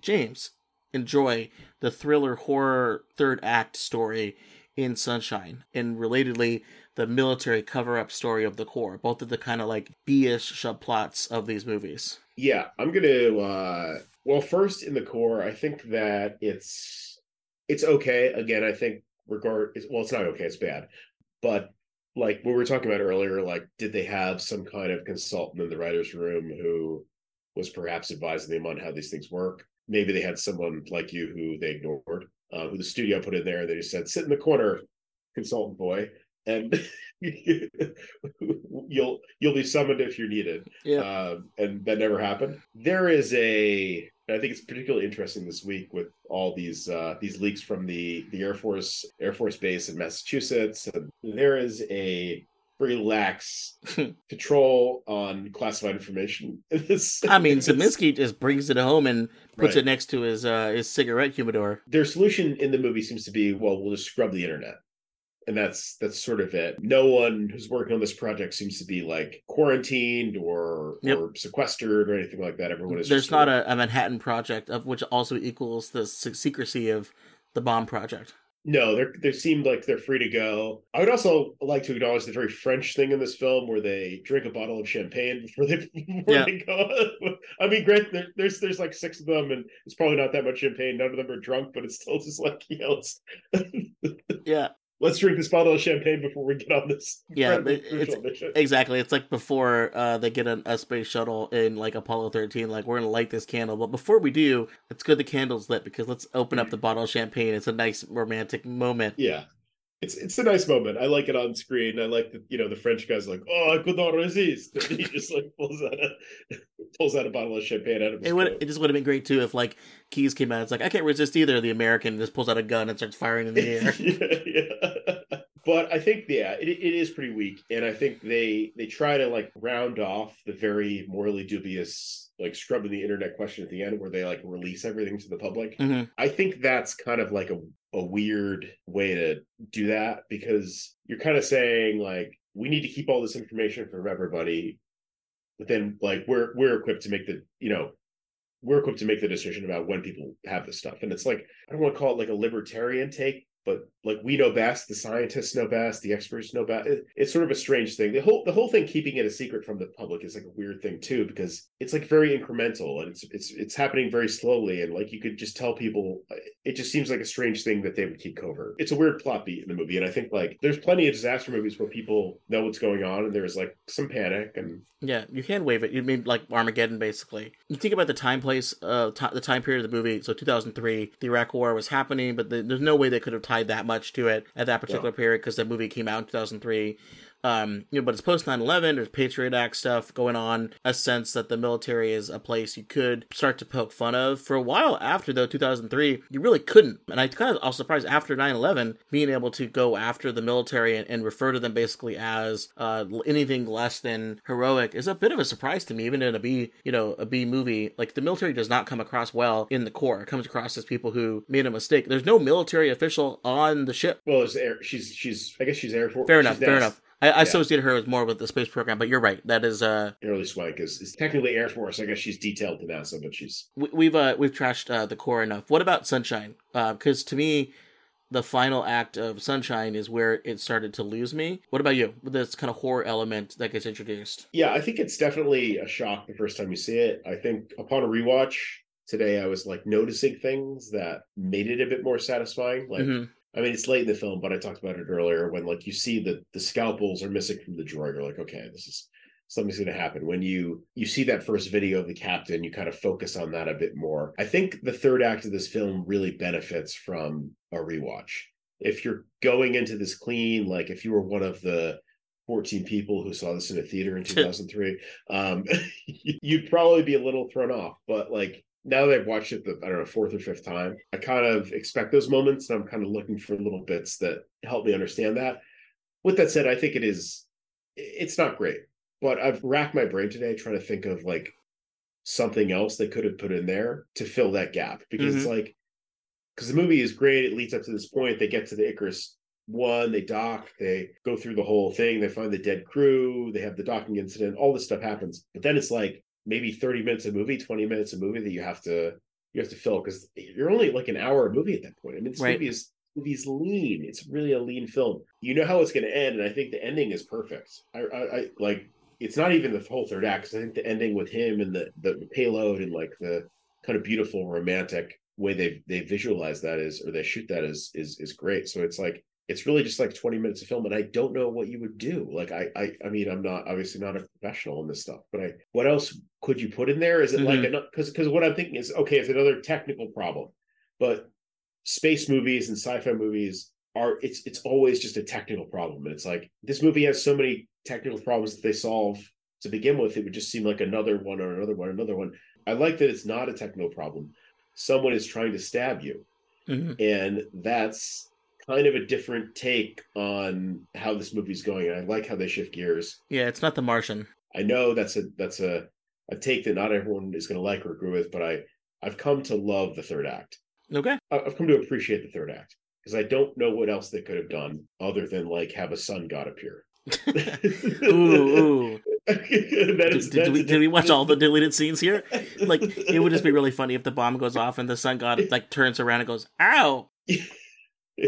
S1: James, enjoy the thriller horror third act story in Sunshine, and relatedly the military cover up story of the core? Both of the kind of like B-ish subplots of these movies.
S2: Yeah, I'm gonna. uh Well, first in the core, I think that it's it's okay. Again, I think regard. it's- Well, it's not okay. It's bad, but like what we were talking about earlier, like did they have some kind of consultant in the writers' room who was perhaps advising them on how these things work? Maybe they had someone like you who they ignored, uh, who the studio put in there, they just said, "Sit in the corner, consultant boy." And you'll you'll be summoned if you're needed.
S1: Yeah.
S2: Um, and that never happened. There is a I think it's particularly interesting this week with all these uh, these leaks from the the Air Force Air Force Base in Massachusetts. And there is a very lax control on classified information.
S1: I mean, Zimsky just brings it home and puts
S2: Right.
S1: it next to his uh, his cigarette humidor.
S2: their solution in the movie seems to be well we'll just scrub the internet and that's that's sort of it. No one who's working on this project seems to be like quarantined or
S1: Yep.
S2: or sequestered or anything like that. Everyone is
S1: There's not a, a Manhattan Project, of which also equals the secrecy of the bomb project.
S2: no they're they seem like they're free to go. I would also like to acknowledge the very french thing in this film where they drink a bottle of champagne before they, before they go. I mean great there, there's there's like six of them and it's probably not that much champagne. None of them are drunk but it's still just like you know
S1: Yeah,
S2: let's drink this bottle of champagne before we get on this
S1: yeah, it's
S2: mission.
S1: exactly. It's like before uh, they get an, a space shuttle in like Apollo 13. Like we're gonna light this candle, but before we do, it's good the candle's lit because let's open up the bottle of champagne. It's a nice romantic moment.
S2: Yeah. It's it's a nice moment. I like it on screen. I like that you know the French guy's like, oh, I could not resist. And he just like pulls out a pulls out a bottle of champagne out of his
S1: It would it just would have been great too if like Keyes came out. It's like I can't resist either. The American just pulls out a gun and starts firing in the air.
S2: yeah, yeah. But I think yeah, it, it is pretty weak, and I think they they try to like round off the very morally dubious like scrubbing the internet question at the end, where they like release everything to the public.
S1: Mhm.
S2: I think that's kind of like a a weird way to do that because you're kind of saying like we need to keep all this information from everybody, but then like we're we're equipped to make the you know we're equipped to make the decision about when people have this stuff. And it's like I don't want to call it like a libertarian take, but like we know best, the scientists know best, the experts know best. It, it's sort of a strange thing. The whole the whole thing keeping it a secret from the public is like a weird thing too, because it's like very incremental and it's it's it's happening very slowly. And like you could just tell people, it just seems like a strange thing that they would keep covert. It's a weird plot beat in the movie, and I think like there's plenty of disaster movies where people know what's going on and there's like some panic and
S1: yeah, you can wave it. You mean like Armageddon, basically. You think about the time place, uh, t- the time period of the movie. So 2003, the Iraq War was happening, but the, there's no way they could have tied that much to it at that particular
S2: Yeah.
S1: period because the movie came out in 2003. Um, you know, but it's post 9/11. There's Patriot Act stuff going on. A sense that the military is a place you could start to poke fun of. For a while after though 2003, you really couldn't. And I kind of I was surprised after 9/11 being able to go after the military and, and refer to them basically as uh, anything less than heroic is a bit of a surprise to me. Even in a B, you know, a B movie, like the military does not come across well in the core. It comes across as people who made a mistake. There's no military official on the ship.
S2: well, it's air. She's she's I guess she's Air Force.
S1: Fair enough. Fair enough. I, I
S2: Yeah.
S1: associate her as more with the space program, but you're right. That is uh
S2: Hilary Swank is, is technically Air Force. I guess she's detailed to NASA, but she's
S1: we, we've uh we've trashed uh, the core enough. What about Sunshine? Because to me, the final act of Sunshine is where it started to lose me. What about you? With this kind of horror element that gets introduced.
S2: yeah. I think it's definitely a shock the first time you see it. I think upon a rewatch today, I was like noticing things that made it a bit more satisfying. Like
S1: Mhm.
S2: I mean, it's late in the film, but I talked about it earlier when like you see that the scalpels are missing from the drawer. You're like, okay, this is something's going to happen. When you you see that first video of the captain, you kind of focus on that a bit more. I think the third act of this film really benefits from a rewatch. If you're going into this clean, like if you were one of the 14 people who saw this in a theater in 2003, um, you'd probably be a little thrown off. But like now that I've watched it the I don't know fourth or fifth time, I kind of expect those moments, and I'm kind of looking for little bits that help me understand that. With that said, I think it is it's not great, but I've racked my brain today trying to think of like something else they could have put in there to fill that gap because it's
S1: Mhm.
S2: like because the movie is great, it leads up to this point. They get to the Icarus one, they dock, they go through the whole thing, they find the dead crew, they have the docking incident, all this stuff happens. But then it's like maybe 30 minutes of movie, 20 minutes of movie that you have to you have to fill because you're only like an hour of movie at that point. I mean, this
S1: Right.
S2: movie is movie's lean. It's really a lean film. You know how it's going to end, and I think the ending is perfect. I, I, I like. It's not even the whole third act. I think the ending with him and the, the the payload and like the kind of beautiful romantic way they they visualize that is or they shoot that is is is great. So it's like it's really just like 20 minutes of film and I don't know what you would do. Like I I I mean I'm not obviously not a professional in this stuff, but I what else could you put in there? Is it like
S1: Mhm.
S2: another because because what I'm thinking is okay, it's another technical problem. But space movies and sci-fi movies are it's it's always just a technical problem. And it's like this movie has so many technical problems that they solve to begin with, it would just seem like another one or another one, another one. I like that it's not a technical problem. Someone is trying to stab you
S1: Mhm.
S2: and that's kind of a different take on how this movie's going and i like how they shift gears
S1: Yeah, it's not The Martian.
S2: i know that's a that's a a take that not everyone is going to like or agree with but i i've come to love the third act
S1: Okay.
S2: I've come to appreciate the third act because i don't know what else they could have done other than like have a sun god appear
S1: Ooh, ooh. Did, did we, did we watch all the deleted scenes here? Like, it would just be really funny if the bomb goes off and the sun god like turns around and goes, "Ow!"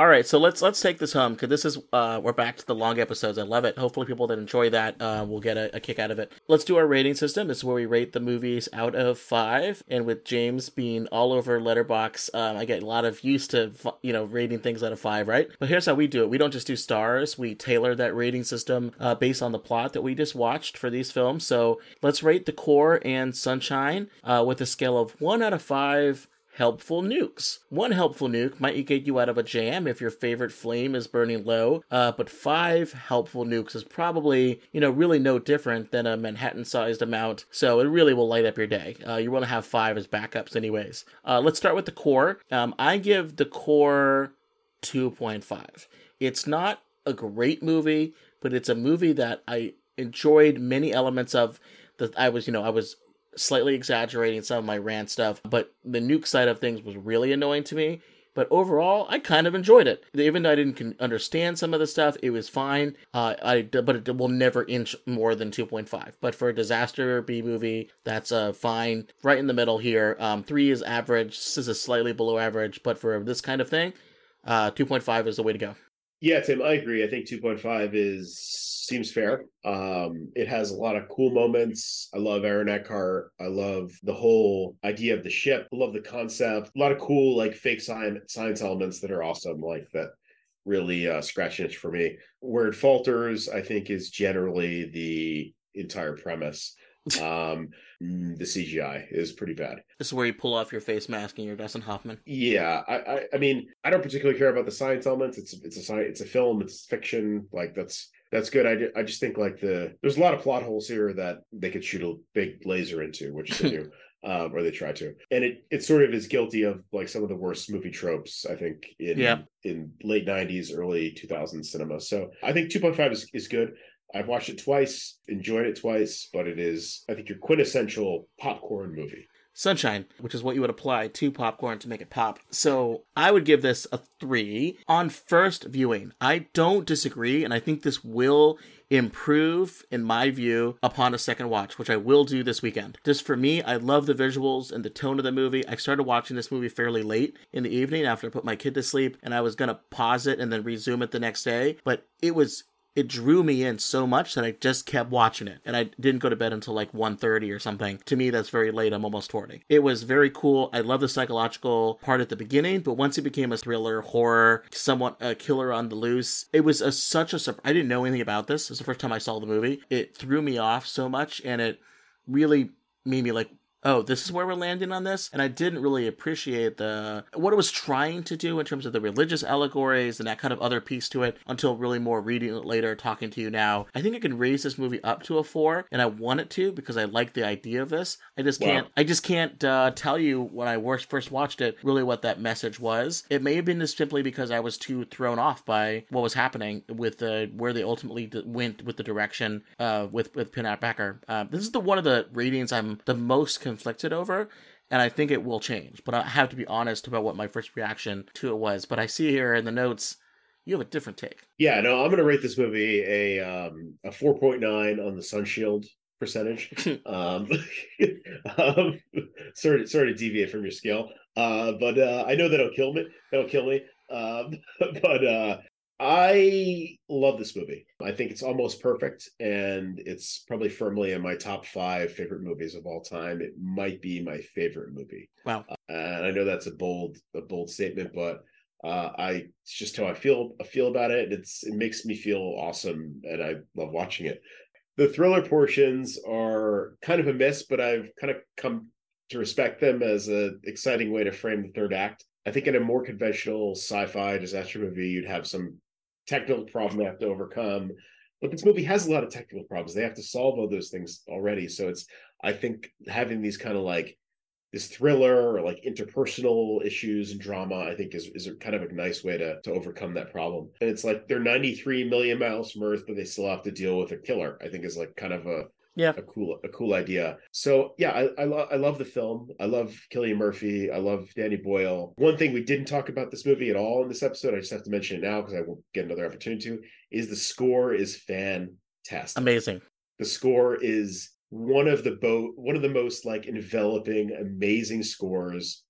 S1: All right, so let's let's take this home because this is uh we're back to the long episodes. I love it. Hopefully, people that enjoy that uh, will get a, a kick out of it. Let's do our rating system. This is where we rate the movies out of five. And with James being all over Letterboxd, um, I get a lot of used to you know rating things out of five, right? But here's how we do it. We don't just do stars. We tailor that rating system uh, based on the plot that we just watched for these films. So let's rate The Core and Sunshine uh, with a scale of one out of five helpful nukes. One helpful nuke might get you out of a jam if your favorite flame is burning low, uh, but five helpful nukes is probably, you know, really no different than a Manhattan sized amount, so it really will light up your day. Uh, you want to have five as backups, anyways. Uh, let's start with the core. Um, I give the core 2.5. It's not a great movie, but it's a movie that I enjoyed many elements of that I was, you know, I was slightly exaggerating some of my rant stuff, but the nuke side of things was really annoying to me. but overall, I kind of enjoyed it. Even though I didn't understand some of the stuff, it was fine. Uh, I but it will never inch more than 2.5. But for a disaster B movie, that's uh, fine. Right in the middle here. Um, three is average. This is slightly below average, but for this kind of thing, uh, 2.5 is the way to go.
S2: Yeah, Tim, I agree. I think 2.5 is seems fair. Um, it has a lot of cool moments. I love Aaron Eckhart. I love the whole idea of the ship. I love the concept. A lot of cool like fake science science elements that are awesome, like that really uh, scratch itch for me. Where it falters, I think, is generally the entire premise. um the cgi is pretty bad.
S1: This is where you pull off your face mask and you're Dustin Hoffman.
S2: yeah I, I i mean i don't particularly care about the science elements. It's it's a science it's a film it's fiction like that's that's good. I, I just think like the there's a lot of plot holes here that they could shoot a big laser into which they do um or they try to. And it it sort of is guilty of like some of the worst movie tropes i think in
S1: Yeah.
S2: in late 90s early 2000s cinema. So i think 2.5 is, is good I've watched it twice, enjoyed it twice, but it is, I think, your quintessential popcorn movie.
S1: Sunshine, which is what you would apply to popcorn to make it pop. So I would give this a three on first viewing. I don't disagree, and I think this will improve, in my view, upon a second watch, which I will do this weekend. Just for me, I love the visuals and the tone of the movie. I started watching this movie fairly late in the evening after I put my kid to sleep, and I was gonna pause it and then resume it the next day, but it was it drew me in so much that I just kept watching it. And I didn't go to bed until like 1.30 or something. To me, that's very late. I'm almost 40. It was very cool. I love the psychological part at the beginning, but once it became a thriller, horror, somewhat a killer on the loose, it was a, such a surprise. I didn't know anything about this. It was the first time I saw the movie. It threw me off so much and it really made me like, oh, this is where we're landing on this. And I didn't really appreciate the what it was trying to do in terms of the religious allegories and that kind of other piece to it until really more reading it later, talking to you now. I think I can raise this movie up to a four, and I want it to because I like the idea of this. I just can't. I just can't uh, tell you when I first watched it really what that message was. It may have been just simply because I was too thrown off by what was happening with the where they ultimately d- went with the direction uh, with with Pinbacker. Uh, this is the one of the ratings I'm the most conflicted over. And I think it will change, but I have to be honest about what my first reaction to it was. But I see here in the notes, you have a different take.
S2: Yeah, no, I'm going to rate this movie a um, a 4.9 on the Sunshield percentage. um, um, sorry, sorry to deviate from your scale, uh, but uh, I know that'll kill me. That'll kill me. Um, but uh, I love this movie. I think it's almost perfect, and it's probably firmly in my top five favorite movies of all time. It might be my favorite movie.
S1: Wow.
S2: and I know that's a bold a bold statement, but uh, I it's just how I feel I feel about it. It's it makes me feel awesome, and I love watching it. The thriller portions are kind of a miss, but I've kind of come to respect them as an exciting way to frame the third act. I think in a more conventional sci-fi disaster movie, you'd have some technical problem they have to overcome. But this movie has a lot of technical problems. They have to solve all those things already. So it's I think having these kind of like this thriller or like interpersonal issues and drama, I think is is kind of a nice way to to overcome that problem. And it's like they're 93 million miles from Earth, but they still have to deal with a killer. I think is like kind of a
S1: yeah
S2: a cool a cool idea. So yeah, I I, lo- I love the film. I love Cillian Murphy. I love Danny Boyle. One thing we didn't talk about this movie at all in this episode, I just have to mention it now because I won't get another opportunity to, is the score is fantastic.
S1: Amazing.
S2: The score is one of the bo- one of the most like enveloping, amazing scores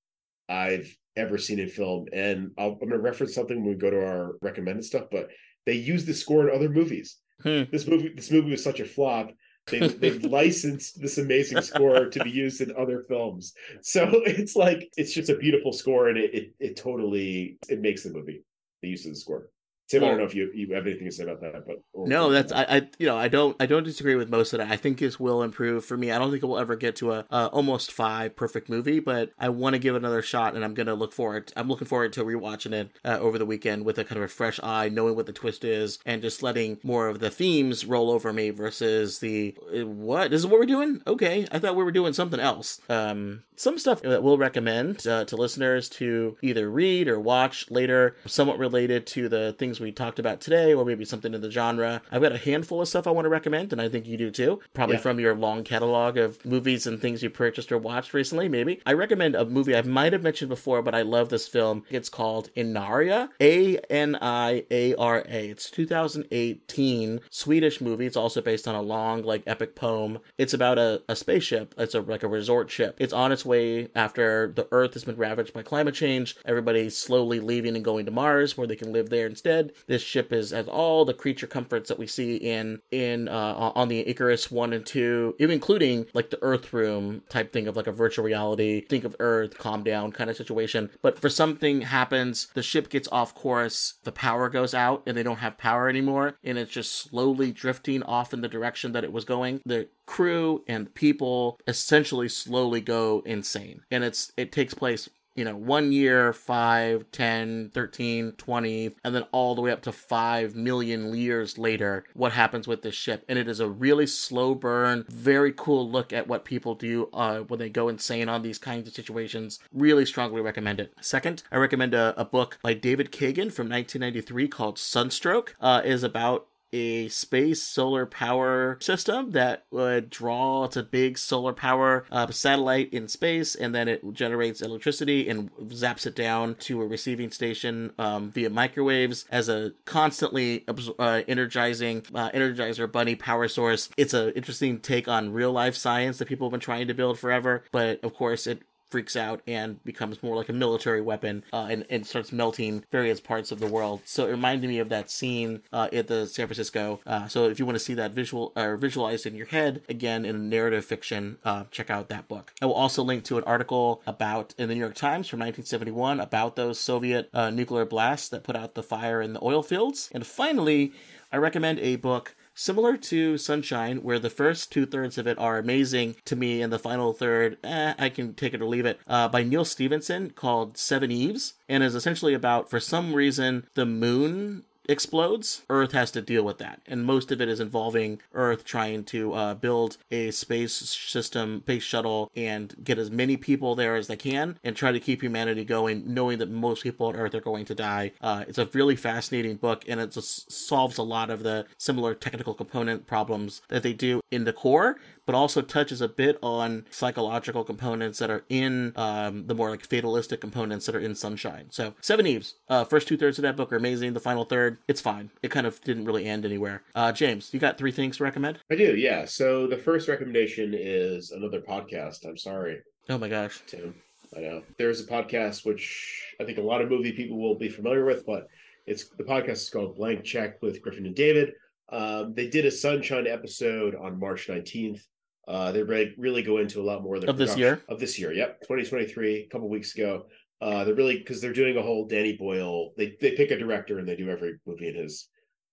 S2: I've ever seen in film. And I'll, I'm going to reference something when we go to our recommended stuff, but they use the score in other movies.
S1: Hmm.
S2: This movie, this movie was such a flop. They, they've licensed this amazing score to be used in other films. So it's like it's just a beautiful score, and it it, it totally it makes the movie. The use of the score. Tim, I don't know if you, you have anything to say about that, but
S1: No, that's I, I you know I don't I don't disagree with most of that. I think this will improve for me. I don't think it will ever get to a, almost five perfect movie, but I want to give it another shot, and I'm gonna look forward. I'm looking forward to rewatching it uh, over the weekend with a kind of a fresh eye, knowing what the twist is, and just letting more of the themes roll over me versus the uh, what this is what we're doing. Okay, I thought we were doing something else. Um, some stuff that we'll recommend uh, to listeners to either read or watch later, somewhat related to the things things we talked about today, or maybe something in the genre. I've got a handful of stuff I want to recommend, and I think you do too. Probably
S2: Yeah.
S1: from your long catalog of movies and things you purchased or watched recently, maybe. I recommend a movie I might have mentioned before, but I love this film. It's called Aniara, A N I A R A. It's 2018 Swedish movie. It's also based on a long, like, epic poem. It's about a, a spaceship. It's a like a resort ship. It's on its way after the Earth has been ravaged by climate change. Everybody's slowly leaving and going to Mars, where they can live there instead. This ship is has all the creature comforts that we see in in uh, on the Icarus one and two, even including like the Earth room type thing of like a virtual reality. Think of Earth, calm down kind of situation. But for something happens, the ship gets off course, the power goes out, and they don't have power anymore, and it's just slowly drifting off in the direction that it was going. The crew and people essentially slowly go insane, and it's it takes place you know, one year, 5, 10, 13, 20, and then all the way up to 5 million years later, what happens with this ship. And it is a really slow burn, very cool look at what people do uh, when they go insane on these kinds of situations. Really strongly recommend it. Second, I recommend a, a book by David Kagan from 1993 called Sunstroke. Uh, is about a space solar power system that would draw it's a big solar power uh, satellite in space and then it generates electricity and zaps it down to a receiving station um, via microwaves as a constantly uh, energizing uh, energizer bunny power source. It's an interesting take on real life science that people have been trying to build forever but of course it freaks out and becomes more like a military weapon uh, and, and starts melting various parts of the world. So it reminded me of that scene uh, at the San Francisco. Uh, so if you want to see that visual or visualized in your head again in narrative fiction, uh, check out that book. I will also link to an article about in the New York Times from 1971 about those Soviet uh, nuclear blasts that put out the fire in the oil fields. And finally, I recommend a book similar to Sunshine, where the first two thirds of it are amazing to me, and the final third, eh, I can take it or leave it, uh, by Neal Stephenson called Seveneves, and is essentially about, for some reason, the moon explodes, Earth has to deal with that. And most of it is involving Earth trying to uh, build a space system, space shuttle, and get as many people there as they can and try to keep humanity going, knowing that most people on Earth are going to die. Uh, it's a really fascinating book, and it solves a lot of the similar technical component problems that they do in the core, but also touches a bit on psychological components that are in um, the more like fatalistic components that are in Sunshine. So Seveneves, uh, first two thirds of that book are amazing. The final third, it's fine. It kind of didn't really end anywhere. Uh, James, you got three things to recommend?
S2: I do, yeah. So the first recommendation is another podcast. I'm sorry,
S1: Oh my gosh.
S2: Tim. I know there's a podcast which I think a lot of movie people will be familiar with, but it's the podcast is called Blank Check with Griffin and David. Um, they did a Sunshine episode on March 19th. Uh, they really, really go into a lot more of,
S1: Of this year?
S2: Of this year, yep, 2023, a couple weeks ago. Uh, they're really because they're doing a whole Danny Boyle. They they pick a director and they do every movie in his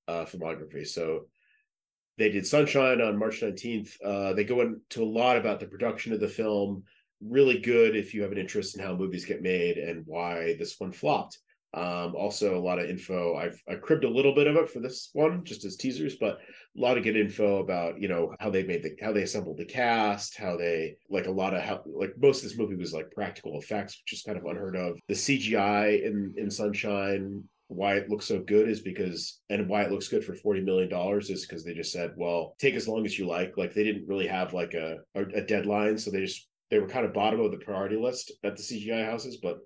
S2: uh, filmography. So they did Sunshine on March 19th. Uh, they go into a lot about the production of the film. Really good if you have an interest in how movies get made and why this one flopped. Um, also, a lot of info. I've I cribbed a little bit of it for this one, just as teasers, but a lot of good info about you know how they made the how they assembled the cast, how they like a lot of how like most of this movie was like practical effects, which is kind of unheard of. The CGI in in Sunshine why it looks so good is because and why it looks good for 40 million dollars is because they just said well take as long as you like like they didn't really have like a, a a deadline so they just they were kind of bottom of the priority list at the cgi houses but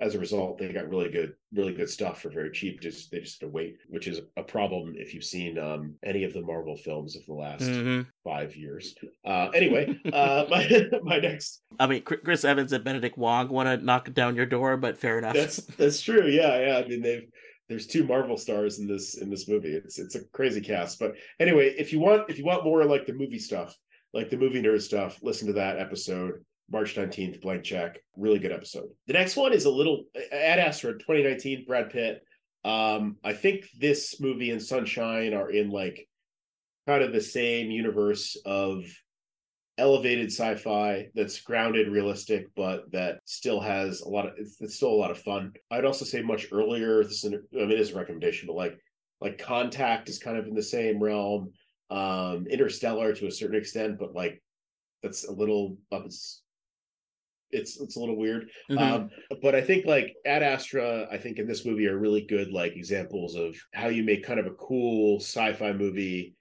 S2: as a result they got really good really good stuff for very cheap just they just had to wait which is a problem if you've seen um any of the marvel films of the last
S1: Mhm.
S2: five years uh anyway uh my my next
S1: I mean, Chris- Chris Evans and Benedict Wong want to knock down your door, but fair enough.
S2: That's that's true. Yeah, yeah. I mean, they've there's two Marvel stars in this in this movie. It's it's a crazy cast. But anyway, if you want if you want more like the movie stuff, like the movie nerd stuff, listen to that episode. March 19th, blank check. Really good episode. The next one is a little Ad Astra 2019, Brad Pitt. Um, I think this movie and Sunshine are in like kind of the same universe of elevated sci-fi that's grounded realistic but that still has a lot of it's, it's still a lot of fun i'd also say much earlier this is, I mean, it is a recommendation but like like contact is kind of in the same realm um interstellar to a certain extent but like that's a little up its it's it's a little weird.
S1: Mhm.
S2: Um, but I think like Ad Astra, I think in this movie are really good like examples of how you make kind of a cool sci-fi movie,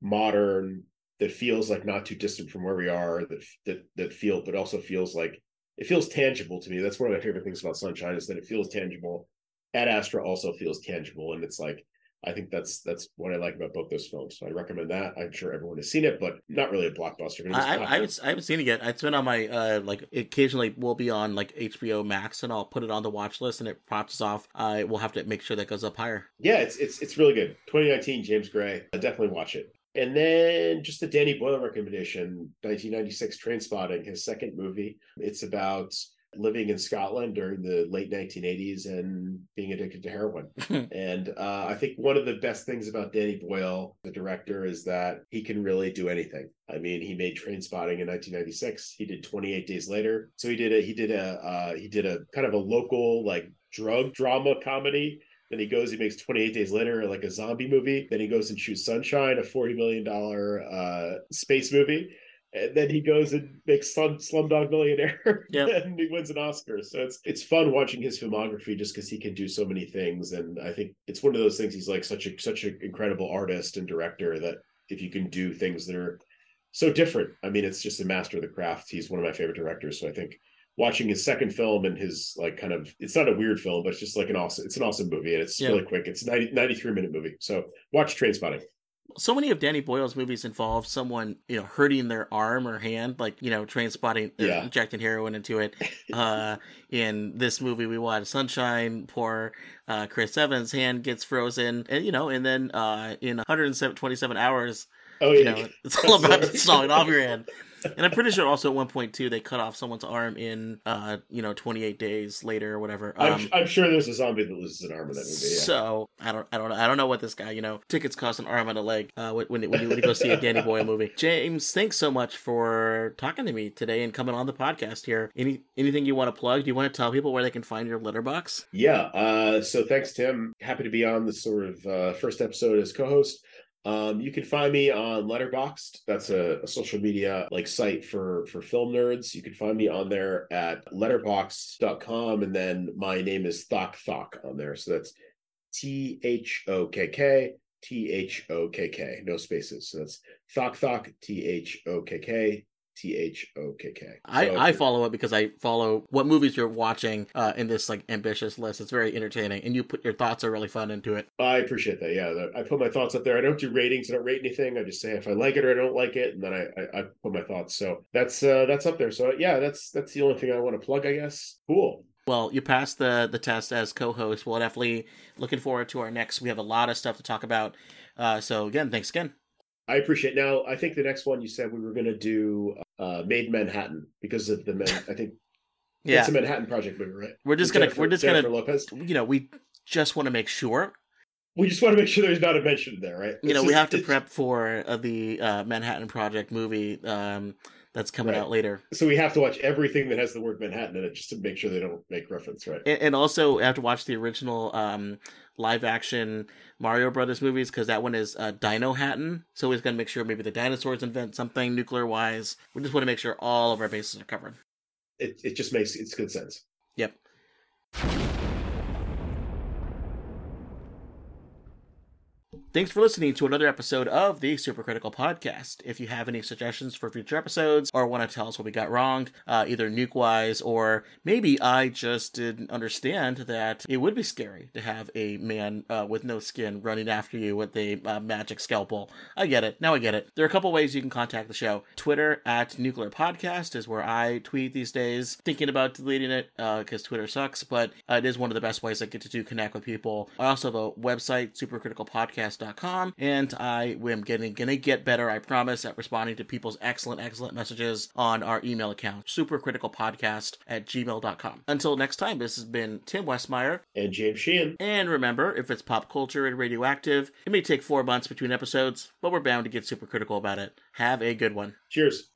S2: modern that feels like not too distant from where we are. That that that feel, but also feels like it feels tangible to me. That's one of my favorite things about Sunshine is that it feels tangible. Ad Astra also feels tangible, and it's like I think that's that's what I like about both those films. So I recommend that. I'm sure everyone has seen it, but not really a blockbuster. but it was
S1: I, I, I, haven't, I haven't seen it yet. It's been on my uh like occasionally will be on like HBO Max, and I'll put it on the watch list, and it pops off. I will have to make sure that goes up higher.
S2: yeah, it's it's it's really good. 2019, James Gray. I definitely watch it. And then just a Danny Boyle recommendation, 1996 Trainspotting, his second movie. It's about living in Scotland during the late 1980s and being addicted to heroin. and uh, I think one of the best things about Danny Boyle, the director, is that he can really do anything. I mean, he made Trainspotting in 1996. He did 28 Days Later. So he did a he did a uh, he did a kind of a local like drug drama comedy. Then he goes, he makes 28 Days Later, like a zombie movie. Then he goes and shoots Sunshine, a $40 million uh, space movie. And then he goes and makes Slum, Slumdog Millionaire, and he wins an Oscar. So it's it's fun watching his filmography just because he can do so many things. And I think it's one of those things. He's like such a such an incredible artist and director that if you can do things that are so different, I mean, it's just a master of the craft. He's one of my favorite directors. So I think watching his second film and his like kind of it's not a weird film, but it's just like an awesome it's an awesome movie and it's really quick. It's 90, 93 minute movie. So watch Trainspotting.
S1: So many of Danny Boyle's movies involve someone, you know, hurting their arm or hand, like you know, Trainspotting, uh, injecting heroin into it. Uh, in this movie, we watch Sunshine. Poor uh, Chris Evans' hand gets frozen, and you know, and then uh, in 127 hours,
S2: Oh,
S1: you know, it's all about sawing off your hand. And I'm pretty sure also at one point too, they cut off someone's arm in, uh, you know, 28 days later or whatever.
S2: I'm,
S1: Um,
S2: I'm sure there's a zombie that loses an arm in that movie. Yeah.
S1: so I don't, I don't, I don't know what this guy. You know, tickets cost an arm and a leg. Uh, when when you, when you, when you go see a Danny Boyle movie. James, thanks so much for talking to me today and coming on the podcast here. Any anything you want to plug? Do you want to tell people where they can find your Letterboxd?
S2: Yeah. Uh, so thanks, Tim. Happy to be on the sort of uh, first episode as co-host. Um, you can find me on Letterboxd. That's a, a social media like site for for film nerds. You can find me on there at letterboxd.com, and then my name is Thok Thok on there. So that's T H O K K T H O K K, no spaces. So that's Thok Thok T H O K K T H O K K.
S1: I, follow it because I follow what movies you're watching uh, in this like ambitious list. It's very entertaining, and you put your thoughts are really fun into it.
S2: I appreciate that. Yeah, I put my thoughts up there. I don't do ratings. I don't rate anything. I just say if I like it or I don't like it, and then I I, I put my thoughts. So that's uh, that's up there. So yeah, that's that's the only thing I want to plug. I guess. Cool.
S1: Well, you passed the the test as co-host. We'll definitely looking forward to our next. We have a lot of stuff to talk about. Uh, so again, thanks again.
S2: I appreciate. Now I think the next one you said we were going to do uh, Made Manhattan because of the men. I think.
S1: Yeah.
S2: It's a Manhattan Project movie, right?
S1: We're just gonna we're just gonna
S2: Lopez.
S1: you know we just want to make sure
S2: We just want to make sure there's not a mention there, right?
S1: you know
S2: It's
S1: we have to prep for uh, the uh, Manhattan Project movie um, that's coming
S2: Right.
S1: out later,
S2: So we have to watch everything that has the word Manhattan in it just to make sure they don't make reference, right?
S1: and, and also have to watch the original um, live action Mario Brothers movies because that one is uh, Dinohattan. So we're gonna make sure maybe the dinosaurs invent something nuclear wise. We just want to make sure all of our bases are covered.
S2: It it just makes it's good sense.
S1: Yep. Thanks for listening to another episode of the Supercritical Podcast. If you have any suggestions for future episodes or want to tell us what we got wrong, uh, either nuke wise or maybe I just didn't understand that it would be scary to have a man uh, with no skin running after you with a uh, magic scalpel. I get it. Now I get it. There are a couple ways you can contact the show. Twitter at Nuclear Podcast is where I tweet these days. Thinking about deleting it because Twitter sucks, but uh, it is one of the best ways I get to connect with people. I also have a website, supercriticalpodcast.com, and I am getting gonna get better, I promise, at responding to people's excellent, excellent messages on our email account, supercriticalpodcast at gmail.com. Until next time, this has been Tim Westmyer
S2: and James Sheehan. And
S1: remember, if it's pop culture and radioactive, it may take four months between episodes, but we're bound to get super critical about it. Have a good one.
S2: Cheers.